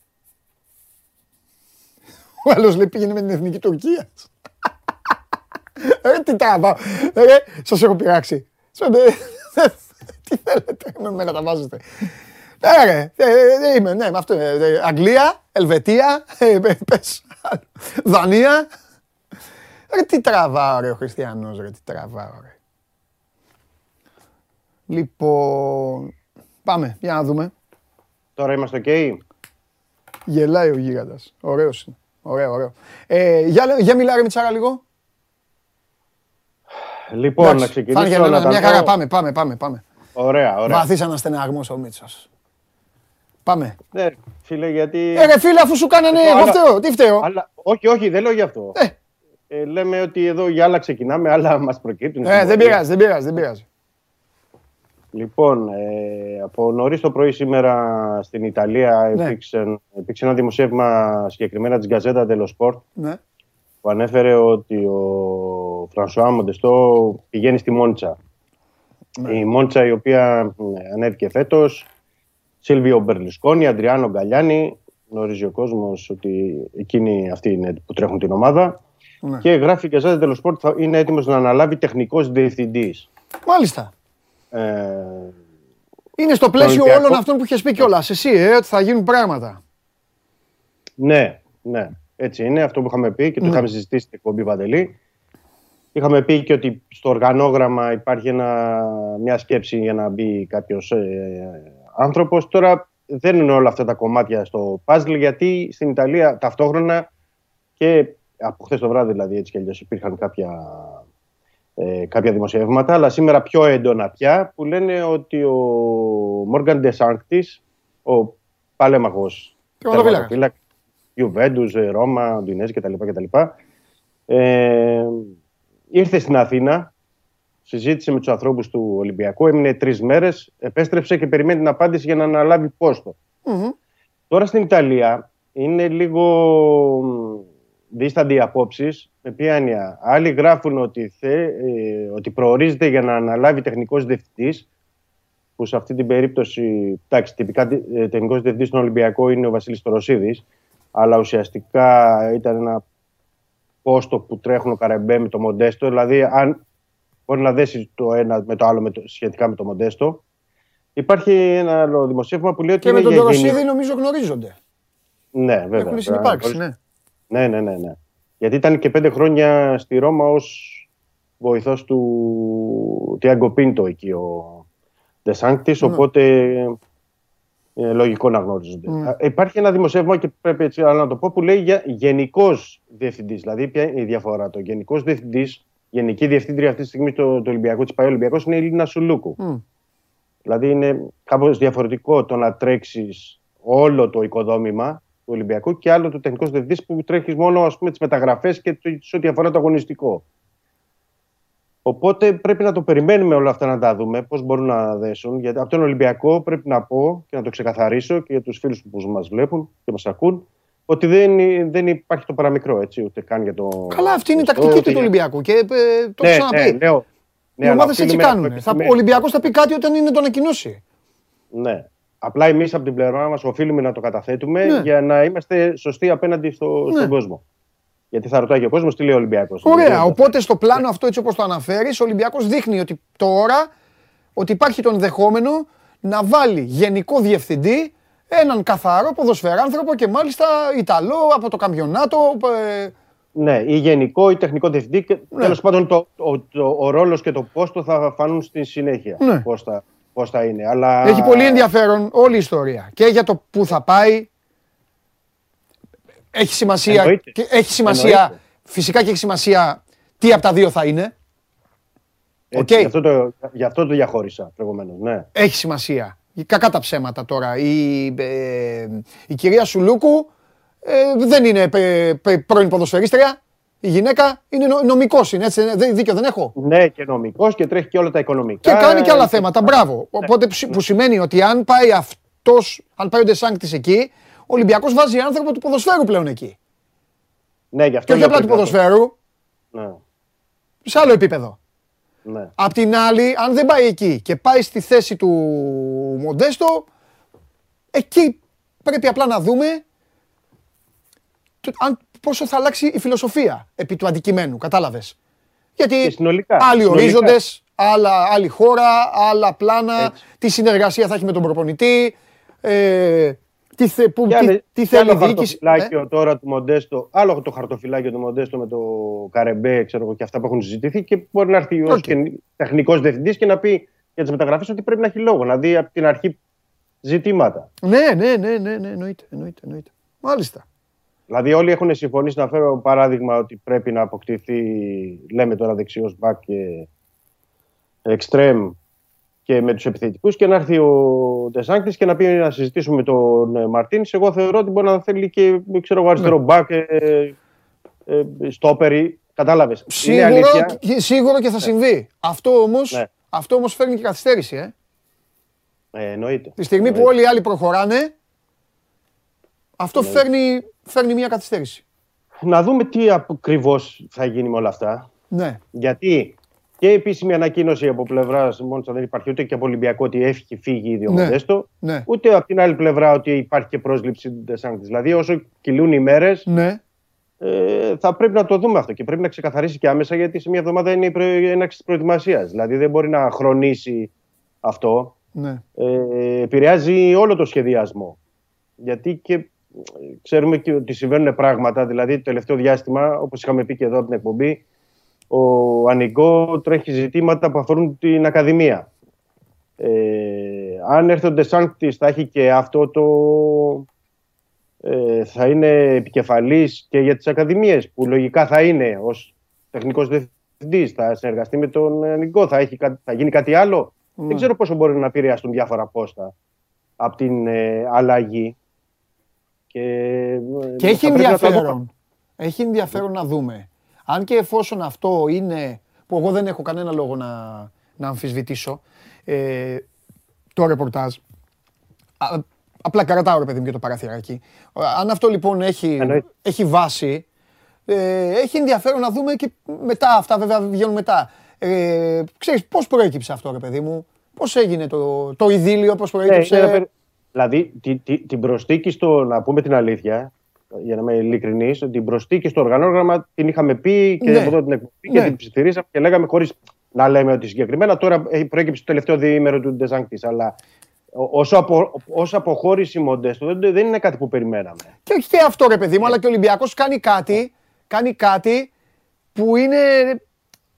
Ο άλλος λέει πήγαινε με την εθνική Τουρκία. Ρε τι τραβάω. Ρε, σας έχω πειράξει. Σας- ε, Τι θέλετε με μένα τα βάζετε. Ναι ρε, ε, ε, είμαι, ναι, με αυτό. ε, ε, Αγγλία, Ελβετία, ε, ε, πες, άλλο. Δανία. Ρε τι τραβάω ρε ο Χριστιανός, ρε τι τραβάω ρε. Λοιπόν, πάμε, για να δούμε. Τώρα είμαστε ok. Γελάει ο γίγαντας. Ωραίος είναι. Ωραίο, ωραίο. Ε, για, λέ- για μιλά ρε Μιτσάρα λίγο. Λοιπόν, να Εντάξει, ξεκινήσω. φάνηκε να ένα- τα μια πω. χαρά. Πάμε, πάμε, πάμε. πάμε. Ωραία, ωραία. Βαθύς αναστεναγμός ο Μίτσος. Πάμε. Ναι, φίλε, γιατί... Ε, ρε φίλε, αφού σου κάνανε, Εγώ, εγώ αλλά- φταίω. Τι φταίω; Αλλά, όχι, όχι, δεν λέω γι' αυτό. Ε. Ε, λέμε ότι εδώ για άλλα ξεκινάμε, άλλα μας προκύπτουν. Ε, δεν πειράζει, δεν πειράζει, δεν πειράζει. Λοιπόν, ε, από νωρίς το πρωί σήμερα στην Ιταλία Ναι. υπήρξε, υπήρξε ένα δημοσίευμα συγκεκριμένα της Γκαζέτα dello Sport Ναι. που ανέφερε ότι ο Φρανσουά Μοντεστό πηγαίνει στη Μόντσα. Ναι. Η Μόντσα η οποία ε, ανέβηκε φέτος, Σίλβιο Μπερλουσκόνη, Αντριάνο Γκαλιάνη, γνωρίζει ο κόσμος ότι εκείνοι αυτοί είναι που τρέχουν την ομάδα. Ναι. Και γράφει η Γκαζέτα dello Sport θα είναι έτοιμος να αναλάβει τεχνικός διευθυντής. Μάλιστα. Ε, Είναι στο πλαίσιο Ολυμπιακό. όλων αυτών που είχες πει κιόλας. Εσύ, ε, ότι θα γίνουν πράγματα. Ναι, ναι. Έτσι είναι αυτό που είχαμε πει και το Ναι. είχαμε συζητήσει στην εκπομπή Παντελή. Είχαμε πει και ότι στο οργανόγραμμα υπάρχει ένα, μια σκέψη για να μπει κάποιος ε, άνθρωπος. Τώρα δεν είναι όλα αυτά τα κομμάτια στο puzzle γιατί στην Ιταλία ταυτόχρονα και από χθες το βράδυ δηλαδή έτσι κι αλλιώς υπήρχαν κάποια, ε, κάποια δημοσιεύματα αλλά σήμερα πιο έντονα πια που λένε ότι ο Μόργαν Ντεσάνκτης, ο παλέμαχος Τερματοφύλακας. Ιουβέντους, ε, Ρώμα, Ντινέζ κτλ. κτλ. Ε, ήρθε στην Αθήνα συζήτησε με τους ανθρώπους του Ολυμπιακού, έμεινε τρεις μέρες, επέστρεψε και περιμένει την απάντηση για να αναλάβει πόστο. Μμμ. Τώρα στην Ιταλία είναι λίγο μ, δίστανται οι απόψεις. Με ποια έννοια; Άλλοι γράφουν ότι, θε, ε, ότι προορίζεται για να αναλάβει τεχνικός διευθυντής, που σε αυτή την περίπτωση, εντάξει, τυπικά τεχνικός διευθυντής στον Ολυμπιακό είναι ο Βασίλης Τωροσίδη, αλλά ουσιαστικά ήταν ένα πόστο που τρέχουν ο Καρεμπέ με το Μοντέστο. Δηλαδή, αν μπορεί να δέσει το ένα με το άλλο με το, σχετικά με το Μοντέστο. Υπάρχει ένα άλλο δημοσίευμα που λέει ότι Και με είναι τον για Τωροσίδη γενικό- νομίζω γνωρίζονται. Ναι, βέβαια. Έχουν συνυπάρξει, Χωρίς- ναι. ναι, ναι, ναι, ναι. Γιατί ήταν και πέντε χρόνια στη Ρώμα ως βοηθός του Τιάγκο Πίντο εκεί ο Ντεσάνκτης, Ναι. οπότε ε, λογικό να γνωρίζονται. Ναι. Α, Υπάρχει ένα δημοσίευμα και πρέπει έτσι αλλά να το πω που λέει για γενικός διευθυντής. Δηλαδή ποια είναι η διαφορά. Το γενικός διευθυντής, γενική διευθύντρια αυτή τη στιγμή του του Ολυμπιακού, της ΠαΕ Ολυμπιακός, είναι η Ελίνα Σουλούκου. Μμ. Δηλαδή είναι κάπως διαφορετικό το να τρέξεις όλο το οικοδόμημα του Ολυμπιακού και άλλο το τεχνικός διευθυντής που τρέχεις μόνο ας πούμε, τις μεταγραφές και το- σε ό,τι αφορά το αγωνιστικό. Οπότε πρέπει να το περιμένουμε όλα αυτά να τα δούμε, πώς μπορούν να δέσουν. Γιατί από τον Ολυμπιακό πρέπει να πω και να το ξεκαθαρίσω και για τους φίλους που μας βλέπουν και μας ακούν, ότι δεν, δεν υπάρχει το παραμικρό, έτσι, ούτε καν για το... Καλά, αυτή είναι η το- τακτική ούτε του για- του Ολυμπιακού. Και ε, το Ναι, έχω ξαναπεί. ναι, λέω. Οι Ναι, αλλά ομάδες έτσι οφείλουμε- κάνουν. πρέπει- Θα- ναι. Ο Ολυμπιακός θα πει κάτι όταν είναι το ανακοινώσει. Ναι. Απλά εμείς από την πλευρά μας οφείλουμε να το καταθέτουμε Ναι. για να είμαστε σωστοί απέναντι στο, Ναι. στον κόσμο. Γιατί θα ρωτάει και ο κόσμος τι λέει ο Ολυμπιακός. Ωραία. Οπότε στο πλάνο αυτό, έτσι όπως το αναφέρεις, ο Ολυμπιακός δείχνει ότι τώρα ότι υπάρχει το ενδεχόμενο να βάλει γενικό διευθυντή έναν καθαρό ποδοσφαιράνθρωπο και μάλιστα Ιταλό από το καμπιονάτο. ε, Ναι, ή γενικό ή τεχνικό διευθυντή. Και Ναι. τέλος πάντων το, ο, το, ο ρόλος και το πόστο θα φανούν στη συνέχεια. Ναι. Πώς, θα, πώς θα είναι. Αλλά... Έχει πολύ ενδιαφέρον όλη η ιστορία. Και για το πού θα πάει. Έχει σημασία. Εννοείται. και έχει σημασία Εννοείται. φυσικά και έχει σημασία τι από τα δύο θα είναι. Έτσι, Οκ. γι, αυτό το, γι' αυτό το διαχώρισα προηγουμένως. Ναι. Έχει σημασία. Κακά τα ψέματα τώρα. Η, ε, η κυρία Σουλούκου ε, δεν είναι ε, ε, πρώην ποδοσφαιρίστρια. Η γυναίκα είναι νο, νομικός είναι, έτσι, δεν- δίκιο δεν έχω; ναι, και νομικός και τρέχει και όλα τα οικονομικά. Και κάνει και άλλα Και- θέματα, μπράβο. Οπότε που- που σημαίνει ότι αν πάει αυτός, αν πάει ο Ντε Σάνκτις εκεί, ο Ολυμπιακός βάζει άνθρωπο του ποδοσφαίρου πλέον εκεί. Ναι, γι' αυτό Και όχι λέω απλά του πρέπει να το- ποδοσφαίρου, Ναι, σε άλλο επίπεδο. Ναι. Απ' την άλλη, αν δεν πάει εκεί και πάει στη θέση του Μοντέστο, εκεί πρέπει απλά να δούμε το- αν, πόσο θα αλλάξει η φιλοσοφία επί του αντικειμένου, κατάλαβες. Γιατί Και συνολικά, άλλοι συνολικά. ορίζοντες, άλλα, άλλη χώρα, άλλα πλάνα, Έτσι. τι συνεργασία θα έχει με τον προπονητή, ε, τι, θε, που, Και τι, άλλο- τι και θέλει η άλλο διοίκηση. χαρτοφυλάκιο Ε, τώρα του Μοντέστο, άλλο το χαρτοφυλάκιο του Μοντέστο με το Καρεμπέ, ξέρω εγώ, και αυτά που έχουν συζητηθεί. Και μπορεί να έρθει ως Οκ. τεχνικός διευθυντής και να πει για τις μεταγραφές ότι πρέπει να έχει λόγο, να δει από την αρχή ζητήματα. ναι, ναι, ναι, ναι, ναι, εννοείται, εννοείται, εννοείται. Μάλιστα. Δηλαδή, όλοι έχουν συμφωνήσει να φέρω παράδειγμα ότι πρέπει να αποκτηθεί, λέμε τώρα δεξιός μπακ και εξτρέμ και με τους επιθετικούς και να έρθει ο Ντεσάνκτη και να πει να συζητήσουμε με τον Μαρτίνη. Εγώ θεωρώ ότι μπορεί να θέλει και ξέρω, εγώ, αριστερό μπακ, ε, ε, ε, στόπερι. Κατάλαβες. Σίγουρο, και- σίγουρο και θα συμβεί. Αυτό όμως, Ναι. αυτό όμως φέρνει και καθυστέρηση. Ε. Ε, εννοείται. Τη στιγμή που Εννοείται. όλοι οι άλλοι προχωράνε, αυτό Ναι. φέρνει, φέρνει μια καθυστέρηση. Να δούμε τι ακριβώς θα γίνει με όλα αυτά. Ναι. Γιατί και επίσημη ανακοίνωση από πλευράς Μόντσα δεν υπάρχει ούτε και από Ολυμπιακό ότι έχει φύγει ήδη ο Ναι. Μοντέστο. Ναι. Ούτε από την άλλη πλευρά ότι υπάρχει και πρόσληψη του Ντεσάνκτη. Δηλαδή, όσο κυλούν οι μέρες, Ναι. ε, θα πρέπει να το δούμε αυτό και πρέπει να ξεκαθαρίσει και άμεσα γιατί σε μια εβδομάδα είναι η προ- η έναρξη της προετοιμασίας. Δηλαδή, δεν μπορεί να χρονίσει αυτό. ναι. Ε, επηρεάζει όλο το σχεδιασμό. Γιατί και ε, ξέρουμε και ότι συμβαίνουν πράγματα. Δηλαδή, το τελευταίο διάστημα, όπως είχαμε πει και εδώ από την εκπομπή, ο Ανικό τρέχει ζητήματα που αφορούν την Ακαδημία. Ε, αν έρθει ο Ντεσάνκτης θα έχει και αυτό το... Ε, θα είναι επικεφαλής και για τις Ακαδημίες που λογικά θα είναι ως τεχνικός διευθυντής, θα συνεργαστεί με τον Ανικό, θα, έχει, κα- θα γίνει κάτι άλλο. Ναι. Δεν ξέρω πόσο μπορεί να επηρεαστούν διάφορα πόστα από την ε, αλλαγή. Και, ε, Και έχει θα πρέπει να το δούμε. ενδιαφέρον. Έχει ενδιαφέρον να δούμε. Αν και εφόσον αυτό είναι που εγώ δεν έχω κανένα λόγο να, να αμφισβητήσω ε, το ρεπορτάζ. Α, απλά κρατάω ρε παιδί μου και το παραθυράκι. Αν αυτό λοιπόν έχει, έχει βάση, ε, έχει ενδιαφέρον να δούμε και μετά, αυτά βέβαια βγαίνουν μετά. Ε, ξέρεις πώς προέκυψε αυτό ρε παιδί μου, πώς έγινε το, το ειδήλιο, πώς προέκυψε; Ναι, δηλαδή τη, τη, την προστίκη στο, να πούμε την αλήθεια, για να είμαι ειλικρινής, την προστίκη στο οργανόγραμμα την είχαμε πει και ναι. από την εκπομπή και ναι. την ψιθυρίσαμε και λέγαμε χωρίς να λέμε ότι συγκεκριμένα. Τώρα έχει προέκυψε το τελευταίο διήμερο του Ντεζάνκτη. Αλλά όσο, απο, όσο αποχώρηση μοντέστο δεν, δεν είναι κάτι που περιμέναμε. Και όχι και αυτό ρε παιδί μου, αλλά και ο Ολυμπιακός κάνει κάτι, κάνει κάτι που είναι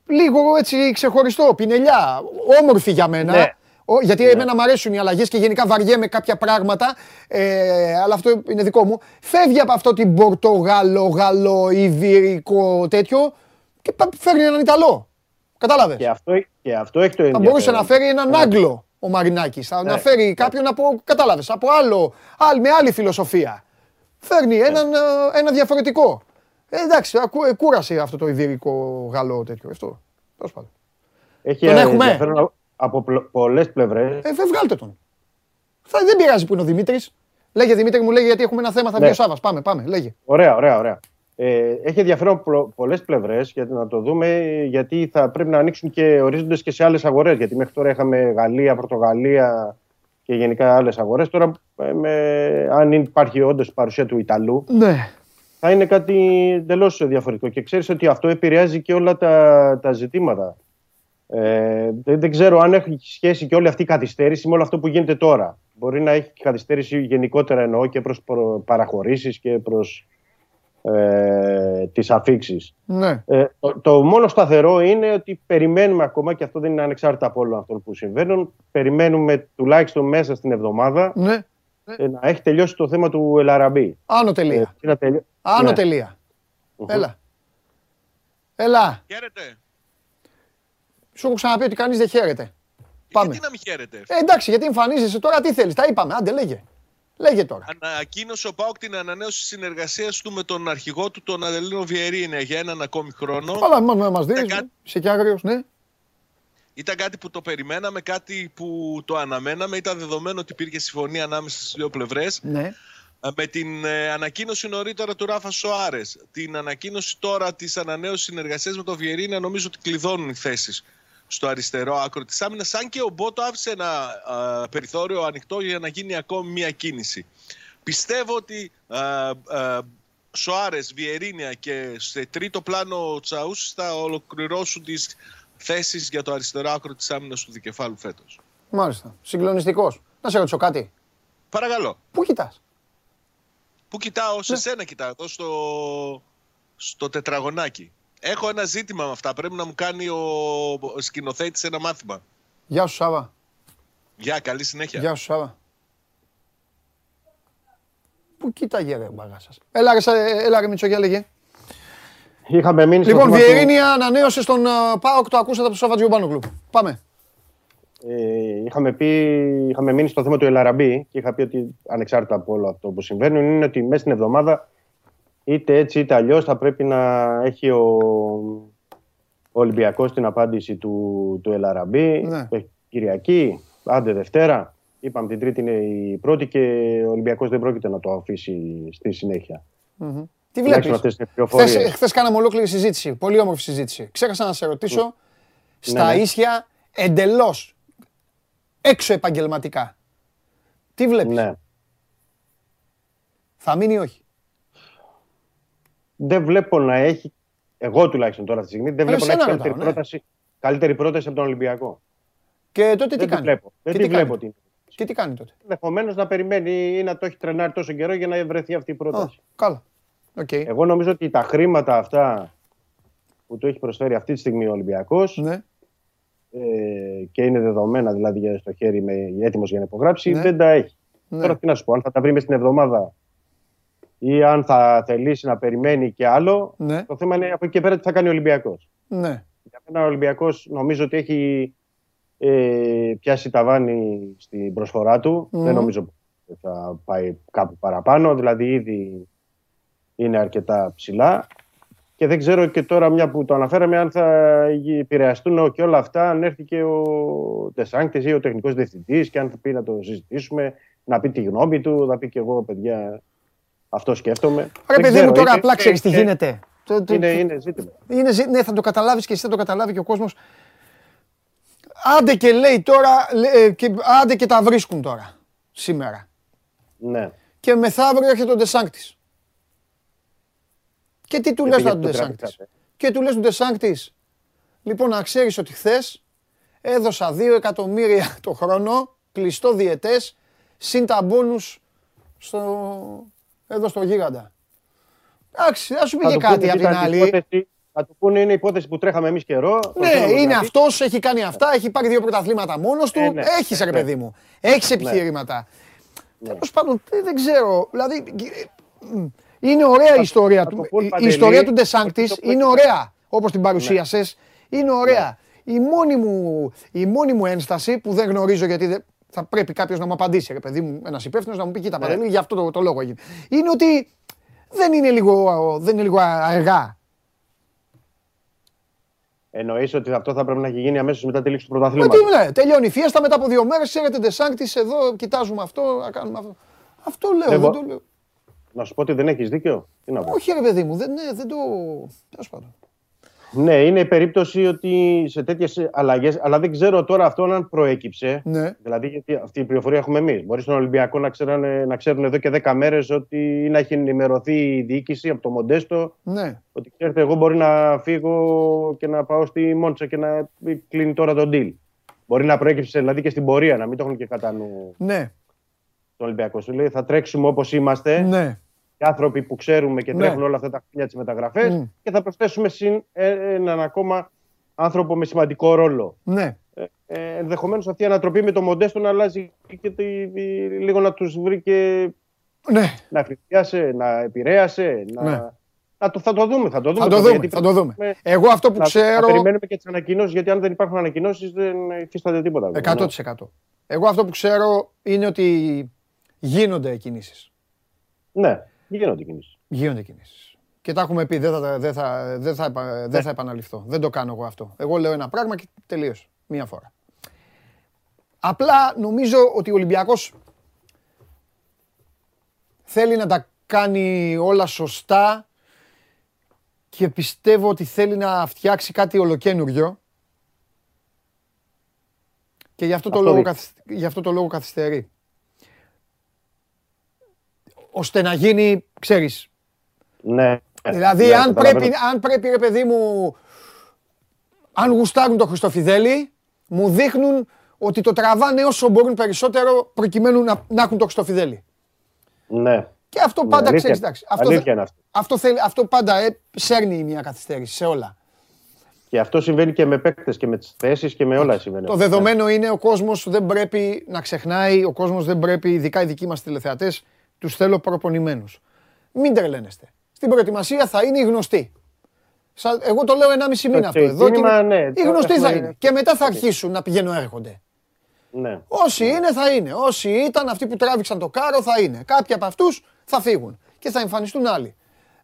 λίγο έτσι ξεχωριστό, πινελιά, όμορφη για μένα. Ναι. Γιατί ναι. εμένα μου αρέσουν οι αλλαγές και γενικά βαριέμαι κάποια πράγματα, ε, αλλά αυτό είναι δικό μου. Φεύγει από αυτό την Πορτογάλο, Γαλλό, Ιβυρικό τέτοιο και φέρνει έναν Ιταλό. Κατάλαβες; Και αυτό, και αυτό έχει το ενδιαφέρον. Θα μπορούσε να φέρει έναν Άγγλο ο Μαρινάκης. Θα να ναι. φέρει ναι. κάποιον από. Κατάλαβες. Από άλλο, άλλη, με άλλη φιλοσοφία. Φέρνει έναν, ε, ένα διαφορετικό. Ε, εντάξει, ε, κούρασε αυτό το Ιβυρικό Γαλλό τέτοιο. Αυτό. Τέλος πάντων. Έχει τον έχουμε; Από πολλές πλευρές. Ε, βγάλτε τον. Θα, δεν πειράζει που είναι ο Δημήτρης. Λέγε Δημήτρη μου, λέγε γιατί έχουμε ένα θέμα, θα βγει ο Σάβα. Πάμε, πάμε, λέγε. Ωραία, ωραία, ωραία. Ε, έχει ενδιαφέρον πολλές πλευρές για να το δούμε, γιατί θα πρέπει να ανοίξουν και ορίζοντες και σε άλλες αγορές. Γιατί μέχρι τώρα είχαμε Γαλλία, Πορτογαλία και γενικά άλλες αγορές. Τώρα, ε, με, αν υπάρχει όντως παρουσία του Ιταλού, ναι. θα είναι κάτι εντελώς διαφορετικό. Και ξέρεις ότι αυτό επηρεάζει και όλα τα, τα ζητήματα. Ε, δεν, δεν ξέρω αν έχει σχέση και όλη αυτή η καθυστέρηση με όλο αυτό που γίνεται τώρα. Μπορεί να έχει καθυστέρηση γενικότερα εννοώ και προς παραχωρήσεις και προς ε, τις αφήξεις. Ναι. Ε, το, το, μόνο σταθερό είναι ότι περιμένουμε ακόμα και αυτό δεν είναι ανεξάρτητα από όλο αυτό που συμβαίνουν. Περιμένουμε τουλάχιστον μέσα στην εβδομάδα ναι. ε, να έχει τελειώσει το θέμα του Ελαραμπή. Άνω τελεία. Ε, τελει... Άνω ναι. τελεία. Έλα. Έλα. Χαίρετε. Σου έχω ξαναπεί ότι κανείς δεν χαίρεται. Πάμε. Γιατί να μην χαίρετε; Ε, εντάξει, γιατί εμφανίζεσαι τώρα, τι θέλεις. Τα είπαμε. Άντε, λέγε. Λέγε τώρα. Ανακοίνωσε ο Πάοκ την ανανέωση συνεργασίας του με τον αρχηγό του, τον Αδελίνο Βιερίνια, για έναν ακόμη χρόνο. Αλλά μα μα δεις. Κάτι... Σε κι άγριος, ναι. Ήταν κάτι που το περιμέναμε, κάτι που το αναμέναμε. Ήταν δεδομένο ότι υπήρχε συμφωνία ανάμεσα στις δύο πλευρές. Ναι. Ε, με την ε, ανακοίνωση νωρίτερα του Ράφα Σοάρες, την ανακοίνωση τώρα της ανανέωσης συνεργασίας με τον Βιερίνια, νομίζω ότι κλειδώνουν οι θέσεις στο αριστερό άκρο της άμυνας, αν και ο Μπότο άφησε ένα περιθώριο ανοιχτό για να γίνει ακόμη μία κίνηση. Πιστεύω ότι α, Σοάρες, Βιερίνια και σε τρίτο πλάνο Τσαούς θα ολοκληρώσουν τις θέσεις για το αριστερό άκρο της άμυνας του δικεφάλου φέτος. Μάλιστα. Συγκλονιστικός. Να σε ρωτήσω κάτι. Παρακαλώ. Πού κοιτάς; Πού κοιτάω, σε ναι. σένα κοιτάω, εδώ στο, στο τετραγωνάκι. Έχω ένα ζήτημα με αυτά. Πρέπει να μου κάνει ο σκηνοθέτης ένα μάθημα. Γεια σου, Σάβα. Γεια, καλή συνέχεια. Γεια σου, Σάβα. Πού κοίταγε ρε μπαγάς Έλα ρε, έλα ρε Μητσογιά λέγε. Είχαμε μείνει λοιπόν, Βιερίνια του... ανανέωσε στον uh, ΠΑΟΚ, το ακούσατε από το Σάβα Τζιουμπάνογλου. Πάμε. Ε, είχαμε, πει, είχαμε μείνει στο θέμα του Ελαραμπή και είχα πει ότι ανεξάρτητα από όλο αυτό που συμβαίνει είναι ότι μέσα στην εβδομάδα είτε έτσι είτε αλλιώς θα πρέπει να έχει ο, ο Ολυμπιακός την απάντηση του, του Ελαραμπή. Ναι. Κυριακή, άντε Δευτέρα. Είπαμε την Τρίτη είναι η πρώτη και ο Ολυμπιακός δεν πρόκειται να το αφήσει στη συνέχεια. Mm-hmm. Τι βλέπεις; Χθε κάναμε ολόκληρη συζήτηση. Πολύ όμορφη συζήτηση. Ξέχασα να σε ρωτήσω ναι, στα ναι. ίσια εντελώς έξω επαγγελματικά. Τι βλέπεις; Ναι. Θα μείνει ή όχι; Δεν βλέπω να έχει, εγώ τουλάχιστον τώρα αυτή τη στιγμή, δεν βλέπω να έχει καλύτερη, ναι. πρόταση, καλύτερη πρόταση από τον Ολυμπιακό. Και τότε τι κάνει; Βλέπω. Δεν τι βλέπω. Τι... Και τι κάνει τότε; Ενδεχομένως να περιμένει ή να το έχει τρενάρει τόσο καιρό για να βρεθεί αυτή η πρόταση. καλά. Okay. Εγώ νομίζω ότι τα χρήματα αυτά που του έχει προσφέρει αυτή τη στιγμή ο Ολυμπιακός ναι. ε, και είναι δεδομένα δηλαδή στο χέρι με έτοιμος για να υπογράψει, ναι. δεν τα έχει. Ναι. Τώρα τι να σου πω, αν θα τα βρει μες στην εβδομάδα ή αν θα θελήσει να περιμένει και άλλο. Ναι. Το θέμα είναι από εκεί και πέρα τι θα κάνει ο Ολυμπιακός. Ναι. Για μένα ο Ολυμπιακός νομίζω ότι έχει ε, πιάσει ταβάνι στην προσφορά του. Δεν νομίζω ότι θα πάει κάπου παραπάνω. Δηλαδή ήδη είναι αρκετά ψηλά. Και δεν ξέρω και τώρα μια που το αναφέραμε αν θα επηρεαστούν και όλα αυτά αν έρθει και ο Τεσάνκτης ή ο τεχνικός διευθυντής και αν θα πει να το συζητήσουμε, να πει τη γνώμη του, να πει και εγώ παιδιά αυτό σκέφτομαι. Ρε Δεν παιδί ξέρω, μου, τώρα είναι- απλά ξέρεις τι είναι- γίνεται. Το- το- Είναι, είναι ζήτημα. Είναι, ζη- ναι, θα το καταλάβεις και εσύ θα το καταλάβει και ο κόσμος. Άντε και λέει τώρα, λέ- ε, και, άντε και τα βρίσκουν τώρα, σήμερα. Ναι. Και μεθαύριο έρχεται ο Ντεσάνκτης. Και τι του Και λες πήγε τώρα του στον Ντεσάνκτης; Τραπεζάτε. Και του λες του Ντεσάνκτης. Λοιπόν, να ξέρεις ότι χθες έδωσα 2 εκατομμύρια το χρόνο, κλειστό διετές, συν τα μπόνους στο... εδώ στο γίγαντα. Εντάξει, θα σου Θα πήγε του πούνε κάτι απ' την ήταν άλλη. υπόθεση- Θα του πούνε είναι υπόθεση που τρέχαμε εμείς καιρό. Ναι, Προσφέραμε είναι δηλαδή. αυτός, έχει κάνει αυτά, έχει πάρει δύο πρωταθλήματα μόνος του. Ε, ναι. Έχεις ρε Ναι. παιδί μου. Έχεις επιχειρήματα. Τέλος πάντων, ε, δεν ξέρω. Δηλαδή, ε, μ, είναι ωραία η ιστορία θα του. το πούν, Η- Η Παντελή, ιστορία του ότι Ντεσάνκτη το Ναι. είναι πούμε- ωραία. Όπως την παρουσίασες. Είναι ωραία. Η μόνη μου, η μόνη μου ένσταση που δεν γνωρίζω γιατί δεν, θα πρέπει κάποιος να μου απαντήσει, ρε παιδί μου, ένας υπεύθυνος να μου πει: Κοίτα, Ναι. Παντελή, για αυτό το, το λόγο έγινε. Είναι ότι δεν είναι λίγο, δεν είναι λίγο αργά. Εννοείς ότι αυτό θα πρέπει να έχει γίνει αμέσως μετά τη λήξη του Μα πρωταθλήματος; τι ναι, τελειώνει η φιέστα μετά από δύο μέρες. Ξέρετε, Ντεσάνκτη εδώ, κοιτάζουμε αυτό, να κάνουμε αυτό. Αυτό λέω, Εγώ- δεν το λέω. Να σου πω ότι δεν έχεις δίκιο. Τι να πω. Όχι, ρε παιδί μου, δεν, ναι, δεν το. Τέλος πάντων. Ναι, είναι η περίπτωση ότι σε τέτοιες αλλαγές, αλλά δεν ξέρω τώρα αυτό αν προέκυψε. Ναι. Δηλαδή, γιατί αυτή η πληροφορία έχουμε εμείς. Μπορεί στον Ολυμπιακό να, ξέρανε, να ξέρουν εδώ και 10 μέρες ότι ή να έχει ενημερωθεί η διοίκηση από το Μοντέστο. Ναι. Ότι ξέρετε, εγώ μπορεί να φύγω και να πάω στη Μόντσα και να κλείνει τώρα τον deal. Μπορεί να προέκυψε δηλαδή και στην πορεία, να μην το έχουν και κατά νου Ναι, το Ολυμπιακό. Σου λέει θα τρέξουμε όπως είμαστε. ναι. Οι άνθρωποι που ξέρουμε και Ναι. τρέχουν όλα αυτά τα χρόνια τις μεταγραφές Μμ. και θα προσθέσουμε συν ε, έναν ακόμα άνθρωπο με σημαντικό ρόλο. ναι. Ε, ε, Ενδεχομένως αυτή η ανατροπή με το Μοντέστο να αλλάζει και τη, τη- λίγο να τους βρει και ναι. να ευνηδιάσε, να επηρέασε. Να, Ναι. να το, θα το δούμε. Θα το δούμε, Θα το τότε, δούμε, γιατί θα το δούμε. πρέπει Εγώ αυτό που να, να ξέρω. περιμένουμε και τις ανακοινώσεις, γιατί αν δεν υπάρχουν ανακοινώσεις δεν υφίσταται τίποτα. 100%. Εγώ αυτό που ξέρω είναι ότι γίνονται κινήσεις. Ναι, γίνονται κινήσεις. Γίνονται κινήσεις. Και τα έχουμε πει, δεν θα, δεν θα, δεν θα, επα- δεν θα επαναληφθώ. Δεν το κάνω εγώ αυτό. Εγώ λέω ένα πράγμα και τελείωσε. Μία φορά. Απλά νομίζω ότι ο Ολυμπιακός θέλει να τα κάνει όλα σωστά και πιστεύω ότι θέλει να φτιάξει κάτι ολοκένουργιο και γι' αυτό, το, Αυτό λόγο, δείχνει. καθυσ- γι' αυτό το λόγο καθυστερεί. Ώστε να γίνει, ξέρεις, Ναι. Δηλαδή, Ναι, αν, καταλαβαίνω. πρέπει, αν πρέπει, ρε παιδί μου, αν γουστάρουν το Χριστοφιδέλη, μου δείχνουν ότι το τραβάνε όσο μπορούν περισσότερο προκειμένου να, να έχουν το Χριστοφιδέλη. Ναι. Και αυτό Ναι, πάντα αλήθεια ξέρεις, είναι. εντάξει. Αυτό, Αλήθεια θε- είναι αυτό. αυτό, θέλει, αυτό πάντα ε, σέρνει μια καθυστέρηση σε όλα. Και αυτό συμβαίνει και με παίκτες και με τις θέσεις και με όλα συμβαίνει. Το αυτό. δεδομένο είναι ο κόσμος δεν πρέπει να ξεχνάει, ο κόσμος δεν πρέπει, ειδικά οι δικοί μας τηλεθεατές, τους θέλω προπονημένους. Μην τρελαίνεστε. Στην προετοιμασία θα είναι οι γνωστοί. Σα- Εγώ το λέω 1,5 μήνα Το αυτό εδώ. ξεκίνημα, και... ναι, οι το γνωστοί θα έχουμε- είναι. Και μετά θα αρχίσουν να πηγαίνουν έρχονται. Ναι. Όσοι είναι θα είναι. Όσοι ήταν αυτοί που τράβηξαν το κάρο θα είναι. Κάποιοι από αυτούς θα φύγουν και θα εμφανιστούν άλλοι.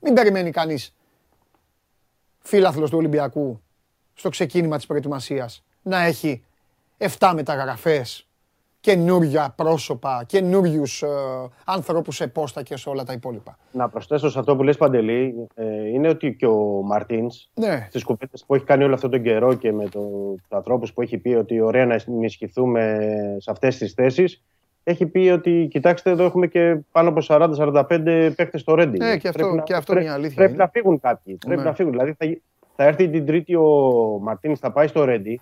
Μην περιμένει κανείς φίλαθλος του Ολυμπιακού στο ξεκίνημα της προετοιμασίας να έχει 7 μεταγραφές, καινούργια πρόσωπα, καινούριους ε, άνθρωπους σε πόστα και σε όλα τα υπόλοιπα. Να προσθέσω σε αυτό που λες Παντελή, ε, είναι ότι και ο Μαρτίνς Ναι. στις κουβέντες που έχει κάνει όλο αυτόν τον καιρό και με το, τους ανθρώπους που έχει πει ότι ωραία να ενισχυθούμε σε αυτές τις θέσεις, έχει πει ότι κοιτάξτε εδώ έχουμε και πάνω από 40-45 παίκτες στο Ρέντι. Ναι, και αυτό- και αυτό είναι η αλήθεια Πρέπει είναι. να φύγουν κάποιοι. Πρέπει Ναι. να φύγουν. Δηλαδή θα, θα έρθει την Τρίτη ο Μαρτίνς, θα πάει στο Ρέντι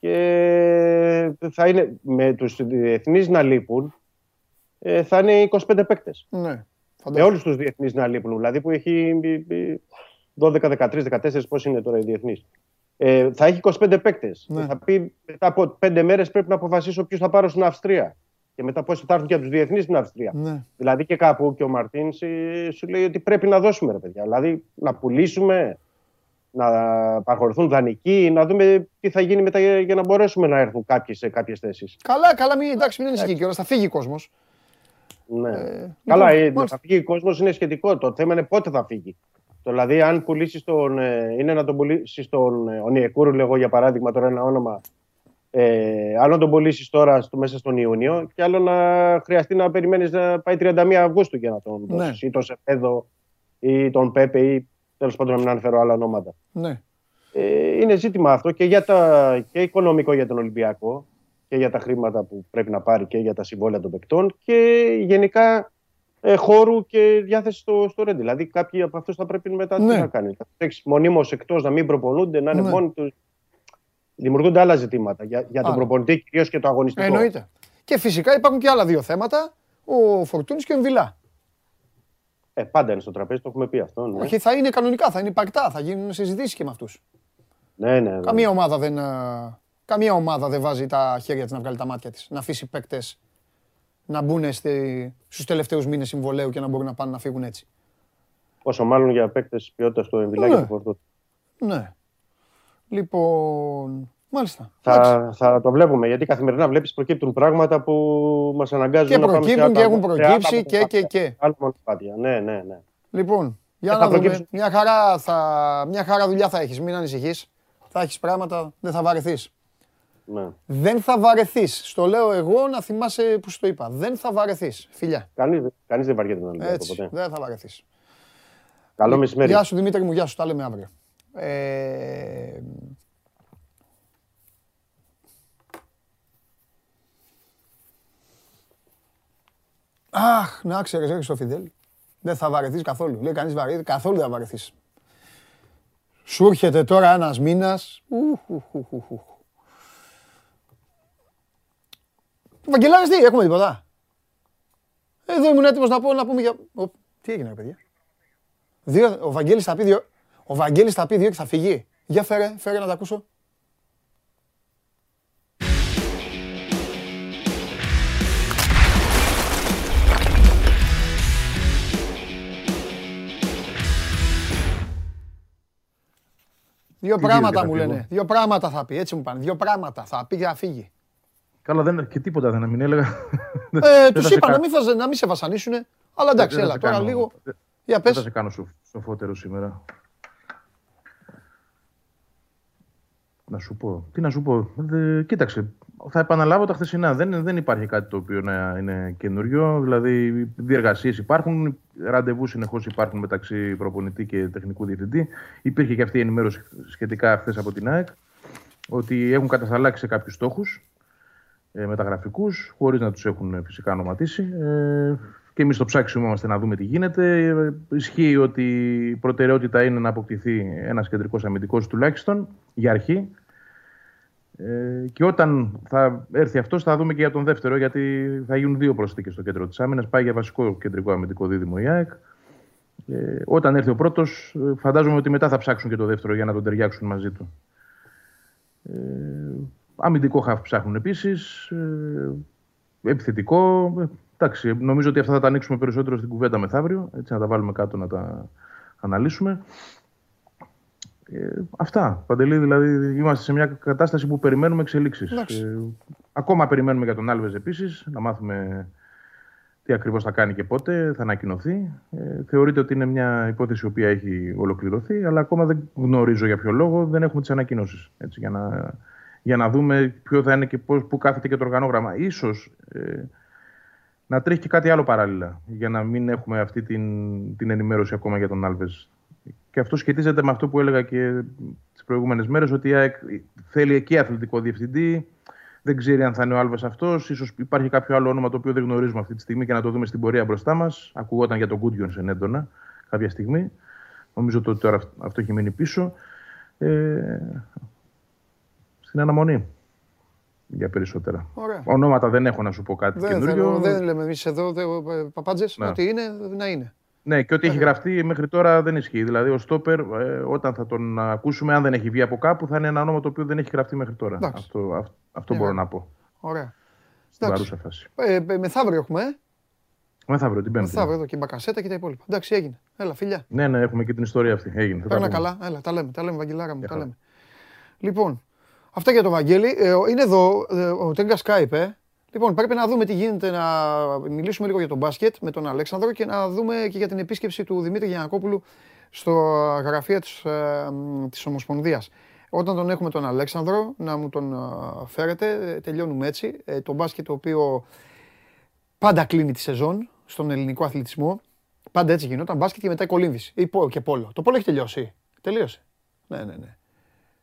και θα είναι με τους διεθνείς να λείπουν, ε, θα είναι 25 παίκτες. Ναι. Με Φαντάζομαι. όλους τους διεθνείς να λείπουν. Δηλαδή που έχει ε, ε, 12, 13, 14, πώς είναι τώρα οι διεθνείς. Ε, θα έχει 25 παίκτες. Ναι. Θα πει μετά από 5 μέρες πρέπει να αποφασίσω ποιου θα πάρω στην Αυστρία. Και μετά πώς θα έρθουν και από τους διεθνείς στην Αυστρία. Ναι. Δηλαδή και κάπου και ο Μαρτίνς σου λέει ότι πρέπει να δώσουμε ρε παιδιά. Δηλαδή να πουλήσουμε, να παραχωρηθούν δανεικοί, να δούμε τι θα γίνει μετά για για να μπορέσουμε να έρθουν κάποιοι σε κάποιες θέσεις. Καλά, καλά, μην, εντάξει, μην ανησυχεί κιόλας, θα φύγει ο κόσμος. Ναι. Ε, Καλά, λοιπόν, ε, μάλιστα. θα φύγει ο κόσμος είναι σχετικό. Το θέμα είναι πότε θα φύγει. Δηλαδή, αν πουλήσεις τον. ε, είναι να τον πουλήσεις τον ε, Ονιεκούρου, λέγω για παράδειγμα τώρα ένα όνομα. Ε, άλλο να τον πουλήσεις τώρα στο, μέσα στον Ιούνιο και άλλο να χρειαστεί να περιμένεις να πάει 31 Αυγούστου για να τον Ναι. δώσεις. Ή τον Σεφέδο ή τον Πέπε ή τέλος πάντων να μην αναφέρω άλλα ονόματα. Ναι. Ε, είναι ζήτημα αυτό και, για τα, και οικονομικό για τον Ολυμπιακό και για τα χρήματα που πρέπει να πάρει και για τα συμβόλαια των παικτών και γενικά ε, χώρου και διάθεση στο, στο Ρέντι. Δηλαδή κάποιοι από αυτούς θα πρέπει μετά Ναι. τι να κάνει. Θα τους έχει μονίμως εκτός να μην προπονούνται, να είναι Ναι. μόνοι τους. Δημιουργούνται άλλα ζητήματα για, για τον Άλλα. προπονητή κυρίως και το αγωνιστικό. Εννοείται. Και φυσικά υπάρχουν και άλλα δύο θέματα. Ο Φορτούνης και ο Εμβιλά. Ε, πάντα είναι στο τραπέζι, το έχουμε πει αυτό. Ναι, Όχι, θα είναι κανονικά, θα είναι υπαρκτά, θα γίνουν συζητήσεις και με αυτούς. ναι, ναι, ναι. Καμία ομάδα δεν. α, Καμία ομάδα δεν βάζει τα χέρια της να βγάλει τα μάτια της. Να αφήσει παίκτες να μπουν στη, στους τελευταίους μήνες συμβολέου και να μπορούν να πάνε να φύγουν έτσι. Πόσο μάλλον για παίκτες ποιότητας του Εμβιλά Ναι. και του Φορτούνη. Ναι. Λοιπόν, μάλιστα. Εντάξει. Θα, θα το βλέπουμε γιατί καθημερινά βλέπεις προκύπτουν πράγματα που μας αναγκάζουν Και να πάμε σε προκύπτουν και άλλα- έχουν σε προκύψει άλλα και, και, και. Άλλα μονοπάτια. Ναι, ναι, ναι. Λοιπόν, για Ε, να θα δούμε. προκύψουν. Μια χαρά, θα... Μια χαρά δουλειά θα έχεις, μην ανησυχείς. Θα έχεις πράγματα, δεν θα βαρεθείς. ναι. Δεν θα βαρεθείς. Στο λέω εγώ να θυμάσαι που σου το είπα. Δεν θα βαρεθείς. Φιλιά. Κανείς, κανείς δεν βαριέται τον Ολυμπιακό Έτσι, ποτέ. δεν θα βαρεθείς. Καλό μεσημέρι. Γεια σου Δημήτρη μου, γεια σου, τα λέμε αύριο. Ε... Αχ, να ξέρεις, ρε Φιδέλ. Δεν θα βαρεθείς καθόλου. Λέει κανείς βαρύει, καθόλου δεν θα βαρεθείς. Σου έρχεται τώρα ένας μήνας. Ουχ, ουχ, ουχ, ουχ, ουχ. Βαγγελάρες τι, έχουμε τίποτα; Εδώ ήμουν έτοιμος να πω, να πούμε για... Ω, τι έγινε ρε παιδιά; Δύο, ο Βαγγέλης θα πει δύο. Ο Βαγγέλης θα πει δύο και θα φύγει. Για φέρε, φέρε να τα ακούσω. Δύο Τι πράγματα γίνεται, μου να φύγω. λένε. Δύο πράγματα θα πει. Έτσι μου πάνε. Δύο πράγματα θα πει και θα φύγει. Καλά, δεν, και τίποτα δεν μην έλεγα. Ε, Δεν τους θα σε είπα να κα- μην, φας- να μην σε βασανίσουν. Αλλά εντάξει, δεν θα έλα σε τώρα κάνω- λίγο. δεν- Για Δεν θα πες. σε κάνω σοφ- σοφότερο σήμερα. Να σου πω. Τι να σου πω. Δε- κοίταξε. Θα επαναλάβω τα χθεσινά. Δεν, δεν υπάρχει κάτι το οποίο να είναι καινούριο. Δηλαδή, διεργασίες υπάρχουν, ραντεβού συνεχώς υπάρχουν μεταξύ προπονητή και τεχνικού διευθυντή. Υπήρχε και αυτή η ενημέρωση σχετικά χθες από την ΑΕΚ ότι έχουν κατασταλάξει σε κάποιους στόχους ε, μεταγραφικούς, χωρίς να τους έχουν ε, φυσικά ονοματίσει. Ε, και εμείς στο ψάξιμο είμαστε να δούμε τι γίνεται. Ε, ισχύει ότι η προτεραιότητα είναι να αποκτηθεί ένας κεντρικός αμυντικός τουλάχιστον για αρχή. Ε, και όταν θα έρθει αυτός, θα δούμε και για τον δεύτερο, γιατί θα γίνουν δύο προσθήκες στο κέντρο της άμυνας. Πάει για βασικό κεντρικό αμυντικό δίδυμο η ΑΕΚ. Ε, όταν έρθει ο πρώτος, φαντάζομαι ότι μετά θα ψάξουν και το δεύτερο για να τον ταιριάξουν μαζί του. Ε, αμυντικό χαφ ψάχνουν επίσης. Ε, επιθετικό. Ε, εντάξει, νομίζω ότι αυτά θα τα ανοίξουμε περισσότερο στην κουβέντα μεθαύριο. Έτσι, να τα βάλουμε κάτω να τα αναλύσουμε. Ε, αυτά. Παντελή, δηλαδή είμαστε σε μια κατάσταση που περιμένουμε εξελίξεις. Εντάξει. Ε, ακόμα περιμένουμε για τον Άλβες επίσης, να μάθουμε τι ακριβώς θα κάνει και πότε, θα ανακοινωθεί. Ε, θεωρείται ότι είναι μια υπόθεση η οποία έχει ολοκληρωθεί, αλλά ακόμα δεν γνωρίζω για ποιο λόγο, δεν έχουμε τις ανακοινώσεις. Για να, για να δούμε ποιο θα είναι και πώς, πού κάθεται και το οργανόγραμμα. Ίσως ε, να τρέχει και κάτι άλλο παράλληλα, για να μην έχουμε αυτή την, την ενημέρωση ακόμα για τον Άλβες. Και αυτό σχετίζεται με αυτό που έλεγα και τι προηγούμενε μέρε, ότι η ΑΕΚ θέλει εκεί αθλητικό διευθυντή. Δεν ξέρει αν θα είναι ο Άλβε αυτό. σω υπάρχει κάποιο άλλο όνομα το οποίο δεν γνωρίζουμε αυτή τη στιγμή και να το δούμε στην πορεία μπροστά μα. Ακουγόταν για τον Γκούντιον έντονα κάποια στιγμή. Νομίζω ότι τώρα αυτό έχει μείνει πίσω. Ε, στην αναμονή για περισσότερα. Ωραία. Ονόματα δεν έχω να σου πω κάτι Δεν, καινούριο. θέλω, δεν λέμε εμεί εδώ παπάντζε. Ναι. Ό,τι είναι, να είναι. Ναι, και ό,τι έχει Ε. γραφτεί μέχρι τώρα δεν ισχύει. Δηλαδή, ο Στόπερ, ε, όταν θα τον ακούσουμε, αν δεν έχει βγει από κάπου, θα είναι ένα όνομα το οποίο δεν έχει γραφτεί μέχρι τώρα. Εντάξει. Αυτό, αυ- αυτό Ε, μπορώ να πω. Ωραία. Στην Εντάξει. παρούσα φάση. Ε, ε, μεθαύριο έχουμε, ε. Μεθαύριο, την Πέμπτη. Μεθαύριο εδώ και η μπακασέτα και τα υπόλοιπα. Εντάξει, έγινε. Έλα, φιλιά. Ναι, ναι, έχουμε και την ιστορία αυτή. Έγινε. Θα τα Παίρνα πούμε. καλά. Έλα, τα λέμε. Τα λέμε, Βαγγελάρα μου. Για Τα χαρά. λέμε. Λοιπόν, αυτά για το Βαγγέλη. Ε, ο- είναι εδώ ε, ο Τέγκα Skype, ε. Λοιπόν, πρέπει να δούμε τι γίνεται, να μιλήσουμε λίγο για τον μπάσκετ με τον Αλέξανδρο και να δούμε και για την επίσκεψη του Δημήτρη Γιανακόπουλου στο γραφείο της, ε, μ, της Ομοσπονδίας. Όταν τον έχουμε τον Αλέξανδρο, να μου τον ε, φέρετε, ε, τελειώνουμε έτσι. Ε, το μπάσκετ το οποίο πάντα κλείνει τη σεζόν στον ελληνικό αθλητισμό. Πάντα έτσι γινόταν. Μπάσκετ και μετά η κολύμβηση. Ή πο- και πόλο. Το πόλο έχει τελειώσει. Τελείωσε. Ναι, ναι, ναι.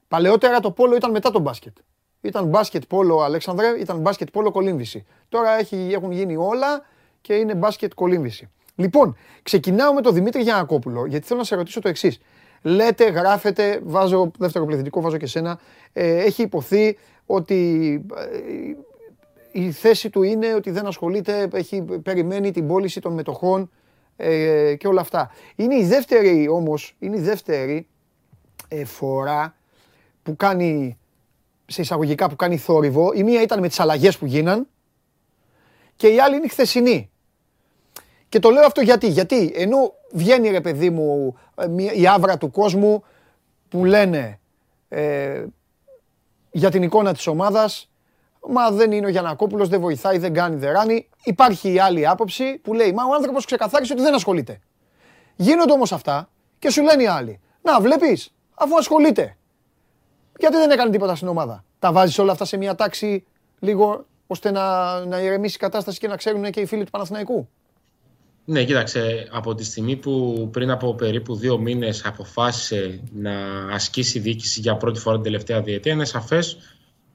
Παλαιότερα το πόλο ήταν μετά το μπάσκετ. Ήταν μπάσκετ πόλο Αλέξανδρε, ήταν μπάσκετ πόλο κολύμβηση. Τώρα έχει, έχουν γίνει όλα και είναι μπάσκετ κολύμβηση. Λοιπόν, ξεκινάω με τον Δημήτρη Γιανακόπουλο, γιατί θέλω να σε ρωτήσω το εξής. Λέτε, γράφετε, βάζω δεύτερο πληθυντικό, βάζω και σένα. Ε, έχει υποθεί ότι ε, η θέση του είναι ότι δεν ασχολείται, έχει περιμένει την πώληση των μετοχών ε, και όλα αυτά. Είναι η δεύτερη όμως, είναι η δεύτερη ε, φορά που κάνει, σε εισαγωγικά που κάνει θόρυβο. Η μία ήταν με τις αλλαγές που γίναν και η άλλη είναι η χθεσινή. Και το λέω αυτό γιατί, γιατί ενώ βγαίνει ρε παιδί μου ε, μια- η άβρα του κόσμου που λένε ε, για την εικόνα της ομάδας Μα δεν είναι ο Γιανακόπουλος, δεν βοηθάει, δεν κάνει, δεν ράνει. Υπάρχει η άλλη άποψη που λέει Μα ο άνθρωπος ξεκαθάρισε ότι δεν ασχολείται. Γίνονται όμως αυτά και σου λένε οι άλλοι Να βλέπεις, αφού ασχολείται. Γιατί δεν έκανε τίποτα στην ομάδα; Τα βάζεις όλα αυτά σε μια τάξη λίγο ώστε να, να ηρεμήσει η κατάσταση και να ξέρουν και οι φίλοι του Παναθηναϊκού; Ναι, κοίταξε, από τη στιγμή που πριν από περίπου δύο μήνες αποφάσισε να ασκήσει διοίκηση για πρώτη φορά την τελευταία διετία, είναι σαφές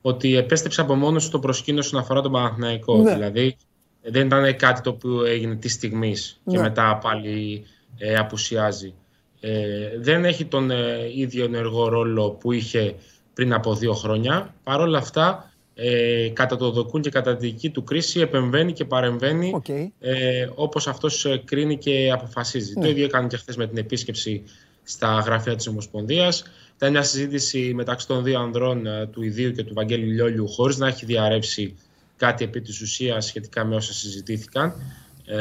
ότι επέστρεψε από μόνος του το προσκήνιο όσον αφορά τον Παναθηναϊκό. Ναι. Δηλαδή, δεν ήταν κάτι το οποίο έγινε τη στιγμή και Ναι. μετά πάλι ε, απουσιάζει. Ε, δεν έχει τον ε, ίδιο ενεργό ρόλο που είχε πριν από δύο χρόνια. Παρ' όλα αυτά, ε, κατά το δοκούν και κατά τη δική του κρίση επεμβαίνει και παρεμβαίνει Οκ. ε, όπως αυτός ε, κρίνει και αποφασίζει. Ναι. Το ίδιο έκανε και χθες με την επίσκεψη στα γραφεία της Ομοσπονδίας. Ήταν μια συζήτηση μεταξύ των δύο ανδρών ε, του ιδίου και του Βαγγέλη Λιόλιου χωρίς να έχει διαρρεύσει κάτι επί της ουσίας σχετικά με όσα συζητήθηκαν. Ε,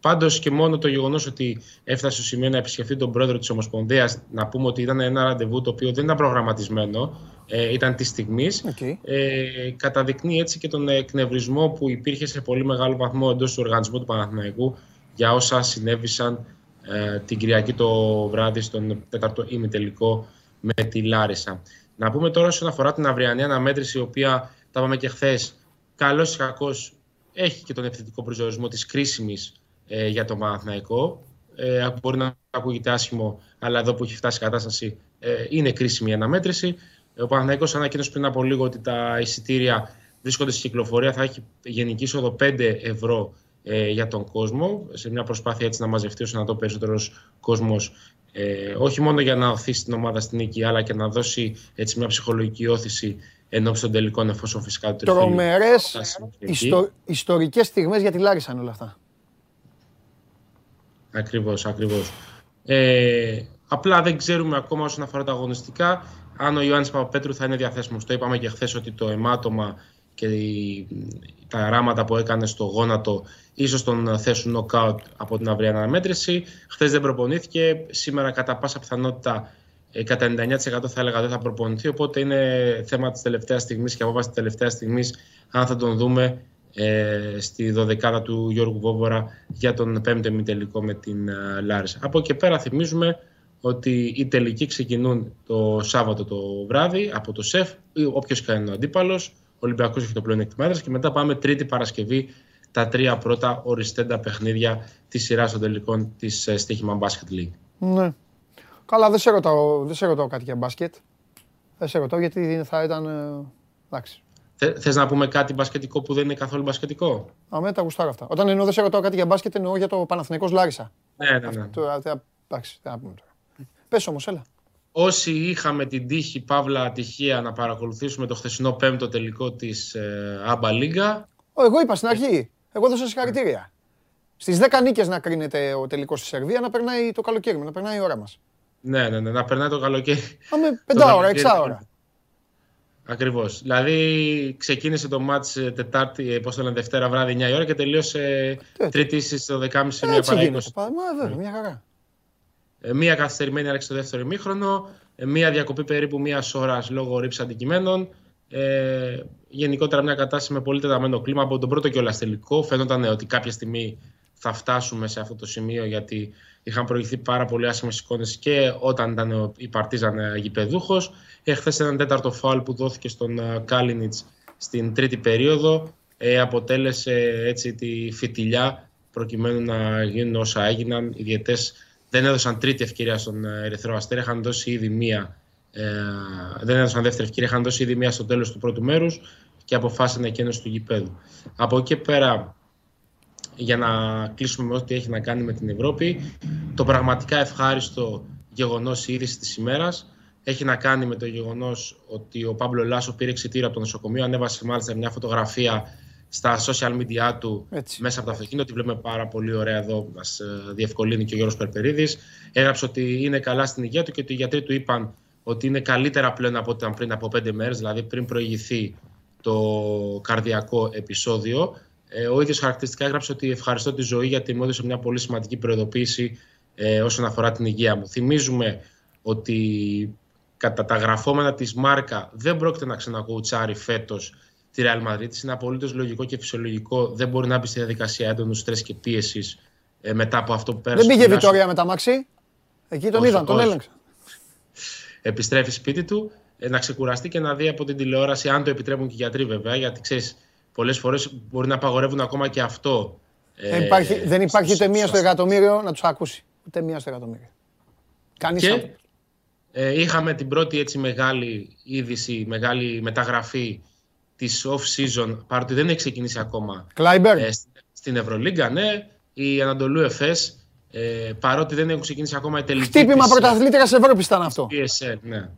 Πάντως και μόνο το γεγονός ότι έφτασε στο σημείο να επισκεφτεί τον πρόεδρο της Ομοσπονδίας, να πούμε ότι ήταν ένα ραντεβού το οποίο δεν ήταν προγραμματισμένο, ε, ήταν της στιγμής, Οκ. ε, καταδεικνύει έτσι και τον εκνευρισμό που υπήρχε σε πολύ μεγάλο βαθμό εντός του οργανισμού του Παναθηναϊκού για όσα συνέβησαν ε, την Κυριακή το βράδυ στον τέταρτο ημιτελικό με τη Λάρισα. Να πούμε τώρα όσον αφορά την αυριανή αναμέτρηση, η οποία τα είπαμε και χθες, καλώς ή κακώς έχει και τον επιθετικό προσδιορισμό της κρίσιμης ε, για τον Παναθηναϊκό. Ε, μπορεί να ακούγεται άσχημο, αλλά εδώ που έχει φτάσει η κατάσταση ε, είναι κρίσιμη η αναμέτρηση. Ο Παναθηναϊκός ανακοίνωσε πριν από λίγο ότι τα εισιτήρια βρίσκονται στην κυκλοφορία. Θα έχει γενική είσοδο 5 ευρώ ε, για τον κόσμο, σε μια προσπάθεια έτσι να μαζευτεί όσο να το περισσότερος κόσμος. Ε, όχι μόνο για να οθήσει την ομάδα στην νίκη, αλλά και να δώσει έτσι μια ψυχολογική όθηση ενώπιση των τελικών, εφόσον φυσικά το τριφύλι Τρομερές φτάσει στην ιστο, ιστορικές στιγμές για τη Λάρισα είναι όλα αυτά. Ακριβώς, ακριβώς. Ε, απλά δεν ξέρουμε ακόμα όσον αφορά τα αγωνιστικά αν ο Ιωάννης Παπαπέτρου θα είναι διαθέσιμος. Το είπαμε και χθες ότι το αιμάτωμα και η- τα ράματα που έκανε στο γόνατο ίσως τον θέσουν νοκάουτ από την αυριανή αναμέτρηση. Χθες δεν προπονήθηκε. Σήμερα κατά πάσα πιθανότητα ε, κατά 99% θα έλεγα δεν θα προπονηθεί. Οπότε είναι θέμα της τελευταίας στιγμής και απόφασης της τελευταίας στιγμής αν θα τον δούμε ε, στη δωδεκάδα του Γιώργου Βόβορα για τον πέμπτο ημιτελικό με την ε, Λάρισα. Από εκεί πέρα θυμίζουμε ότι οι τελικοί ξεκινούν το Σάββατο το βράδυ από το ΣΕΦ, όποιος και αν είναι ο αντίπαλος. Ο Ολυμπιακός έχει το πλεονέκτημα έδρας και μετά πάμε Τρίτη Παρασκευή τα τρία πρώτα οριστέντα παιχνίδια της σειράς των τελικών της Στίχημα Basket League. Ναι. Καλά, δεν σε ρωτάω, δεν σε ρωτάω κάτι για μπάσκετ. Δεν σε ρωτάω γιατί θα ήταν. ε, Εντάξει. Θε να πούμε κάτι μπασκετικό που δεν είναι καθόλου μπασκετικό; Αμέ τα γουστάρω αυτά. Όταν εννοώ δεν σε ρωτάω κάτι για μπάσκετ, εννοώ για το Παναθηναϊκός Λάρισα. Ναι, ναι, ναι. Τώρα, τε- εντάξει, τι να πούμε τώρα. Πες όμως, έλα. Όσοι είχαμε την τύχη, παύλα ατυχία, να παρακολουθήσουμε το χθεσινό πέμπτο τελικό της ε, Άμπα Λίγκα, Ω, εγώ είπα στην αρχή. Εγώ δώσα συγχαρητήρια. Στις 10 νίκες να κρίνεται ο τελικός στη Σερβία, να περνάει το καλοκαίρι, να περνάει η ώρα μας. ναι, ναι, ναι, να περνάει το καλοκαίρι. Άμε πεντάωρα, καλοκαίρι. εξάωρα. Ακριβώς. Δηλαδή ξεκίνησε το μάτς ε, Τετάρτη, ε, πώς το λένε, Δευτέρα βράδυ 9 η ώρα και τελείωσε Τρίτη στις 12.30 σε μια Έτσι παρά 20. γίνεται. πα- Μα βέβαια, μια χαρά. Ε, Μία καθυστερημένη άρεξη στο δεύτερο ημίχρονο, ε, μία διακοπή περίπου μία ώρας λόγω ρήψης αντικειμένων. Ε, γενικότερα μια κατάσταση με πολύ τεταμένο κλίμα από τον πρώτο κιόλας τελικό. Φαίνονταν ε, ότι κάποια στιγμή θα φτάσουμε σε αυτό το σημείο γιατί είχαν προηγηθεί πάρα πολύ άσχημες εικόνες και όταν ήταν ο- η Παρτίζαν ε, γηπεδούχος. Έχθες έναν τέταρτο φάουλ που δόθηκε στον ε, Κάλινιτς στην τρίτη περίοδο ε, αποτέλεσε έτσι τη φιτιλιά προκειμένου να γίνουν όσα έγιναν. Οι διαιτές δεν έδωσαν τρίτη ευκαιρία στον ε, Ερυθρό Αστέρα, είχαν δώσει ήδη μία, ε, δεν έδωσαν δεύτερη ευκαιρία, είχαν δώσει ήδη μία στο τέλος του πρώτου μέρους και αποφάσισαν εκένωση του γηπέδου. Από εκεί και πέρα, για να κλείσουμε με ό,τι έχει να κάνει με την Ευρώπη, το πραγματικά ευχάριστο γεγονός η είδηση της ημέρας έχει να κάνει με το γεγονός ότι ο Παύλο Λάσο πήρε εξητήριο από το νοσοκομείο, ανέβασε μάλιστα μια φωτογραφία στα social media του Έτσι. μέσα από το αυτοκίνητο. Τη βλέπουμε πάρα πολύ ωραία εδώ. Μας διευκολύνει και ο Γιώργος Περπερίδης. Έγραψε ότι είναι καλά στην υγεία του και ότι οι γιατροί του είπαν ότι είναι καλύτερα πλέον από ό,τι ήταν πριν από πέντε μέρες, δηλαδή πριν προηγηθεί το καρδιακό επεισόδιο. Ε, ο ίδιος χαρακτηριστικά έγραψε ότι ευχαριστώ τη ζωή γιατί μου έδωσε μια πολύ σημαντική προειδοποίηση ε, όσον αφορά την υγεία μου. Θυμίζουμε ότι κατά τα γραφόμενα της Μάρκα δεν πρόκειται να ξανακουουτσάρει φέτος τη Real Madrid. Είναι απολύτως λογικό και φυσιολογικό. Δεν μπορεί να μπει στη διαδικασία έντονους στρες και πίεσης ε, μετά από αυτό που πέρασε. Δεν πήγε στο Νάσο. Βιτόρια με τα μάξι; Εκεί τον Όχι, είδαν, τον όχι. έλεγξαν. Επιστρέφει σπίτι του ε, να ξεκουραστεί και να δει από την τηλεόραση, αν το επιτρέπουν και οι γιατροί βέβαια, γιατί ξέρεις, πολλές φορές μπορεί να απαγορεύουν ακόμα και αυτό. ε, Δεν υπάρχει, δεν υπάρχει ούτε στους- μία στο εκατομμύριο να τους ακούσει. Ούτε μία στο εκατομμύριο. Κανείς Και ε, είχαμε την πρώτη έτσι μεγάλη είδηση, μεγάλη μεταγραφή της off-season, παρότι δεν έχει ξεκινήσει ακόμα Κλάιμπερ. ε, στην- στην Ευρωλίγκα, ναι. Η Ανατολού Εφές, ε, παρότι δεν έχουν ξεκινήσει ακόμα η τελική Χτύπημα της, ε, πρωταθλήτρια Ευρώπη ήταν αυτό. PSL, ναι.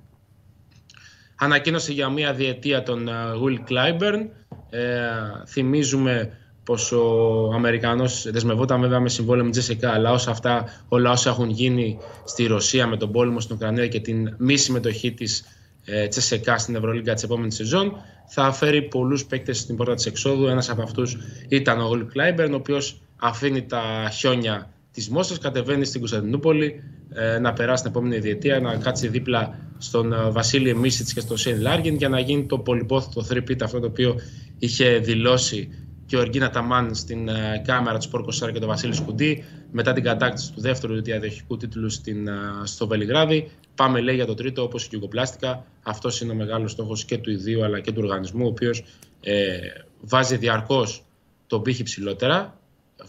Ανακοίνωσε για μία διετία τον ε, Will Clyburn. Ε, θυμίζουμε πως ο Αμερικανός δεσμευόταν βέβαια με συμβόλαιο με ΤΣΣΚΑ, αλλά όσα αυτά, όλα όσα έχουν γίνει στη Ρωσία με τον πόλεμο στην Ουκρανία και την μη συμμετοχή της ε, ΤΣΣΚΑ στην Ευρωλίγκα της επόμενης σεζόν, θα φέρει πολλούς παίκτες στην πόρτα της εξόδου. Ένας από αυτούς ήταν ο Will Clyburn, ο οποίος αφήνει τα χιόνια της Μόσχας, κατεβαίνει στην Κωνσταντινούπολη ε, να περάσει την επόμενη διετία, να κάτσει δίπλα στον ε, Βασίλη Μίσιτς και στον Σέιν Λάρκιν για να γίνει το πολυπόθητο 3 αυτό το οποίο είχε δηλώσει και ο Εργίνα Ταμάν στην ε, κάμερα του Σπορ 24 και τον Βασίλη Σκουντή μετά την κατάκτηση του δεύτερου διαδοχικού τίτλου στην, ε, στο Βελιγράδι. Πάμε λέει για το τρίτο όπως η Γιουγκοπλάστικα. Αυτός είναι ο μεγάλος στόχος και του ιδίου αλλά και του οργανισμού ο οποίος ε, βάζει διαρκώς τον πύχη ψηλότερα,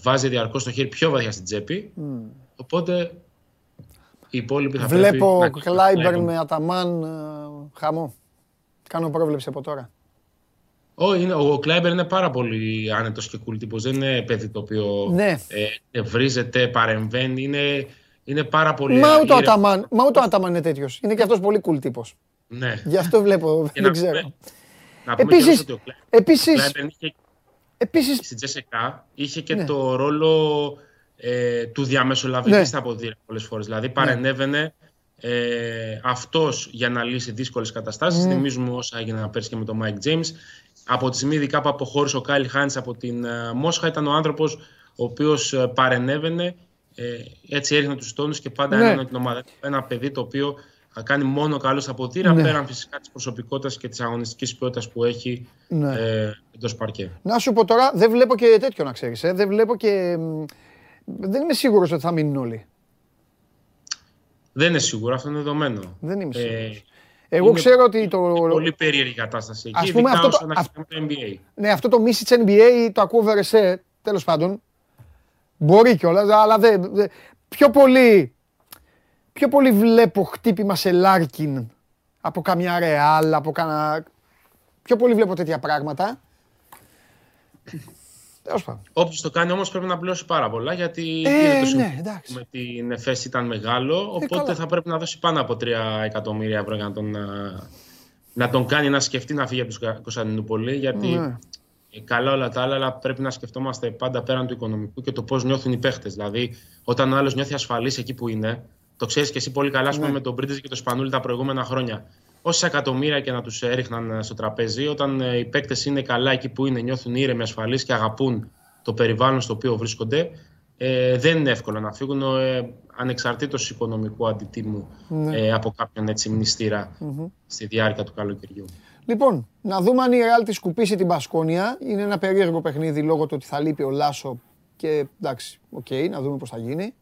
βάζει διαρκώς το χέρι πιο βαθιά στην τσέπη Οπότε οι υπόλοιποι θα Βλέπω πρέπει να- Κλάιμπερ να- με Αταμάν ε, χαμό. Κάνω πρόβλεψη από τώρα. Ω, είναι, ο Κλάιμπερν είναι πάρα πολύ άνετος και cool τύπος. Δεν είναι παιδί το οποίο Ναι. ε, βρίζεται, παρεμβαίνει. Είναι, είναι πάρα πολύ. Μα ούτε ο ήρεμο. Αταμάν, μα ούτε ο Αταμάν είναι τέτοιος. Είναι και αυτός πολύ cool τύπος. Ναι. Γι' αυτό βλέπω, Και δεν να ξέρω. πούμε- Να πούμε Επίσης- κιόλας ότι ο Κλάιμπερν- Επίσης, Κλάιμπερν είχε, επίσης, στην ΤΣΣΚΑ είχε και Ναι. το ρόλο ε, του διαμεσολαβητή Ναι. στα αποδυτήρια πολλές φορές. Δηλαδή παρενέβαινε ε, αυτός για να λύσει δύσκολες καταστάσεις. Ναι. Θυμίζουμε όσα έγιναν πέρσι και με τον Mike James. Από τη στιγμή ειδικά που αποχώρησε ο Κάιλ Χάιντς από την ε, Μόσχα ήταν ο άνθρωπος ο οποίος ε, παρενέβαινε ε, έτσι έριχνε τους τόνους και πάντα Ναι. ένωνε την ομάδα. Ένα παιδί το οποίο θα κάνει μόνο καλός στα ποτήρια, Ναι. πέραν φυσικά της προσωπικότητας και της αγωνιστικής ποιότητας που έχει Ναι. ε, εντός παρκέ. να σου πω τώρα, δεν βλέπω και τέτοιο να ξέρεις. Ε. Δεν βλέπω και... μ, Δεν είμαι σίγουρος ότι θα μείνουν όλοι. Δεν είναι σίγουρο, αυτό είναι δεδομένο. Δεν είμαι Ε, σίγουρος. Εγώ είναι ξέρω ότι το... Πολύ περίεργη κατάσταση εκεί, Ας πούμε, ειδικά αυτό το- όσον έχει με το NBA. Ναι, αυτό το Missich NBA το ακούω βερεσέ, τέλος πάντων. Μπορεί κιόλας, αλλά δεν... δεν- Πιο πολύ... Πιο πολύ βλέπω χτύπημα σε Λάρκιν από καμιά Ρεάλ, από κανένα... Πιο πολύ βλέπω τέτοια πράγματα. Τέλος πάντων. Όποιος το κάνει όμως πρέπει να πληρώσει πάρα πολλά γιατί Ε, είδε το ναι, συμβόλαιο εντάξει. με την ΕΦΕΣ ήταν μεγάλο. Οπότε καλά. θα πρέπει να δώσει πάνω από 3 εκατομμύρια ευρώ για να τον, α, να τον κάνει να σκεφτεί να φύγει από την Κωνσταντινούπολη. Γιατί Ναι. ε, καλά όλα τα άλλα, αλλά πρέπει να σκεφτόμαστε πάντα πέραν του οικονομικού και το πώς νιώθουν οι παίχτες. Δηλαδή, όταν ο άλλος νιώθει ασφαλής εκεί που είναι, το ξέρεις και εσύ πολύ καλά, ας πούμε, Ναι. με τον Μπρίντζ και τον Σπανούλη τα προηγούμενα χρόνια. Όσα εκατομμύρια και να τους έριχναν ε, στο τραπέζι, όταν ε, οι παίκτες είναι καλά εκεί που είναι, νιώθουν ήρεμοι, ασφαλείς και αγαπούν το περιβάλλον στο οποίο βρίσκονται, ε, δεν είναι εύκολο να φύγουν ε, ανεξαρτήτως οικονομικού αντιτίμου Ναι. ε, από κάποιον έτσι μνηστήρα στη διάρκεια του καλοκαιριού. Λοιπόν, να δούμε αν η Real τη σκουπίσει την Μπασκόνια. Είναι ένα περίεργο παιχνίδι λόγω του ότι θα λείπει ο Λάσο και εντάξει, οκ, να δούμε πώς θα γίνει.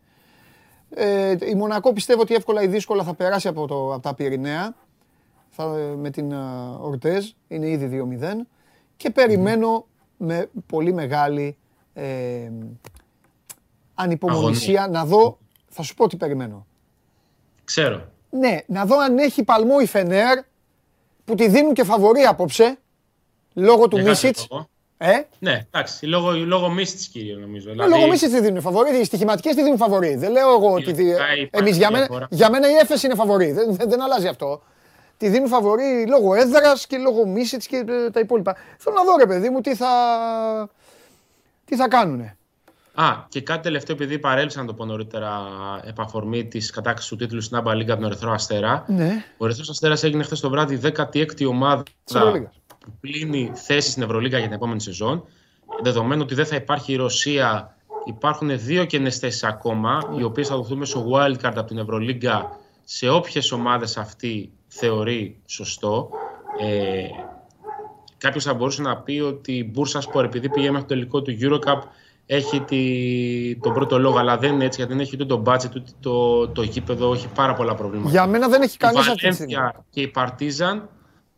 Ε, η Μονακό πιστεύω ότι εύκολα ή δύσκολα θα περάσει από, το, από τα Πυρηναία θα, με την uh, Ορτέζ, είναι ήδη 2-0 και περιμένω με πολύ μεγάλη ε, ανυπομονησία να δω, θα σου πω τι περιμένω. Ξέρω. Ναι, να δω αν έχει παλμό η Φενέρ που τη δίνουν και φαβορή απόψε λόγω του Για κάποιο Μίσιτς. λόγο. Ε, Ναι, εντάξει, λόγω, λόγω Μίσιτς κύριε νομίζω. Ε, Λόγω Μίσιτς τη δίνουν φαβορή, οι στοιχηματικές τη δίνουν φαβορή. Δεν λέω εγώ ότι... δι- υπάρχει Εμείς για μένα, διαφορά. για μένα η Έφεση είναι φαβορή, δεν, δεν, δεν αλλάζει αυτό. Τη δίνουν φαβορή λόγω έδρας και λόγω Μίσιτς και ε, τα υπόλοιπα. Θέλω να δω ρε παιδί μου τι θα, τι θα κάνουνε. Α, και κάτι τελευταίο, επειδή παρέλειψα να το πω νωρίτερα, επαφορμή της κατάκτηση του τίτλου στην Άμπα Λίγκα από τον Ερυθρό Αστέρα. Ναι. Ο Ερυθρός Αστέρας έγινε χθες το βράδυ 16η ομάδα Της Ευρωλίγκας. που κλείνει θέση στην Ευρωλίγα για την επόμενη σεζόν. Δεδομένου ότι δεν θα υπάρχει η Ρωσία, υπάρχουν δύο κενές θέσεις ακόμα, οι οποίες θα δοθούν μέσω wildcard από την Ευρωλίγκα σε όποιες ομάδες αυτή θεωρεί σωστό. Ε, Κάποιος θα μπορούσε να πει ότι η Μπούρσα επειδή πήγε μέχρι το τελικό του Eurocup, έχει τη, τον πρώτο λόγο, αλλά δεν είναι έτσι γιατί δεν έχει ούτε το budget ούτε το, το γήπεδο, έχει πάρα πολλά προβλήματα. Για μένα δεν έχει Η κανείς αυτή τη στιγμή. Βαλένθια και η Παρτίζαν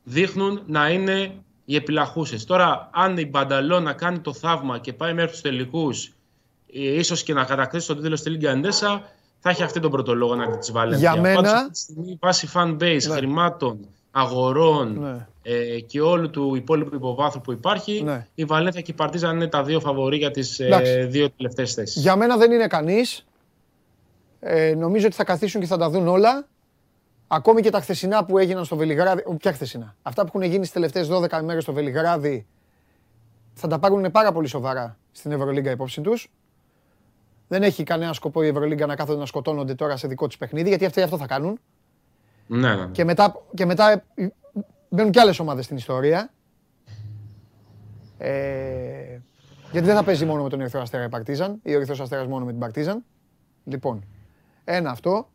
δείχνουν να είναι οι επιλαχούσες. Τώρα, αν η Μπανταλώνα κάνει το θαύμα και πάει μέχρι τους τελικούς, ίσως και να κατακτήσει τον τίτλο στη Λίγκα Εντέσα, θα έχει αυτή τον πρώτο λόγο να της Βαλένθια. Για μένα- Πάντως, αυτή τη στιγμή, βάσει fan base, Ναι. χρημάτων, αγορών Ναι. ε, και όλου του υπόλοιπου υποβάθρου που υπάρχει, Ναι. η Βαλένθια και η Παρτίζαν είναι τα δύο φαβορή για τις Εντάξει. δύο τελευταίες θέσεις. Για μένα δεν είναι κανείς. Ε, νομίζω ότι θα καθίσουν και θα τα δουν όλα. Ακόμη και τα χθεσινά που έγιναν στο Βελιγράδι. ο, Ποια χθεσινά; Αυτά που έχουν γίνει στις τελευταίες 12 ημέρες στο Βελιγράδι θα τα πάρουν πάρα πολύ σοβαρά στην Ευρωλίγκα υπόψη τους. Δεν έχει κανένα σκοπό η Ευρωλίγκα να κάθονται να σκοτώνονται τώρα σε δικό της παιχνίδι, γιατί αυτοί αυτό θα κάνουν. Ναι, ναι. Και μετά, και μετά ε, μπαίνουν και άλλες ομάδες στην ιστορία. Ε, γιατί δεν θα παίζει μόνο με τον Ερυθρό Αστέρα η Παρτίζαν ή ο Ερυθρός Αστέρας μόνο με την Παρτίζαν. Λοιπόν, ένα αυτό.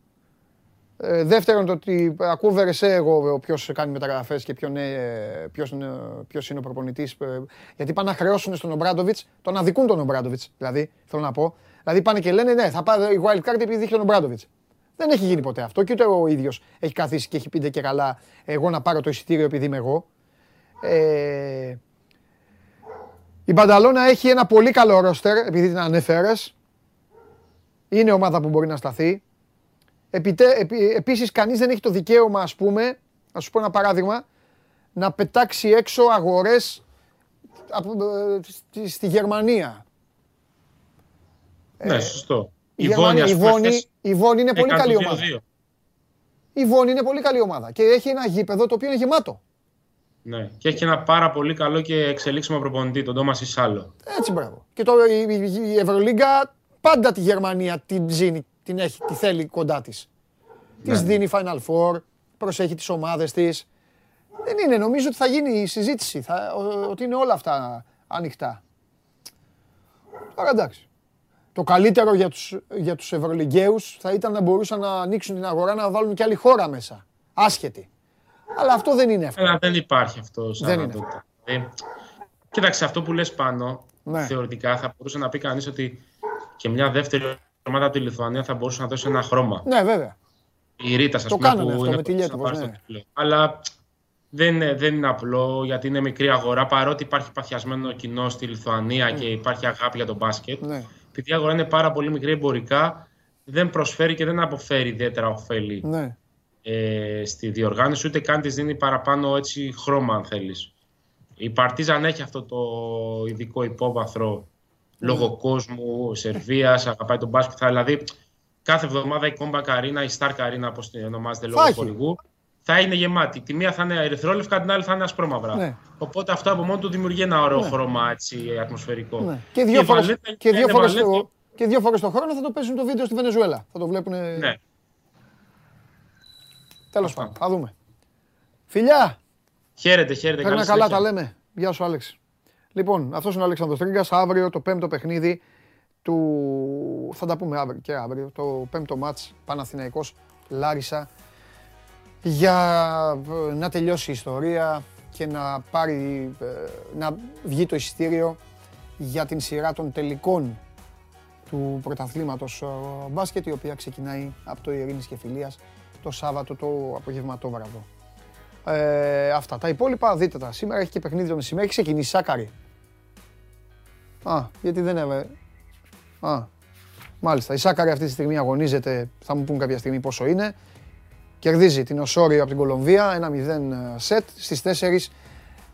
Ε, δεύτερον, το ότι ακούω Βερεσέ εγώ ποιος κάνει μεταγραφές και ποιον, ε, ποιος, είναι, ποιος είναι ο προπονητής. γιατί πάνε να χρεώσουν στον Ομπράντοβιτς, τον αδικούν τον Ομπράντοβιτς. Δηλαδή, θέλω να πω. Δηλαδή πάνε και λένε ναι, θα πάρει η wild card επειδή είχε τον Ομπράντοβιτς. Δεν έχει γίνει ποτέ αυτό και ούτε ο ίδιος έχει καθίσει και έχει πει και καλά εγώ να πάρω το εισιτήριο επειδή είμαι εγώ. Ε, η Μπανταλώνα έχει ένα πολύ καλό ρόστερ επειδή την ανέφερες. Είναι ομάδα που μπορεί να σταθεί. Επιτέ, επί, επίσης κανείς δεν έχει το δικαίωμα ας πούμε, να σου πω ένα παράδειγμα, να πετάξει έξω αγορές από, ε, στη, στη Γερμανία. Ναι, σωστό. Η, Η Γερμανία, Βόνη, η, ας πούμε, Βόνη, χθες η Βόνη είναι πολύ έκανε καλή το ομάδα. 2-2. Η Βόνη είναι πολύ καλή ομάδα και έχει ένα γήπεδο το οποίο είναι γεμάτο. Ναι. Και έχει ένα πάρα πολύ καλό και εξελίξιμο προπονητή, τον Τόμας Ισάλο. Έτσι μπράβο. Και το, η, η- η Ευρωλίγκα πάντα τη Γερμανία την ψήνει, την έχει, τη θέλει κοντά της. Της δίνει Final Four, προσέχει τις ομάδες της. Δεν είναι, νομίζω ότι θα γίνει η συζήτηση, θα, ο- ότι είναι όλα αυτά ανοιχτά. Τώρα εντάξει. Το καλύτερο για τους, για τους Ευρωλιγκαίους θα ήταν να μπορούσαν να ανοίξουν την αγορά, να βάλουν και άλλη χώρα μέσα. Άσχετη. Αλλά αυτό δεν είναι εύκολο. Αλλά δεν υπάρχει αυτό σαν Δεν είναι. δυνατότητα. Ε, κοίταξε, αυτό που λες πάνω, Ναι. θεωρητικά θα μπορούσε να πει κανείς ότι και μια δεύτερη ομάδα από τη Λιθουανία θα μπορούσε να δώσει ένα χρώμα. Ναι, βέβαια. Η Ρίτα, ας Το πούμε, κάνανε που αυτό είναι με τη πρώτη Λιέτοβο, να πάρει ναι. το τίτλο. Αλλά δεν είναι, δεν είναι απλό γιατί είναι μικρή αγορά. Παρότι υπάρχει παθιασμένο κοινό στη Λιθουανία και υπάρχει αγάπη για τον μπάσκετ. Ναι. Επειδή η αγορά είναι πάρα πολύ μικρή εμπορικά, δεν προσφέρει και δεν αποφέρει ιδιαίτερα ωφέλη Ναι. ε, στη διοργάνωση, ούτε καν της δίνει παραπάνω έτσι χρώμα, αν θέλεις. Η Παρτίζαν έχει αυτό το ειδικό υπόβαθρο λόγω κόσμου, Σερβίας, αγαπάει τον μπάσκετ. Θα, δηλαδή, κάθε εβδομάδα η Κόμπα Καρίνα, η Star Καρίνα, όπως την ονομάζεται λόγω έχει. χορηγού, θα είναι γεμάτη. Τη μία θα είναι ερυθρόλευκα, την άλλη θα είναι ασπρόμαυρα. Ναι. Οπότε αυτό από μόνο του δημιουργεί ένα ωραίο Ναι. χρώμα έτσι, ατμοσφαιρικό. Ναι. Και δύο η φορές, Βαλένθια και δύο είναι φορές, Βαλένθια- το, και δύο φορές το χρόνο θα το παίζουν το βίντεο στη Βενεζουέλα. Θα το βλέπουν. Ναι. Τέλος πάντων, θα δούμε. Φιλιά, Χαίρετε, χαίρετε. Παίρνα καλή καλά, συνέχεια. τα λέμε. Γεια σου, Άλεξ. Λοιπόν, αυτός είναι ο Αλέξανδρος Τρίγκας. Αύριο το πέμπτο παιχνίδι του... Θα τα πούμε αύριο και αύριο. Το πέμπτο μάτς Παναθηναϊκός Λάρισα για ε, να τελειώσει η ιστορία και να πάρει, ε, να βγει το εισιτήριο για την σειρά των τελικών του πρωταθλήματος ε, μπάσκετ, η οποία ξεκινάει από το Ειρήνης και Φιλίας το Σάββατο το απογευματόβραδο. Ε, αυτά. Τα υπόλοιπα δείτε τα. Σήμερα έχει και παιχνίδι το μεσημέρι. Έχει ξεκινήσει Σάκαρη. Α, γιατί δεν έβε. Α, μάλιστα. Η Σάκαρη αυτή τη στιγμή αγωνίζεται. Θα μου πούν κάποια στιγμή πόσο είναι. Κερδίζει την Οσόριο από την Κολομβία. Ένα 0 σετ. Στις 4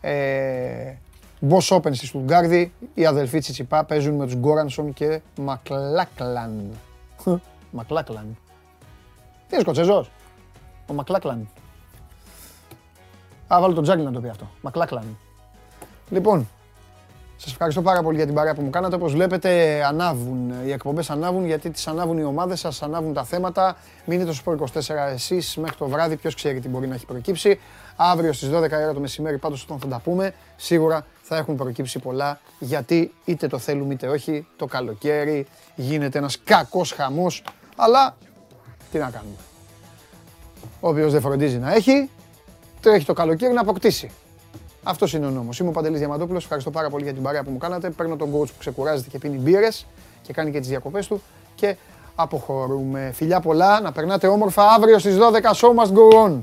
ε, Boss Open στη Στουτγκάρδη. Οι αδελφοί Τσιτσιπά παίζουν με τους Γκόρανσον και Μακλάκλαν. Μακλάκλαν. Τι είναι Σκοτσέζος; Ο Μακλάκλαν. Α, βάλω τον Τζάγκλ να το πει αυτό. Μακλάκλαν. Λοιπόν, σας ευχαριστώ πάρα πολύ για την παρέα που μου κάνατε. Όπως βλέπετε, ανάβουν, οι εκπομπές ανάβουν γιατί τις ανάβουν οι ομάδες σας, ανάβουν τα θέματα. Μείνετε στο Sport 24 εσείς μέχρι το βράδυ, ποιος ξέρει τι μπορεί να έχει προκύψει. Αύριο στις 12 ώρα το μεσημέρι πάντως όταν θα τα πούμε, σίγουρα θα έχουν προκύψει πολλά γιατί είτε το θέλουμε είτε όχι, το καλοκαίρι γίνεται ένας κακός χαμός, αλλά τι να κάνουμε. Όποιος δεν φροντίζει να έχει, τρέχει το καλοκαίρι να αποκτήσει. Αυτός είναι ο νόμος. Είμαι ο Παντελής Διαμαντόπουλος. Ευχαριστώ πάρα πολύ για την παρέα που μου κάνατε. Παίρνω τον coach που ξεκουράζεται και πίνει μπύρες και κάνει και τις διακοπές του. Και αποχωρούμε. Φιλιά πολλά, να περνάτε όμορφα αύριο στις 12 show must go on.